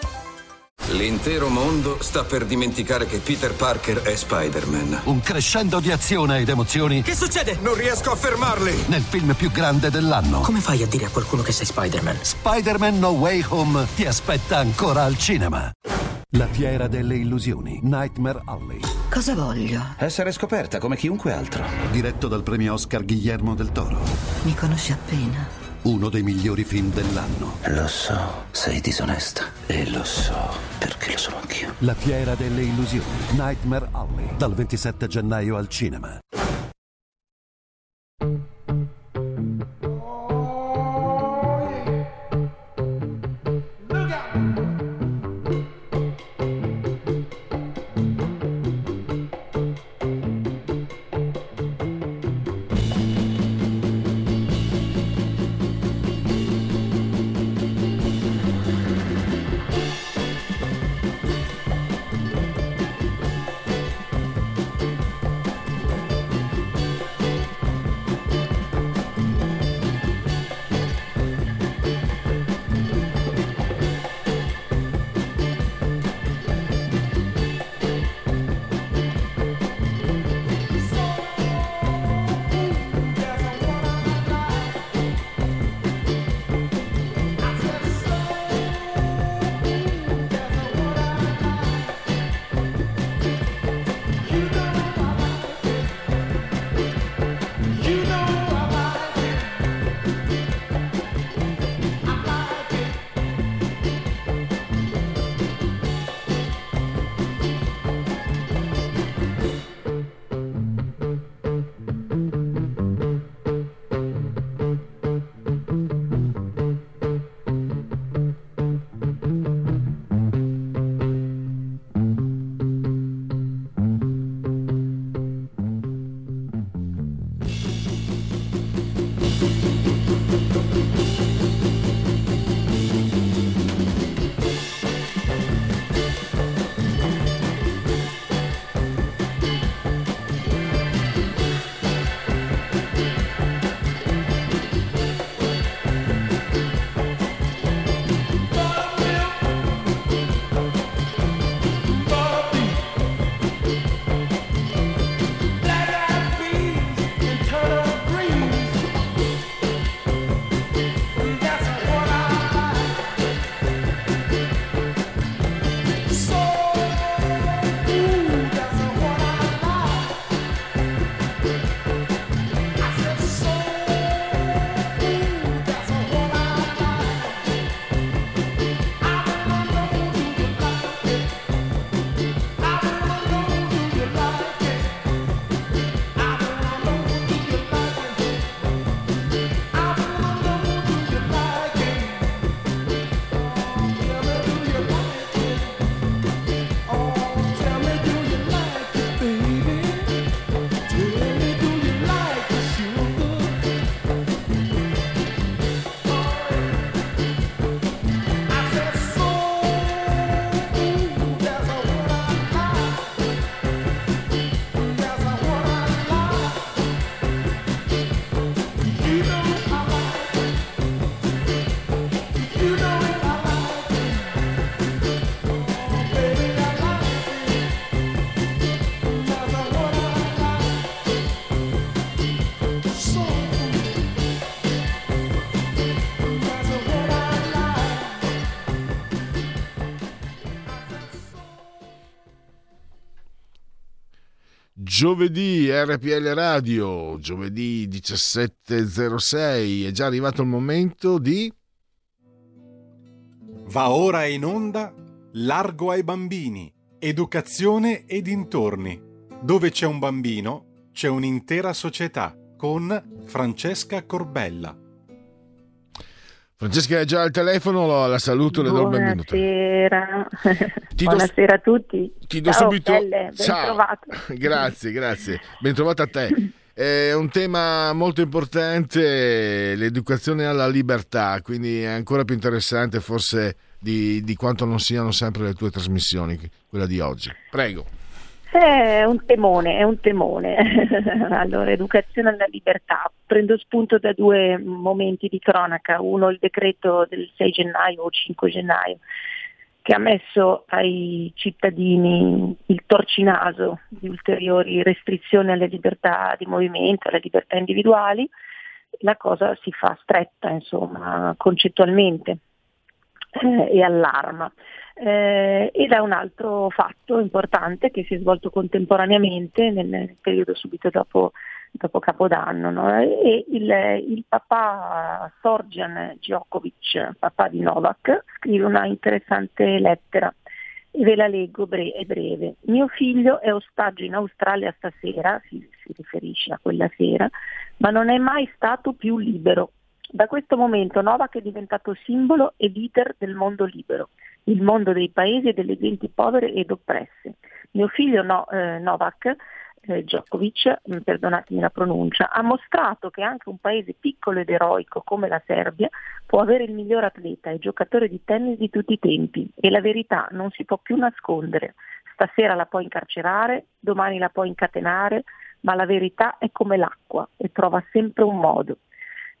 L'intero mondo sta per dimenticare che Peter Parker è Spider-Man. Un crescendo di azione ed emozioni Che succede? Non riesco a fermarli! nel film più grande dell'anno. Come fai a dire a qualcuno che sei Spider-Man? Spider-Man No Way Home ti aspetta ancora al cinema. La fiera delle illusioni, Nightmare Alley. Cosa voglio? Essere scoperta come chiunque altro. Diretto dal premio Oscar Guillermo del Toro. Mi conosci appena. Uno dei migliori film dell'anno. Lo so, sei disonesta. E lo so, perché lo sono anch'io. La fiera delle illusioni, Nightmare Alley. Dal 27 gennaio al cinema. Giovedì RPL Radio, giovedì 17.06, è già arrivato il momento di... Va ora in onda Largo ai bambini, educazione e dintorni. Dove c'è un bambino, c'è un'intera società con Francesca Corbella. Francesca è già al telefono, la, saluto, le do il benvenuto. Buonasera, do- buonasera a tutti. Ti do Ciao, subito... belle, ben Ciao. trovato. grazie, grazie. Ben trovata a te. È un tema molto importante, l'educazione alla libertà, quindi è ancora più interessante forse di, di quanto non siano sempre le tue trasmissioni, quella di oggi. Prego. È un temone, è un temone. allora, educazione alla libertà. Prendo spunto da due momenti di cronaca. Uno, il decreto del 6 gennaio o 5 gennaio, che ha messo ai cittadini il torcinaso di ulteriori restrizioni alle libertà di movimento, alle libertà individuali. La cosa si fa stretta, insomma, concettualmente eh, e allarma. Eh, ed è un altro fatto importante che si è svolto contemporaneamente nel, periodo subito dopo, dopo Capodanno. no? E il, il papà Sorjan Djokovic, papà di Novak, scrive una interessante lettera e ve la leggo, bre- è breve. Mio figlio è ostaggio in Australia stasera, si, si riferisce a quella sera, ma non è mai stato più libero. Da questo momento Novak è diventato simbolo e leader del mondo libero, il mondo dei paesi e delle genti povere ed oppresse. Mio figlio no, eh, Novak eh, Djokovic, mh, perdonatemi la pronuncia, ha mostrato che anche un paese piccolo ed eroico come la Serbia può avere il miglior atleta e giocatore di tennis di tutti i tempi e la verità non si può più nascondere. Stasera la puoi incarcerare, domani la puoi incatenare, ma la verità è come l'acqua e trova sempre un modo.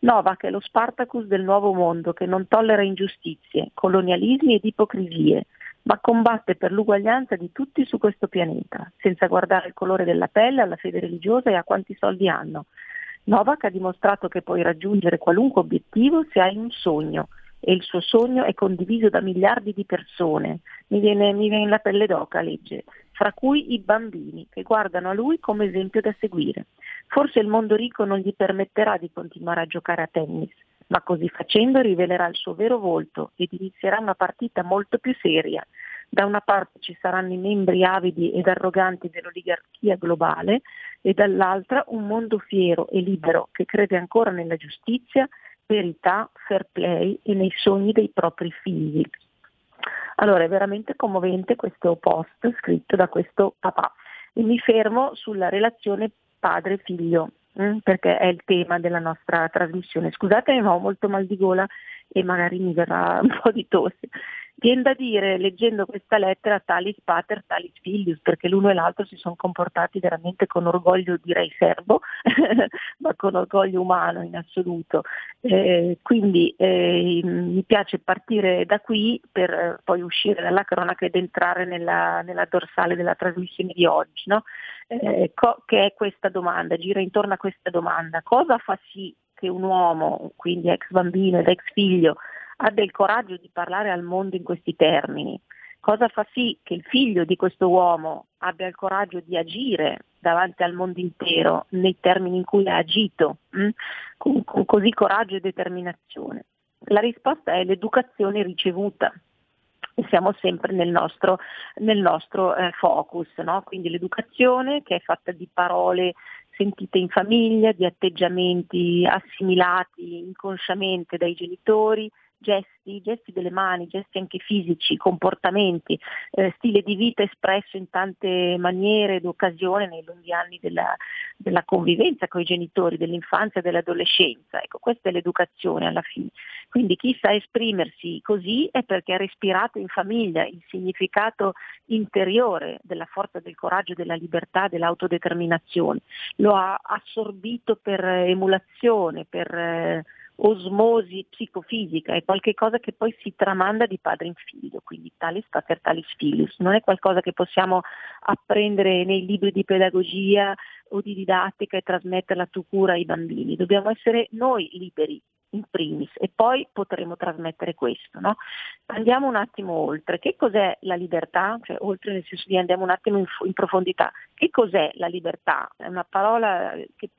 Novak è lo Spartacus del nuovo mondo che non tollera ingiustizie, colonialismi ed ipocrisie, ma combatte per l'uguaglianza di tutti su questo pianeta, senza guardare il colore della pelle, alla fede religiosa e a quanti soldi hanno. Novak ha dimostrato che puoi raggiungere qualunque obiettivo se hai un sogno e il suo sogno è condiviso da miliardi di persone. Mi viene, mi viene la pelle d'oca a leggere, fra cui i bambini che guardano a lui come esempio da seguire. Forse il mondo ricco non gli permetterà di continuare a giocare a tennis, ma così facendo rivelerà il suo vero volto ed inizierà una partita molto più seria. Da una parte ci saranno i membri avidi ed arroganti dell'oligarchia globale e dall'altra un mondo fiero e libero che crede ancora nella giustizia, verità, fair play e nei sogni dei propri figli. Allora è veramente commovente questo post scritto da questo papà e mi fermo sulla relazione padre-figlio mm, perché è il tema della nostra trasmissione. Scusatemi ma ho molto mal di gola e magari mi verrà un po' di tosse. Viene da dire, leggendo questa lettera, talis pater, talis filius, perché l'uno e l'altro si sono comportati veramente con orgoglio, direi serbo, ma con orgoglio umano in assoluto. Eh, quindi eh, mi piace partire da qui per eh, poi uscire dalla cronaca ed entrare nella, nella dorsale della trasmissione di oggi. No? Eh, co- che è questa domanda, gira intorno a questa domanda. Cosa fa sì che un uomo, quindi ex bambino ed ex figlio, abbia il coraggio di parlare al mondo in questi termini? Cosa fa sì che il figlio di questo uomo abbia il coraggio di agire davanti al mondo intero nei termini in cui ha agito, mh? Con, con così coraggio e determinazione? La risposta è l'educazione ricevuta. Siamo sempre nel nostro, nel nostro eh, focus, no? quindi l'educazione che è fatta di parole sentite in famiglia, di atteggiamenti assimilati inconsciamente dai genitori, gesti, gesti delle mani, gesti anche fisici, comportamenti, eh, stile di vita espresso in tante maniere ed occasioni nei lunghi anni della, della convivenza con i genitori, dell'infanzia e dell'adolescenza. Ecco, questa è l'educazione alla fine. Quindi chi sa esprimersi così è perché ha respirato in famiglia il significato interiore della forza del coraggio, della libertà, dell'autodeterminazione. Lo ha assorbito per emulazione, per eh, osmosi psicofisica, è qualcosa che poi si tramanda di padre in figlio, quindi talis pater talis filius, non è qualcosa che possiamo apprendere nei libri di pedagogia o di didattica e trasmetterla tu cura ai bambini, dobbiamo essere noi liberi in primis e poi potremo trasmettere questo. No? Andiamo un attimo oltre. Che cos'è la libertà? Cioè, oltre nel senso di andiamo un attimo in, in profondità. Che cos'è la libertà? È una parola che,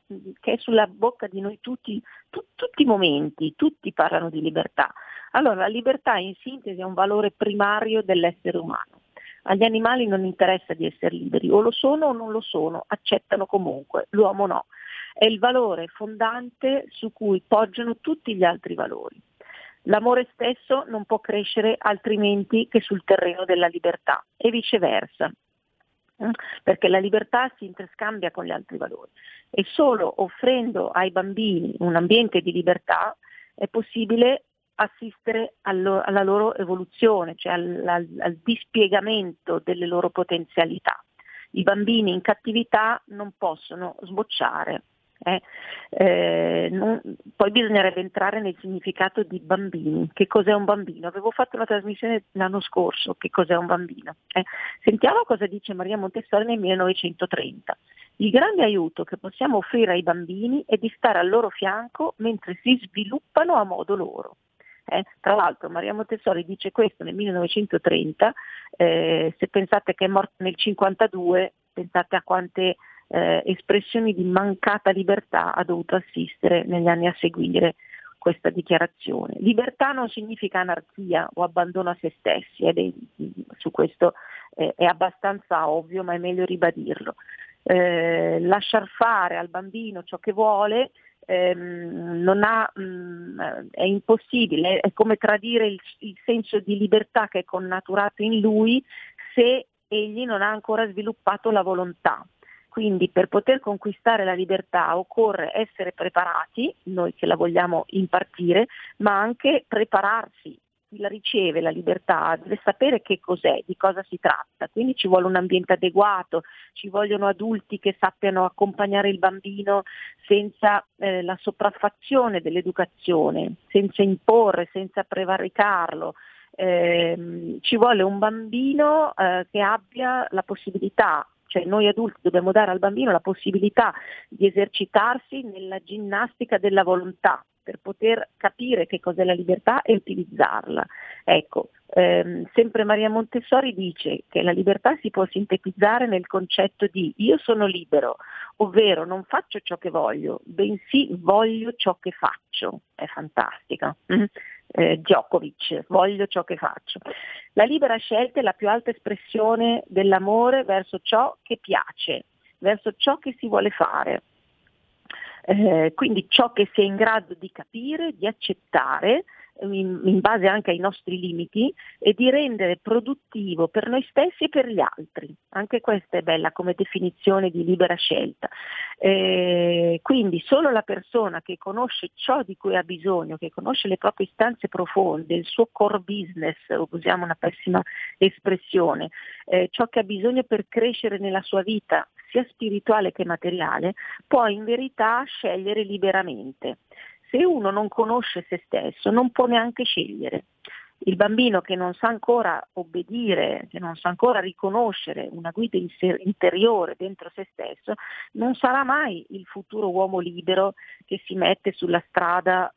che è sulla bocca di noi tutti, tu, tutti i momenti, tutti parlano di libertà. Allora, la libertà in sintesi è un valore primario dell'essere umano. Agli animali non interessa di essere liberi, o lo sono o non lo sono, accettano comunque, l'uomo no. È il valore fondante su cui poggiano tutti gli altri valori. L'amore stesso non può crescere altrimenti che sul terreno della libertà e viceversa, mm? perché la libertà si interscambia con gli altri valori e solo offrendo ai bambini un ambiente di libertà è possibile assistere alla loro evoluzione, cioè al, al, al dispiegamento delle loro potenzialità. I bambini in cattività non possono sbocciare. Eh? Eh, non, poi bisognerebbe entrare nel significato di bambini. Che cos'è un bambino? Avevo fatto una trasmissione l'anno scorso, che cos'è un bambino. Eh? Sentiamo cosa dice Maria Montessori nel 1930. Il grande aiuto che possiamo offrire ai bambini è di stare al loro fianco mentre si sviluppano a modo loro. Eh, tra l'altro Maria Montessori dice questo nel 1930, eh, se pensate che è morta nel 1952, pensate a quante eh, espressioni di mancata libertà ha dovuto assistere negli anni a seguire questa dichiarazione. Libertà non significa anarchia o abbandono a se stessi, ed è, su questo è abbastanza ovvio, ma è meglio ribadirlo. Eh, lasciar fare al bambino ciò che vuole ehm, ha, mh, mm, è impossibile, è come tradire il, il senso di libertà che è connaturato in lui se egli non ha ancora sviluppato la volontà. Quindi per poter conquistare la libertà occorre essere preparati, noi che la vogliamo impartire, ma anche prepararsi chi la riceve la libertà deve sapere che cos'è, di cosa si tratta, quindi ci vuole un ambiente adeguato, ci vogliono adulti che sappiano accompagnare il bambino senza eh, la sopraffazione dell'educazione, senza imporre, senza prevaricarlo. Eh, ci vuole un bambino eh, che abbia la possibilità cioè noi adulti dobbiamo dare al bambino la possibilità di esercitarsi nella ginnastica della volontà, per poter capire che cos'è la libertà e utilizzarla. Ecco, ehm, sempre Maria Montessori dice che la libertà si può sintetizzare nel concetto di io sono libero, ovvero non faccio ciò che voglio, bensì voglio ciò che faccio. È fantastica. Mm? Eh, Djokovic, voglio ciò che faccio. La libera scelta è la più alta espressione dell'amore verso ciò che piace, verso ciò che si vuole fare. Eh, quindi ciò che si è in grado di capire, di accettare, in, in, base anche ai nostri limiti e di rendere produttivo per noi stessi e per gli altri. Anche questa è bella come definizione di libera scelta. Eh, quindi solo la persona che conosce ciò di cui ha bisogno, che conosce le proprie istanze profonde, il suo core business, usiamo una pessima espressione, eh, ciò che ha bisogno per crescere nella sua vita, sia spirituale che materiale, può in verità scegliere liberamente se uno non conosce se stesso non può neanche scegliere. Il bambino che non sa ancora obbedire, che non sa ancora riconoscere una guida interiore dentro se stesso, non sarà mai il futuro uomo libero che si mette sulla strada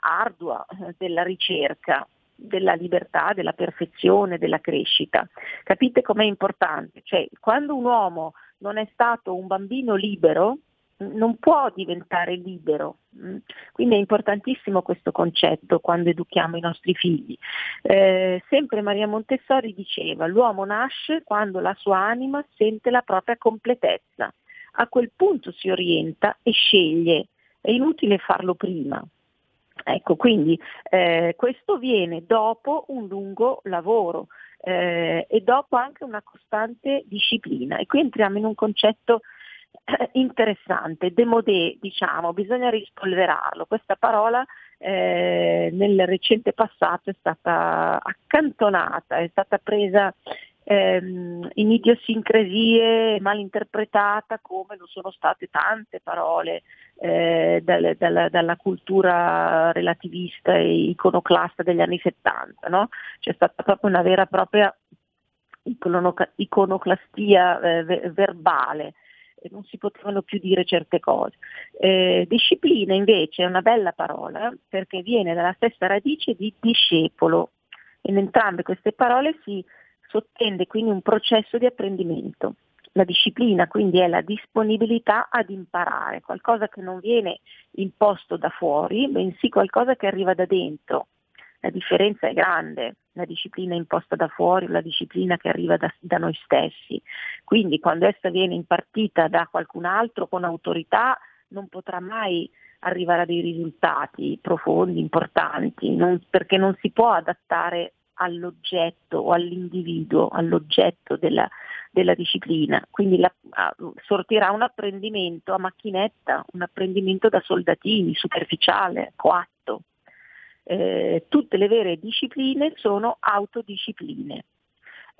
ardua della ricerca della libertà, della perfezione, della crescita. Capite com'è importante? Cioè, quando un uomo non è stato un bambino libero, non può diventare libero. Mm. Quindi è importantissimo questo concetto quando educhiamo i nostri figli. Eh, sempre Maria Montessori diceva, l'uomo nasce quando la sua anima sente la propria completezza. A quel punto si orienta e sceglie. È inutile farlo prima. Ecco, quindi eh, questo viene dopo un lungo lavoro eh, e dopo anche una costante disciplina. E qui entriamo in un concetto interessante, demodé diciamo, bisogna rispolverarlo. Questa parola eh, nel recente passato è stata accantonata, è stata presa ehm, in idiosincrasie mal interpretata come lo sono state tante parole eh, dal, dal, dalla cultura relativista e iconoclasta degli anni 70. No? C'è stata proprio una vera e propria iconoclastia eh, verbale non si potevano più dire certe cose. Eh, disciplina invece è una bella parola perché viene dalla stessa radice di discepolo. In entrambe queste parole si sottende quindi un processo di apprendimento. La disciplina quindi è la disponibilità ad imparare, qualcosa che non viene imposto da fuori, bensì qualcosa che arriva da dentro. La differenza è grande, la disciplina imposta da fuori, la disciplina che arriva da, da noi stessi. Quindi quando essa viene impartita da qualcun altro con autorità non potrà mai arrivare a dei risultati profondi, importanti, non, perché non si può adattare all'oggetto o all'individuo, all'oggetto della, della disciplina. Quindi la, sortirà un apprendimento a macchinetta, un apprendimento da soldatini, superficiale, coatto. Eh, tutte le vere discipline sono autodiscipline.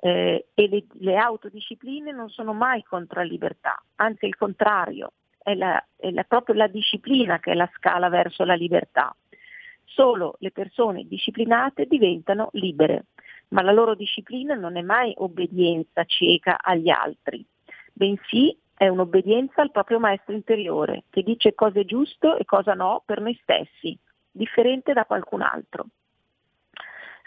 Eh, e le, le, autodiscipline non sono mai contro la libertà, anzi il contrario, è, la, è la, proprio la disciplina che è la scala verso la libertà. Solo le persone disciplinate diventano libere, ma la loro disciplina non è mai obbedienza cieca agli altri, bensì è un'obbedienza al proprio maestro interiore che dice cosa è giusto e cosa no per noi stessi, differente da qualcun altro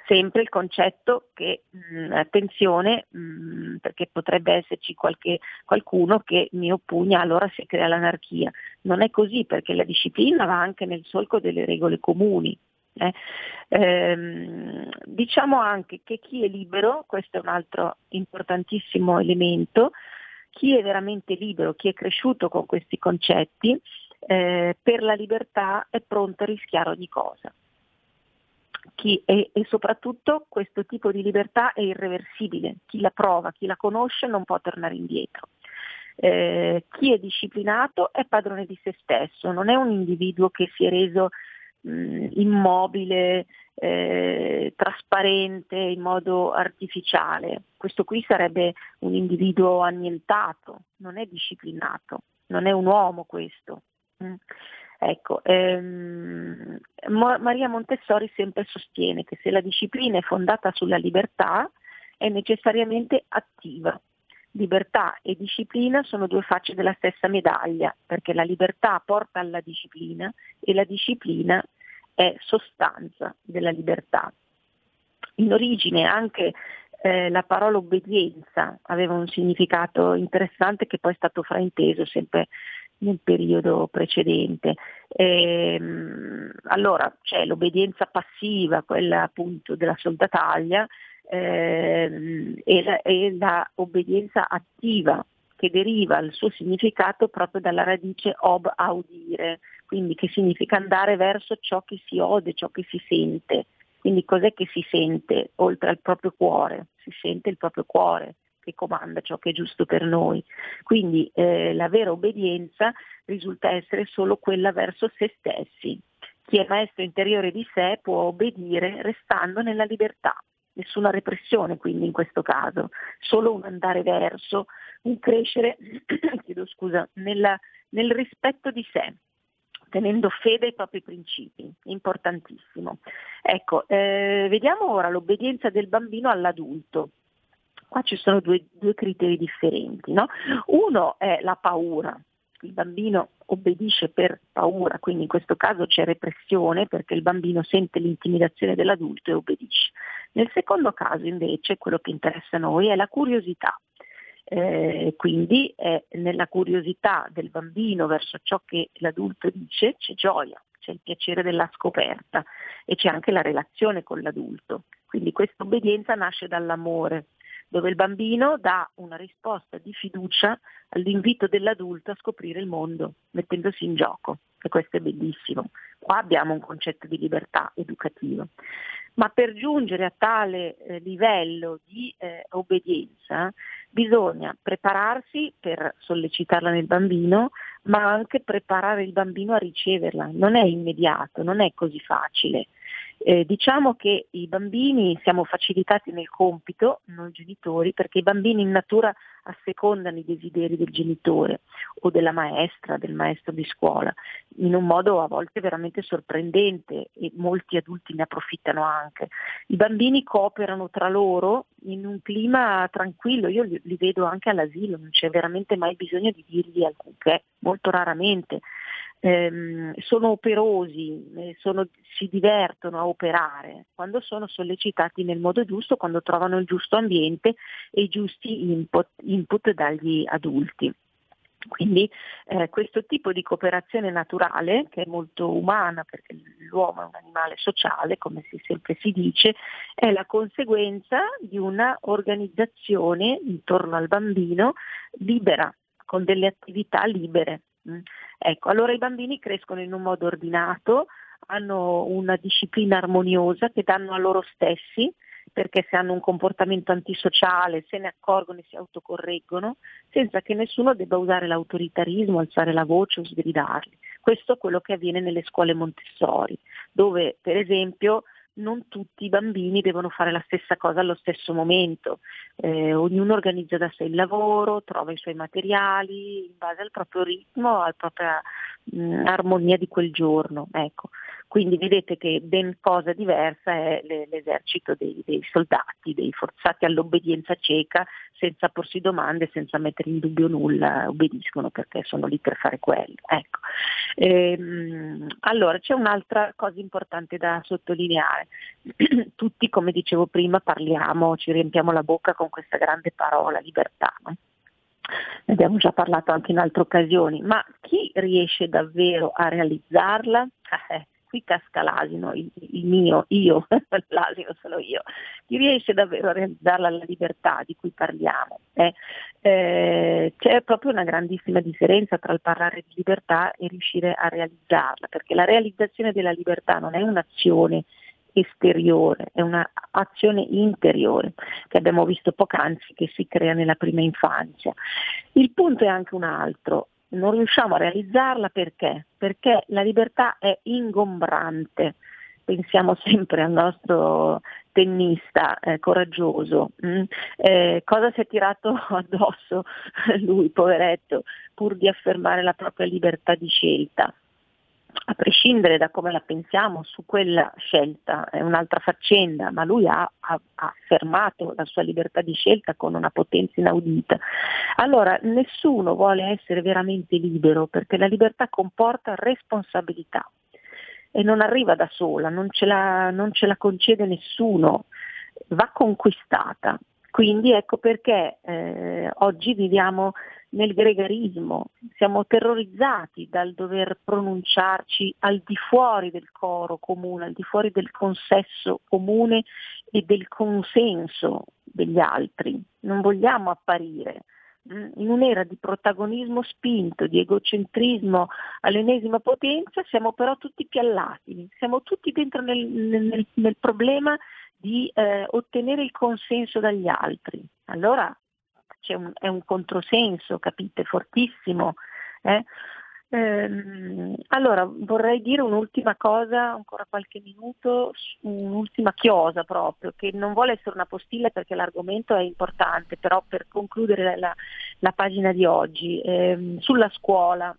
sempre il concetto che, mh, mm, attenzione, mh, mm, perché potrebbe esserci qualche, qualcuno che mi oppugna, allora si crea l'anarchia. Non è così perché la disciplina va anche nel solco delle regole comuni. Eh. Ehm, diciamo anche che chi è libero, questo è un altro importantissimo elemento, chi è veramente libero, chi è cresciuto con questi concetti, eh, per la libertà è pronto a rischiare ogni cosa chi, e, e, soprattutto questo tipo di libertà è irreversibile, chi la prova, chi la conosce non può tornare indietro. Eh, chi è disciplinato è padrone di se stesso, non è un individuo che si è reso mh, immobile, eh, trasparente in modo artificiale. Questo qui sarebbe un individuo annientato, non è disciplinato, non è un uomo questo. Mm. Ecco, ehm, Maria Montessori sempre sostiene che se la disciplina è fondata sulla libertà è necessariamente attiva. Libertà e disciplina sono due facce della stessa medaglia, perché la libertà porta alla disciplina e la disciplina è sostanza della libertà. In origine anche eh, la parola obbedienza aveva un significato interessante che poi è stato frainteso sempre nel periodo precedente. Ehm, allora c'è l'obbedienza passiva, quella appunto della soldataglia, ehm, e, la, e la obbedienza attiva che deriva il suo significato proprio dalla radice ob audire, quindi che significa andare verso ciò che si ode, ciò che si sente. Quindi cos'è che si sente oltre al proprio cuore? Si sente il proprio cuore, che comanda ciò che è giusto per noi. Quindi eh, la vera obbedienza risulta essere solo quella verso se stessi. Chi è maestro interiore di sé può obbedire restando nella libertà. Nessuna repressione quindi in questo caso, solo un andare verso, un crescere chiedo scusa, nella, nel rispetto di sé, tenendo fede ai propri principi, importantissimo. Ecco, eh, vediamo ora l'obbedienza del bambino all'adulto qua ci sono due, due criteri differenti. No? Uno è la paura, il bambino obbedisce per paura, quindi in questo caso c'è repressione perché il bambino sente l'intimidazione dell'adulto e obbedisce. Nel secondo caso invece quello che interessa a noi è la curiosità. Eh, quindi eh, nella curiosità del bambino verso ciò che l'adulto dice c'è gioia, c'è il piacere della scoperta e c'è anche la relazione con l'adulto. Quindi questa obbedienza nasce dall'amore, dove il bambino dà una risposta di fiducia all'invito dell'adulto a scoprire il mondo, mettendosi in gioco. E questo è bellissimo. Qua abbiamo un concetto di libertà educativa. Ma per giungere a tale eh, livello di eh, obbedienza bisogna prepararsi per sollecitarla nel bambino, ma anche preparare il bambino a riceverla. Non è immediato, non è così facile. Eh, diciamo che i bambini siamo facilitati nel compito, noi genitori, perché i bambini in natura assecondano i desideri del genitore o della maestra, del maestro di scuola, in un modo a volte veramente sorprendente e molti adulti ne approfittano anche. I bambini cooperano tra loro in un clima tranquillo, io li, li vedo anche all'asilo, non c'è veramente mai bisogno di dirgli alcunché, molto raramente ehm, sono operosi, eh, sono, si divertono a operare quando sono sollecitati nel modo giusto, quando trovano il giusto ambiente e i giusti input, input dagli adulti. Quindi eh, questo tipo di cooperazione naturale, che è molto umana perché l'uomo è un animale sociale, come si sempre si dice, è la conseguenza di una organizzazione intorno al bambino libera, con delle attività libere. Ecco, allora i bambini crescono in un modo ordinato, hanno una disciplina armoniosa che danno a loro stessi, perché se hanno un comportamento antisociale se ne accorgono e si autocorreggono, senza che nessuno debba usare l'autoritarismo, alzare la voce o sgridarli. Questo è quello che avviene nelle scuole Montessori, dove per esempio non tutti i bambini devono fare la stessa cosa allo stesso momento, eh, ognuno organizza da sé il lavoro, trova i suoi materiali in base al proprio ritmo, alla propria mh, armonia di quel giorno. Ecco. Quindi vedete che ben cosa diversa è l'esercito dei, dei, soldati, dei forzati all'obbedienza cieca, senza porsi domande, senza mettere in dubbio nulla, obbediscono perché sono lì per fare quello. Ecco. Ehm, allora c'è un'altra cosa importante da sottolineare. Tutti, come dicevo prima, parliamo, ci riempiamo la bocca con questa grande parola, libertà. No? Ne abbiamo già parlato anche in altre occasioni, ma chi riesce davvero a realizzarla? Eh, qui casca l'asino, il, il mio, io, l'asino sono io, chi riesce davvero a realizzarla la libertà di cui parliamo. Eh? Eh, c'è proprio una grandissima differenza tra il parlare di libertà e riuscire a realizzarla, perché la realizzazione della libertà non è un'azione esteriore, è un'azione interiore che abbiamo visto poc'anzi che si crea nella prima infanzia. Il punto è anche un altro, non riusciamo a realizzarla perché? Perché la libertà è ingombrante. Pensiamo sempre al nostro tennista eh, coraggioso. Mm? Eh, cosa si è tirato addosso lui, poveretto, pur di affermare la propria libertà di scelta? A prescindere da come la pensiamo su quella scelta, è un'altra faccenda, ma lui ha, ha, ha, affermato la sua libertà di scelta con una potenza inaudita. Allora, nessuno vuole essere veramente libero perché la libertà comporta responsabilità e non arriva da sola, non ce la, non ce la concede nessuno, va conquistata. Quindi ecco perché eh, oggi viviamo nel gregarismo, siamo terrorizzati dal dover pronunciarci al di fuori del coro comune, al di fuori del consesso comune e del consenso degli altri. Non vogliamo apparire mm, in un'era di protagonismo spinto, di egocentrismo all'ennesima potenza, siamo però tutti piallati, siamo tutti dentro nel, nel, nel problema di eh, ottenere il consenso dagli altri. Allora un, è un controsenso, capite, fortissimo. Eh? Ehm, allora vorrei dire un'ultima cosa, ancora qualche minuto, un'ultima chiosa proprio, che non vuole essere una postilla perché l'argomento è importante, però per concludere la, la pagina di oggi, ehm, sulla scuola.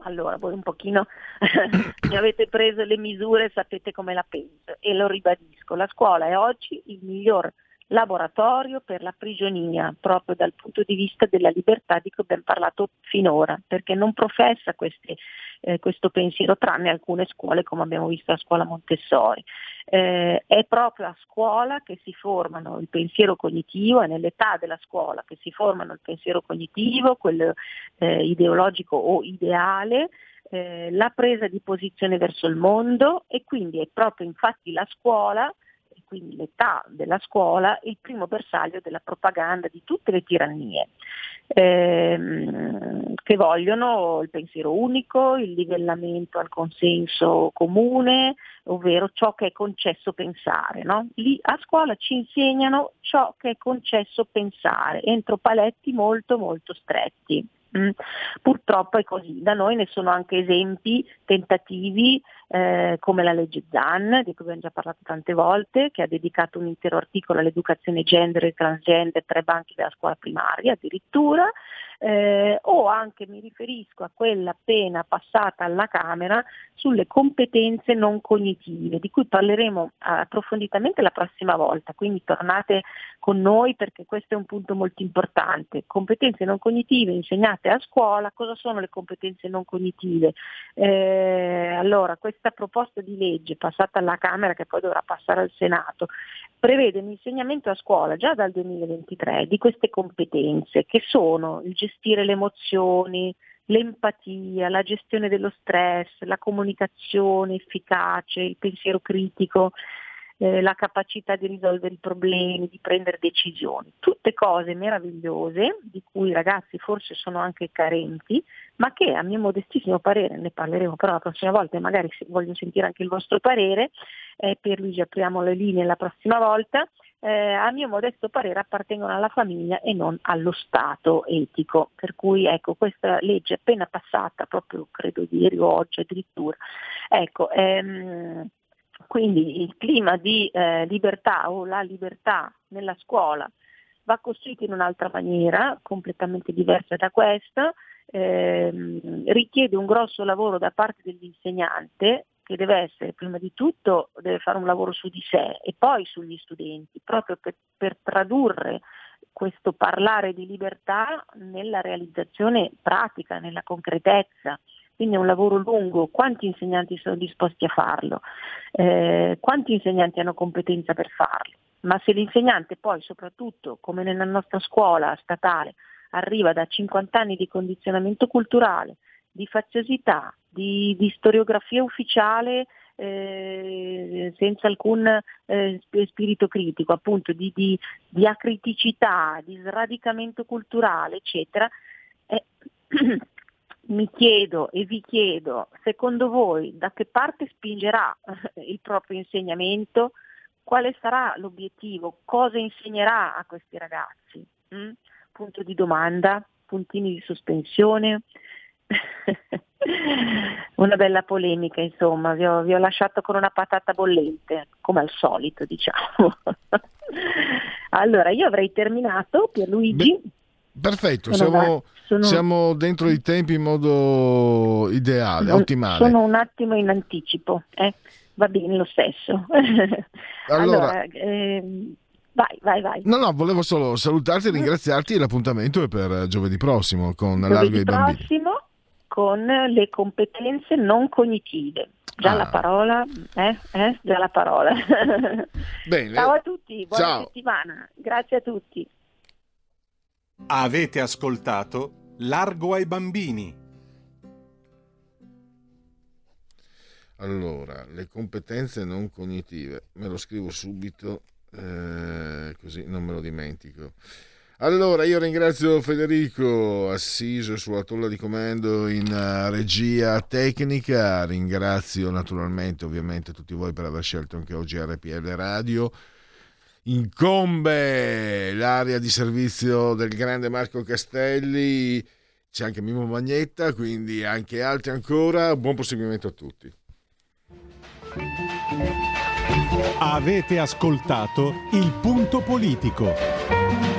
Allora, voi un pochino mi avete preso le misure, sapete come la penso e lo ribadisco, la scuola è oggi il miglior laboratorio per la prigionia, proprio dal punto di vista della libertà di cui abbiamo parlato finora, perché non professa queste, eh, questo pensiero tranne alcune scuole come abbiamo visto a scuola Montessori. Eh, è proprio a scuola che si formano il pensiero cognitivo, è nell'età della scuola che si formano il pensiero cognitivo, quello eh, ideologico o ideale, eh, la presa di posizione verso il mondo e quindi è proprio infatti la scuola quindi l'età della scuola, il primo bersaglio della propaganda di tutte le tirannie, ehm, che vogliono il pensiero unico, il livellamento al consenso comune, ovvero ciò che è concesso pensare. No? Lì a scuola ci insegnano ciò che è concesso pensare, entro paletti molto molto stretti. Mm. Purtroppo è così, da noi ne sono anche esempi, tentativi eh, come la legge ZAN, di cui abbiamo già parlato tante volte, che ha dedicato un intero articolo all'educazione gender e transgender, tre banchi della scuola primaria addirittura, eh, o anche mi riferisco a quella appena passata alla Camera sulle competenze non cognitive, di cui parleremo approfonditamente la prossima volta, quindi tornate con noi perché questo è un punto molto importante. Competenze non cognitive insegnate a scuola, cosa sono le competenze non cognitive? Eh, allora, questa proposta di legge passata alla Camera che poi dovrà passare al Senato prevede un insegnamento a scuola già dal 2023 di queste competenze che sono il gestire le emozioni, l'empatia, la gestione dello stress, la comunicazione efficace, il pensiero critico, eh, la capacità di risolvere i problemi, di prendere decisioni. Tutte cose meravigliose di cui i ragazzi forse sono anche carenti, ma che a mio modestissimo parere, ne parleremo però la prossima volta e magari voglio sentire anche il vostro parere, eh, per Luigi apriamo le linee la prossima volta, eh, a mio modesto parere appartengono alla famiglia e non allo Stato etico. Per cui ecco, questa legge appena passata, proprio credo ieri o oggi addirittura, ecco, ehm, quindi il clima di eh, libertà o la libertà nella scuola va costruito in un'altra maniera, completamente diversa da questa, ehm, richiede un grosso lavoro da parte dell'insegnante che deve essere prima di tutto, deve fare un lavoro su di sé e poi sugli studenti, proprio per, per tradurre questo parlare di libertà nella realizzazione pratica, nella concretezza. Quindi è un lavoro lungo, quanti insegnanti sono disposti a farlo? Eh, quanti insegnanti hanno competenza per farlo? Ma se l'insegnante poi, soprattutto come nella nostra scuola statale, arriva da 50 anni di condizionamento culturale, di faziosità, di, di storiografia ufficiale eh, senza alcun eh, spirito critico, appunto di, di, di, acriticità, di sradicamento culturale, eccetera, eh, mi chiedo e vi chiedo, secondo voi da che parte spingerà il proprio insegnamento? Quale sarà l'obiettivo? Cosa insegnerà a questi ragazzi? Mm? Punto di domanda, puntini di sospensione. una bella polemica, insomma, vi ho, vi ho, lasciato con una patata bollente, come al solito, diciamo. allora, io avrei terminato, Pierluigi. Beh, perfetto, siamo, sono... siamo, dentro i tempi in modo ideale, sono, ottimale. Sono un attimo in anticipo, eh? va bene lo stesso. allora, allora ehm, Vai, vai, vai. No, no, volevo solo salutarti e ringraziarti e l'appuntamento è per giovedì prossimo con Largo ai bambini. prossimo con le competenze non cognitive. Già Ah. la parola, eh? Eh? Già la parola. Bene. Ciao a tutti, buona Ciao. settimana. Grazie a tutti. Avete ascoltato Largo ai bambini. Allora, le competenze non cognitive, me lo scrivo subito eh, così non me lo dimentico. Allora, io ringrazio Federico assiso sulla tolla di comando in eh, regia tecnica, ringrazio naturalmente ovviamente tutti voi per aver scelto anche oggi RPL Radio. Incombe l'area di servizio del grande Marco Castelli, c'è anche Mimo Magnetta, quindi anche altri ancora. Buon proseguimento a tutti. Avete ascoltato il punto politico.